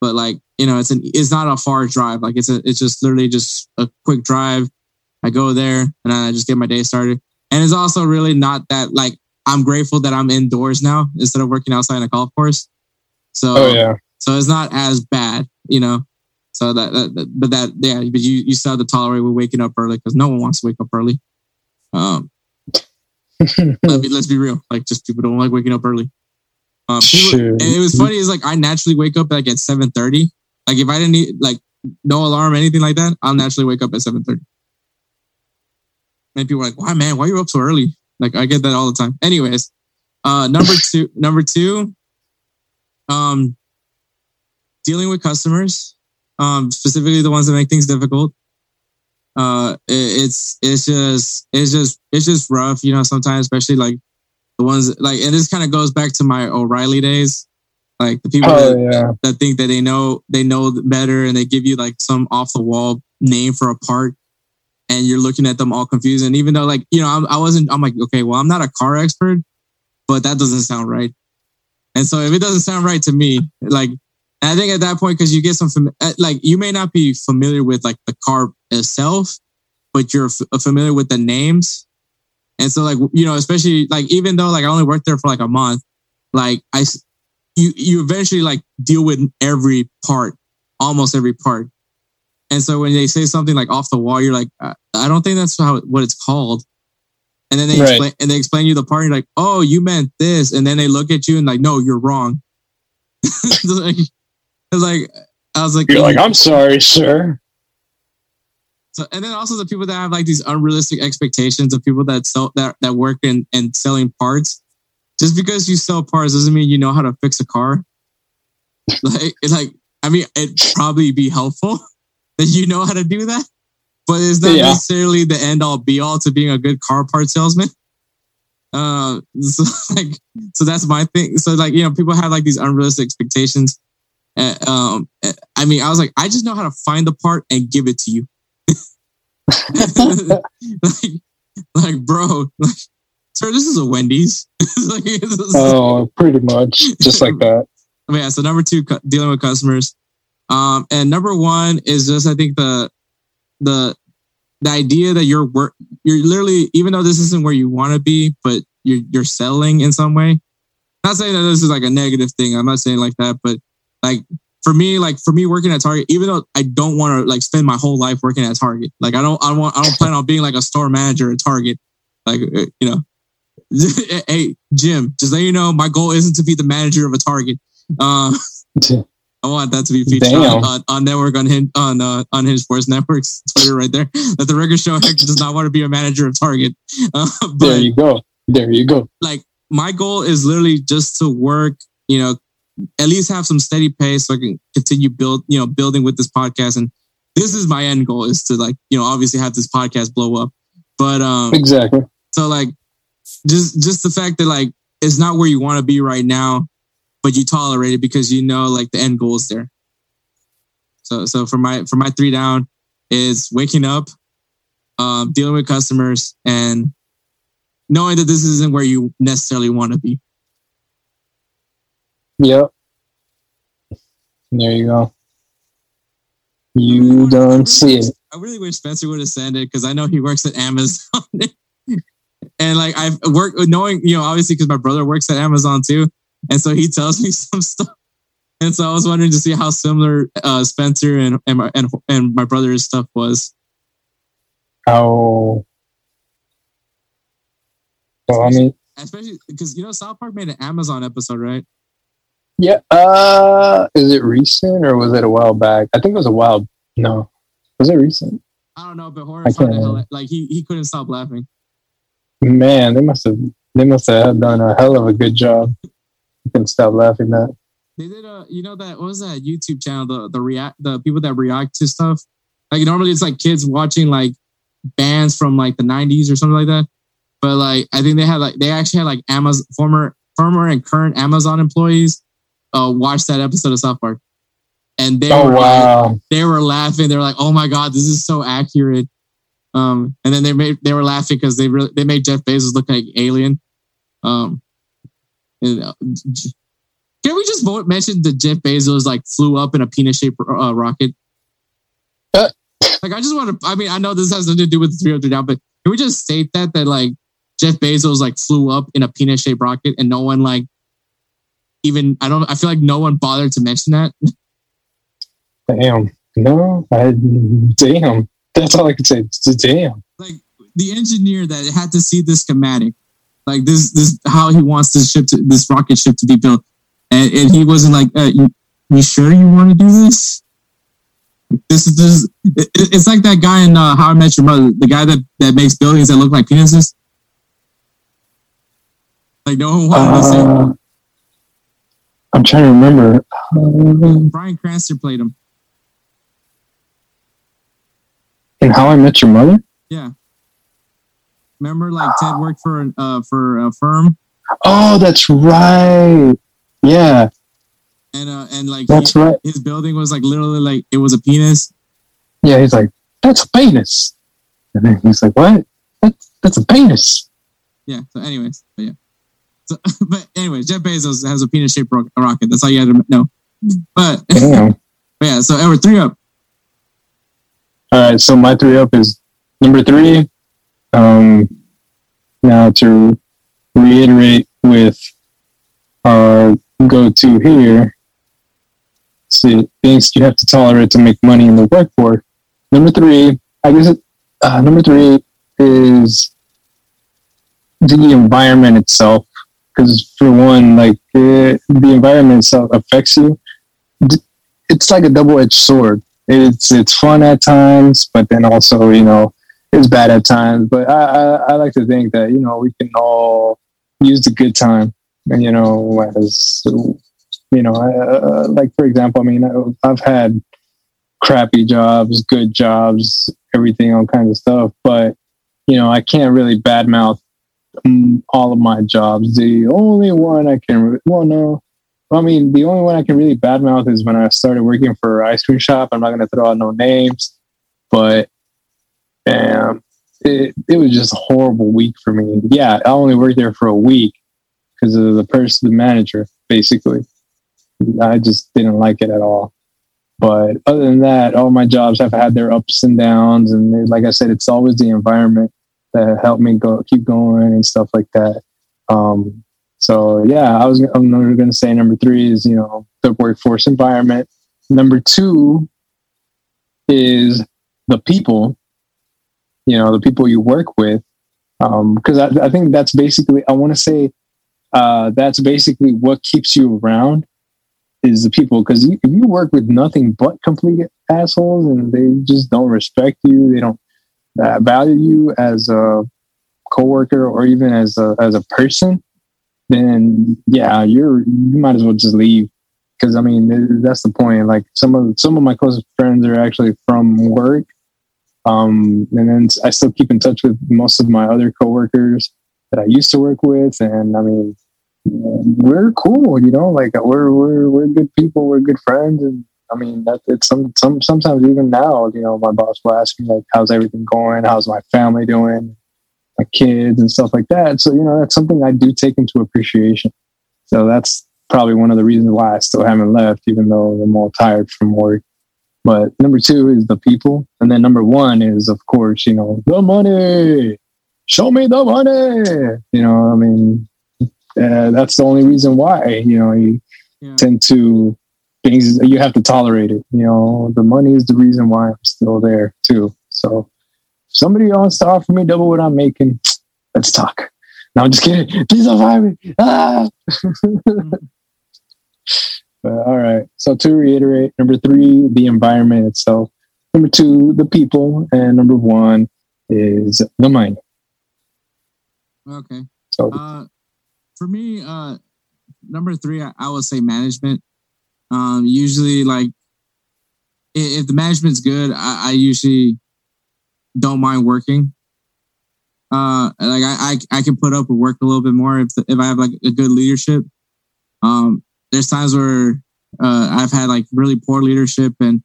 B: But like you know, it's an it's not a far drive. Like it's a it's just literally just a quick drive. I go there and I just get my day started. And it's also really not that like I'm grateful that I'm indoors now instead of working outside in a golf course. So
C: Oh yeah.
B: so it's not as bad, you know. So that, that, but that yeah, but you you have to tolerate with waking up early because no one wants to wake up early. Um, [laughs] let's be real, like just people don't like waking up early. Um, people,
C: Sure.
B: it was funny is like I naturally wake up like at seven thirty. Like if I didn't need like no alarm or anything like that, I'll naturally wake up at seven thirty. And people are like, "Why, man? Why are you up so early?" Like I get that all the time. Anyways, uh, number two, number two, um, dealing with customers, um, specifically the ones that make things difficult. Uh, it- it's it's just it's just it's just rough, you know. Sometimes, especially like the ones like, and this kind of goes back to my O'Reilly days, like the people
C: Oh
B: that,
C: yeah.
B: that think that they know they know better and they give you like some off the wall name for a part and you're looking at them all confused and even though like you know I'm, i wasn't i'm like okay well i'm not a car expert but that doesn't sound right and so if it doesn't sound right to me like and i think at that point because you get some fam- uh, like you may not be familiar with like the car itself but you're f- familiar with the names and so like you know especially like even though like i only worked there for like a month like I you you eventually like deal with every part, almost every part. And so when they say something like off the wall, you're like, I, I don't think that's how what it's called. And then they
C: Right.
B: explain and they explain you the part. You're like, oh, you meant this, and then they look at you and like, no, you're wrong. [laughs] like, like I was like,
C: You're like, I'm sorry, sir.
B: So, and then also the people that have like these unrealistic expectations of people that sell that that work in and selling parts. Just because you sell parts doesn't mean you know how to fix a car. [laughs] like, it's like I mean, it'd probably be helpful [laughs] that you know how to do that, but it's not
C: Yeah.
B: necessarily the end all be all to being a good car part salesman. Uh, [laughs] so like, so that's my thing. So like, you know, people have like these unrealistic expectations. Uh, um, I mean, I was like, I just know how to find the part and give it to you. [laughs] [laughs] like, like, bro, like, sir, this is a Wendy's. [laughs] like, just-
C: Oh, pretty much just like that.
B: but yeah, so number two, cu- dealing with customers. Um, and number one is just, I think the, the, the idea that you're work, you're literally, even though this isn't where you want to be, but you're, you're selling in some way. Not saying that this is like a negative thing. I'm not saying like that, but like for me, like for me working at Target, even though I don't want to like spend my whole life working at Target, like I don't, I don't want, I don't plan on being like a store manager at Target. Like, uh, you know, [laughs] hey, Jim, just let you know, my goal isn't to be the manager of a Target. Uh, [laughs] I want that to be featured on, on, on network on him on uh, on his sports networks [laughs] Twitter right there. That the record show Hector does not want to be a manager of Target. Uh,
C: There you go. There you go.
B: like my goal is literally just to work, you know, at least have some steady pace so I can continue build, you know, building with this podcast. And this is my end goal is to like, you know, obviously have this podcast blow up. But um
C: Exactly.
B: so like just just the fact that like it's not where you want to be right now, but you tolerate it because you know like the end goal is there. So so for my for my three down is waking up, um, dealing with customers and knowing that this isn't where you necessarily want to be.
C: Yep. There you go. You don't see it.
B: I really wish Spencer would have sent it because I know he works at Amazon. [laughs] and like I've worked knowing, you know, obviously because my brother works at Amazon too. And so he tells me [laughs] some stuff. And so I was wondering to see how similar uh, Spencer and and my, and, and my brother's stuff was.
C: How? Well, I mean,
B: Especially because you know South Park made an Amazon episode, right?
C: Yeah. Uh, is it recent or was it a while back? I think it was a while. No, was it recent?
B: I don't know, but Horace
C: can't
B: found it
C: remember.
B: hella- like he he couldn't stop laughing.
C: Man, they must have. They must have done a hell of a good job. You can stop laughing that.
B: They did a you know that what was that YouTube channel the the react the people that react to stuff like normally it's like kids watching like bands from like the 90s or something like that but like I think they had like they actually had like Amazon former former and current Amazon employees uh watch that episode of South Park and they
C: Oh
B: were like,
C: wow!
B: they were laughing they were like oh my god this is so accurate um and then they made they were laughing because they really they made Jeff Bezos look like alien um and, uh, can we just vote mention that Jeff Bezos like flew up in a penis shaped uh, rocket?
C: Uh.
B: like I just want to. I mean, I know this has nothing to do with the three hundred three now, but can we just state that that like Jeff Bezos like flew up in a penis shaped rocket and no one like even I don't I feel like no one bothered to mention that.
C: Damn. No, I damn. That's all I can say. Damn.
B: Like the engineer that had to see this schematic, like this this how he wants this ship to this rocket ship to be built, and, and he wasn't like, uh, you, you sure you want to do this? This is this. It, it's like that guy in uh, How I Met Your Mother, the guy that that makes buildings that look like penises. Like no one wanted to say.
C: I'm trying to remember. Uh,
B: Bryan Cranston played him.
C: in How I Met Your Mother.
B: Yeah. Remember, like Ted worked for an uh for a firm,
C: Oh, that's right. Yeah,
B: and uh and like
C: that's
B: he-
C: right.
B: his building was like literally like it was a penis.
C: Yeah, he's like, that's a penis. And then he's like, what? That's that's a penis.
B: Yeah. So, anyways, but yeah. So, [laughs] but anyway, Jeff Bezos has a penis shaped ro- rocket. That's all you had to know. But, [laughs] but yeah. So Edward, three up.
C: All right, so my three up is number three. Um, now to reiterate with our go-to here, see things you have to tolerate to make money in the workforce. Number three, I guess it, uh, number three is the environment itself. Because for one, like eh, the environment itself affects you. It's like a double-edged sword it's it's fun at times, but then also you know it's bad at times. But I, I, I like to think that you know we can all use the good time, and you know as you know, uh, like for example, I mean I've had crappy jobs, good jobs, everything, all kinds of stuff, but you know I can't really badmouth all of my jobs. The only one I can, well, no, I mean, the only one I can really badmouth is when I started working for ice cream shop. I'm not going to throw out no names, but um, it, it was just a horrible week for me. Yeah, I only worked there for a week because of the person, the manager, basically. I just didn't like it at all. But other than that, all my jobs have had their ups and downs. And like I said, it's always the environment that helped me go keep going and stuff like that. Um, so yeah, I was I'm going to say number three is you know the workforce environment. Number two is the people. You know the people you work with, because I, I think that's basically I want to say uh, that's basically what keeps you around is the people. Because if you work with nothing but complete assholes and they just don't respect you, they don't uh, value you as a coworker or even as a as a person then yeah, you're you might as well just leave because I mean that's the point. Like some of some of my closest friends are actually from work, um, and then I still keep in touch with most of my other coworkers that I used to work with, and I mean we're cool, you know, like we're we're we're good people, we're good friends, and I mean that it's some some sometimes even now, you know, my boss will ask me like, "How's everything going? How's my family doing?" my kids and stuff like that. So, you know, that's something I do take into appreciation. So that's probably one of the reasons why I still haven't left, even though I'm all tired from work. But number two is the people. And then number one is, of course, you know, the money. Show me the money. You know, I mean, uh, that's the only reason why, you know, you
B: Yeah.
C: tend to things you have to tolerate it. You know, the money is the reason why I'm still there too. So if somebody wants to offer me double what I'm making, let's talk. No, I'm just kidding. [laughs] Please don't fire me. Ah! [laughs] But, all right. So to reiterate, number three, the environment itself. Number two, the people, and number one is the money.
B: Okay.
C: So
B: Uh, for me, uh, number three, I, I would say management. Um, usually, like i- if the management's good, I, I usually don't mind working. Uh, like I, I, I can put up with work a little bit more if if I have like a good leadership. Um, there's times where uh, I've had like really poor leadership and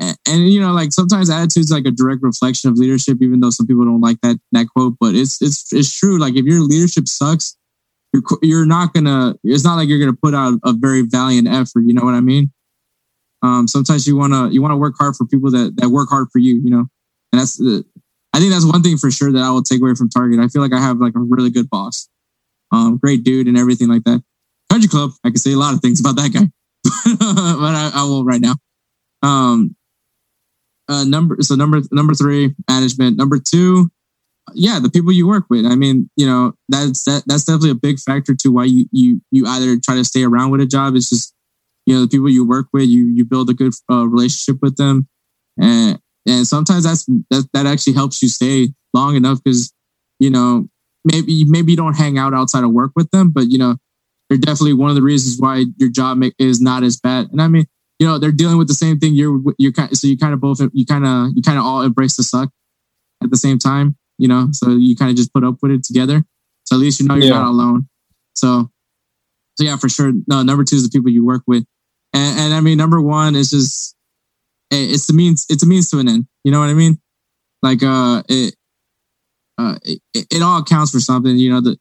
B: and, and you know like sometimes attitude's like a direct reflection of leadership even though some people don't like that that quote but it's it's it's true like if your leadership sucks you're not gonna. It's not like you're gonna put out a very valiant effort. You know what I mean? Um, sometimes you wanna you wanna work hard for people that that work hard for you. You know, and that's. I think that's one thing for sure that I will take away from Target. I feel like I have like a really good boss, um, great dude, and everything like that. Country Club, I can say a lot of things about that guy, [laughs] but I, I won't right now. Um, uh, number so number number three, management. Number two, yeah, the people you work with. I mean, you know, that's that, that's definitely a big factor to why you you you either try to stay around with a job. It's just you know the people you work with. You you build a good uh, relationship with them, and and sometimes that's that that actually helps you stay long enough because you know maybe maybe you don't hang out outside of work with them, but you know they're definitely one of the reasons why your job is not as bad. And I mean, you know, they're dealing with the same thing. You're you're kind so you kind of both you kind of you kind of all embrace the suck at the same time you know, so you kind of just put up with it together. So at least you know you're yeah. not alone. So, so yeah, for sure. No, number two is the people you work with, and, and I mean, number one is just it's the means it's a means to an end. You know what I mean? Like, uh, it, uh, it, it all counts for something. You know, the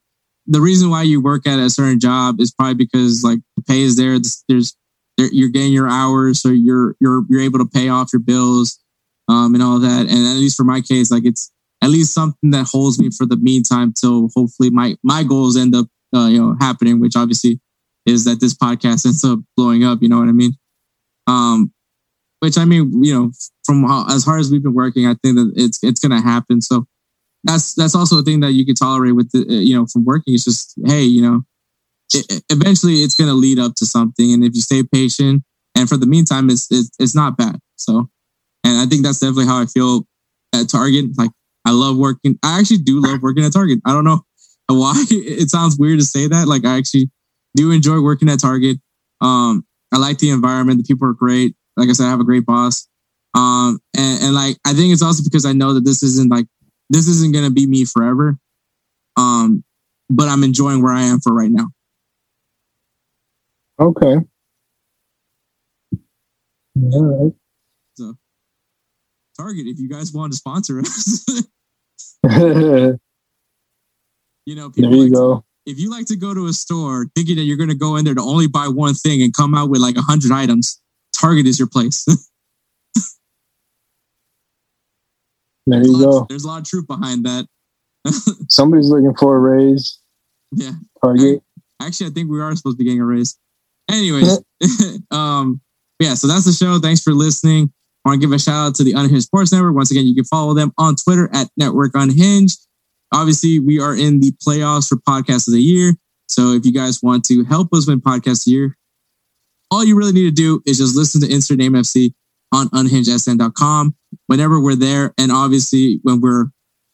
B: the reason why you work at a certain job is probably because like the pay is there. There's there, you're getting your hours, so you're you're you're able to pay off your bills, um, and all that. And at least for my case, like it's at least something that holds me for the meantime till hopefully my my goals end up uh, you know happening, which obviously is that this podcast ends up blowing up. You know what I mean? Um, which I mean, you know, from how, as hard as we've been working, I think that it's it's gonna happen. So that's that's also a thing that you can tolerate with the, uh, you know from working. It's just hey, you know, it, eventually it's gonna lead up to something, and if you stay patient, and for the meantime, it's it's, it's not bad. So, and I think that's definitely how I feel at Target. Like I love working. I actually do love working at Target. I don't know [laughs] why [laughs] it sounds weird to say that. Like I actually do enjoy working at Target. Um, I like the environment. The people are great. Like I said, I have a great boss. Um, and, and like I think it's also because I know that this isn't like this isn't gonna be me forever. Um, but I'm enjoying where I am for right now.
C: Okay. All right.
B: So Target, if you guys want to sponsor us. [laughs] [laughs] you know,
C: there you like go.
B: To, if you like to go to a store thinking that you're going to go in there to only buy one thing and come out with like a hundred items, Target is your place. [laughs]
C: there you go.
B: Of, there's a lot of truth behind that. [laughs]
C: Somebody's looking for a raise.
B: Yeah.
C: Target.
B: Actually, I think we are supposed to be getting a raise. Anyways, um, yeah. So that's the show. Thanks for listening. I want to give a shout out to the Unhinged Sports Network. Once again, you can follow them on Twitter at Network Unhinged. Obviously, we are in the playoffs for Podcast of the Year. So if you guys want to help us win Podcast of the Year, all you really need to do is just listen to Insert Name FC on unhingedsn.com whenever we're there. And obviously, when we're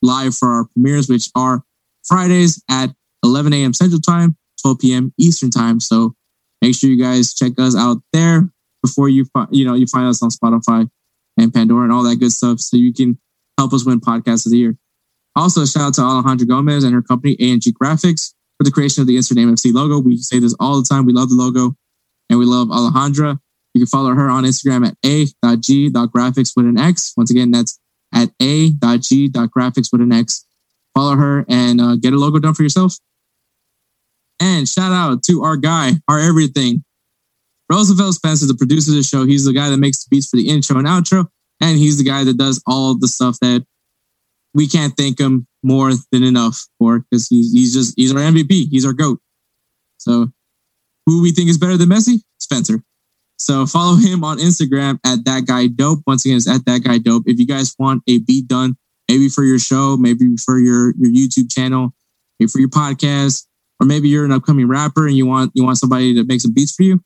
B: live for our premieres, which are Fridays at 11 a.m. Central Time, 12 p.m. Eastern Time. So make sure you guys check us out there before you you know you find us on Spotify and Pandora and all that good stuff. So you can help us win Podcast of the Year. Also, shout out to Alejandra Gomez and her company, ANG Graphics, for the creation of the Insert Name FC logo. We say this all the time. We love the logo and we love Alejandra. You can follow her on Instagram at a.g.graphics with an X. Once again, that's at a.g.graphics with an X. Follow her and uh, get a logo done for yourself. And shout out to our guy, our everything, Roosevelt Spencer, the producer of the show, he's the guy that makes the beats for the intro and outro, and he's the guy that does all the stuff that we can't thank him more than enough for because he's, he's just he's our MVP, he's our goat. So, who we think is better than Messi? Spencer. So follow him on Instagram at that guy dope. Once again, it's at that guy dope. If you guys want a beat done, maybe for your show, maybe for your your YouTube channel, maybe for your podcast, or maybe you're an upcoming rapper and you want you want somebody to make some beats for you,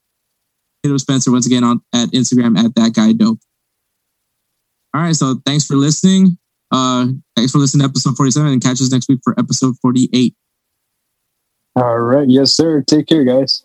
B: hit Spencer once again on at Instagram at that guy dope. All right, so thanks for listening. Uh, thanks for listening to episode 47 and catch us next week for episode 48.
C: All right. Yes, sir. Take care, guys.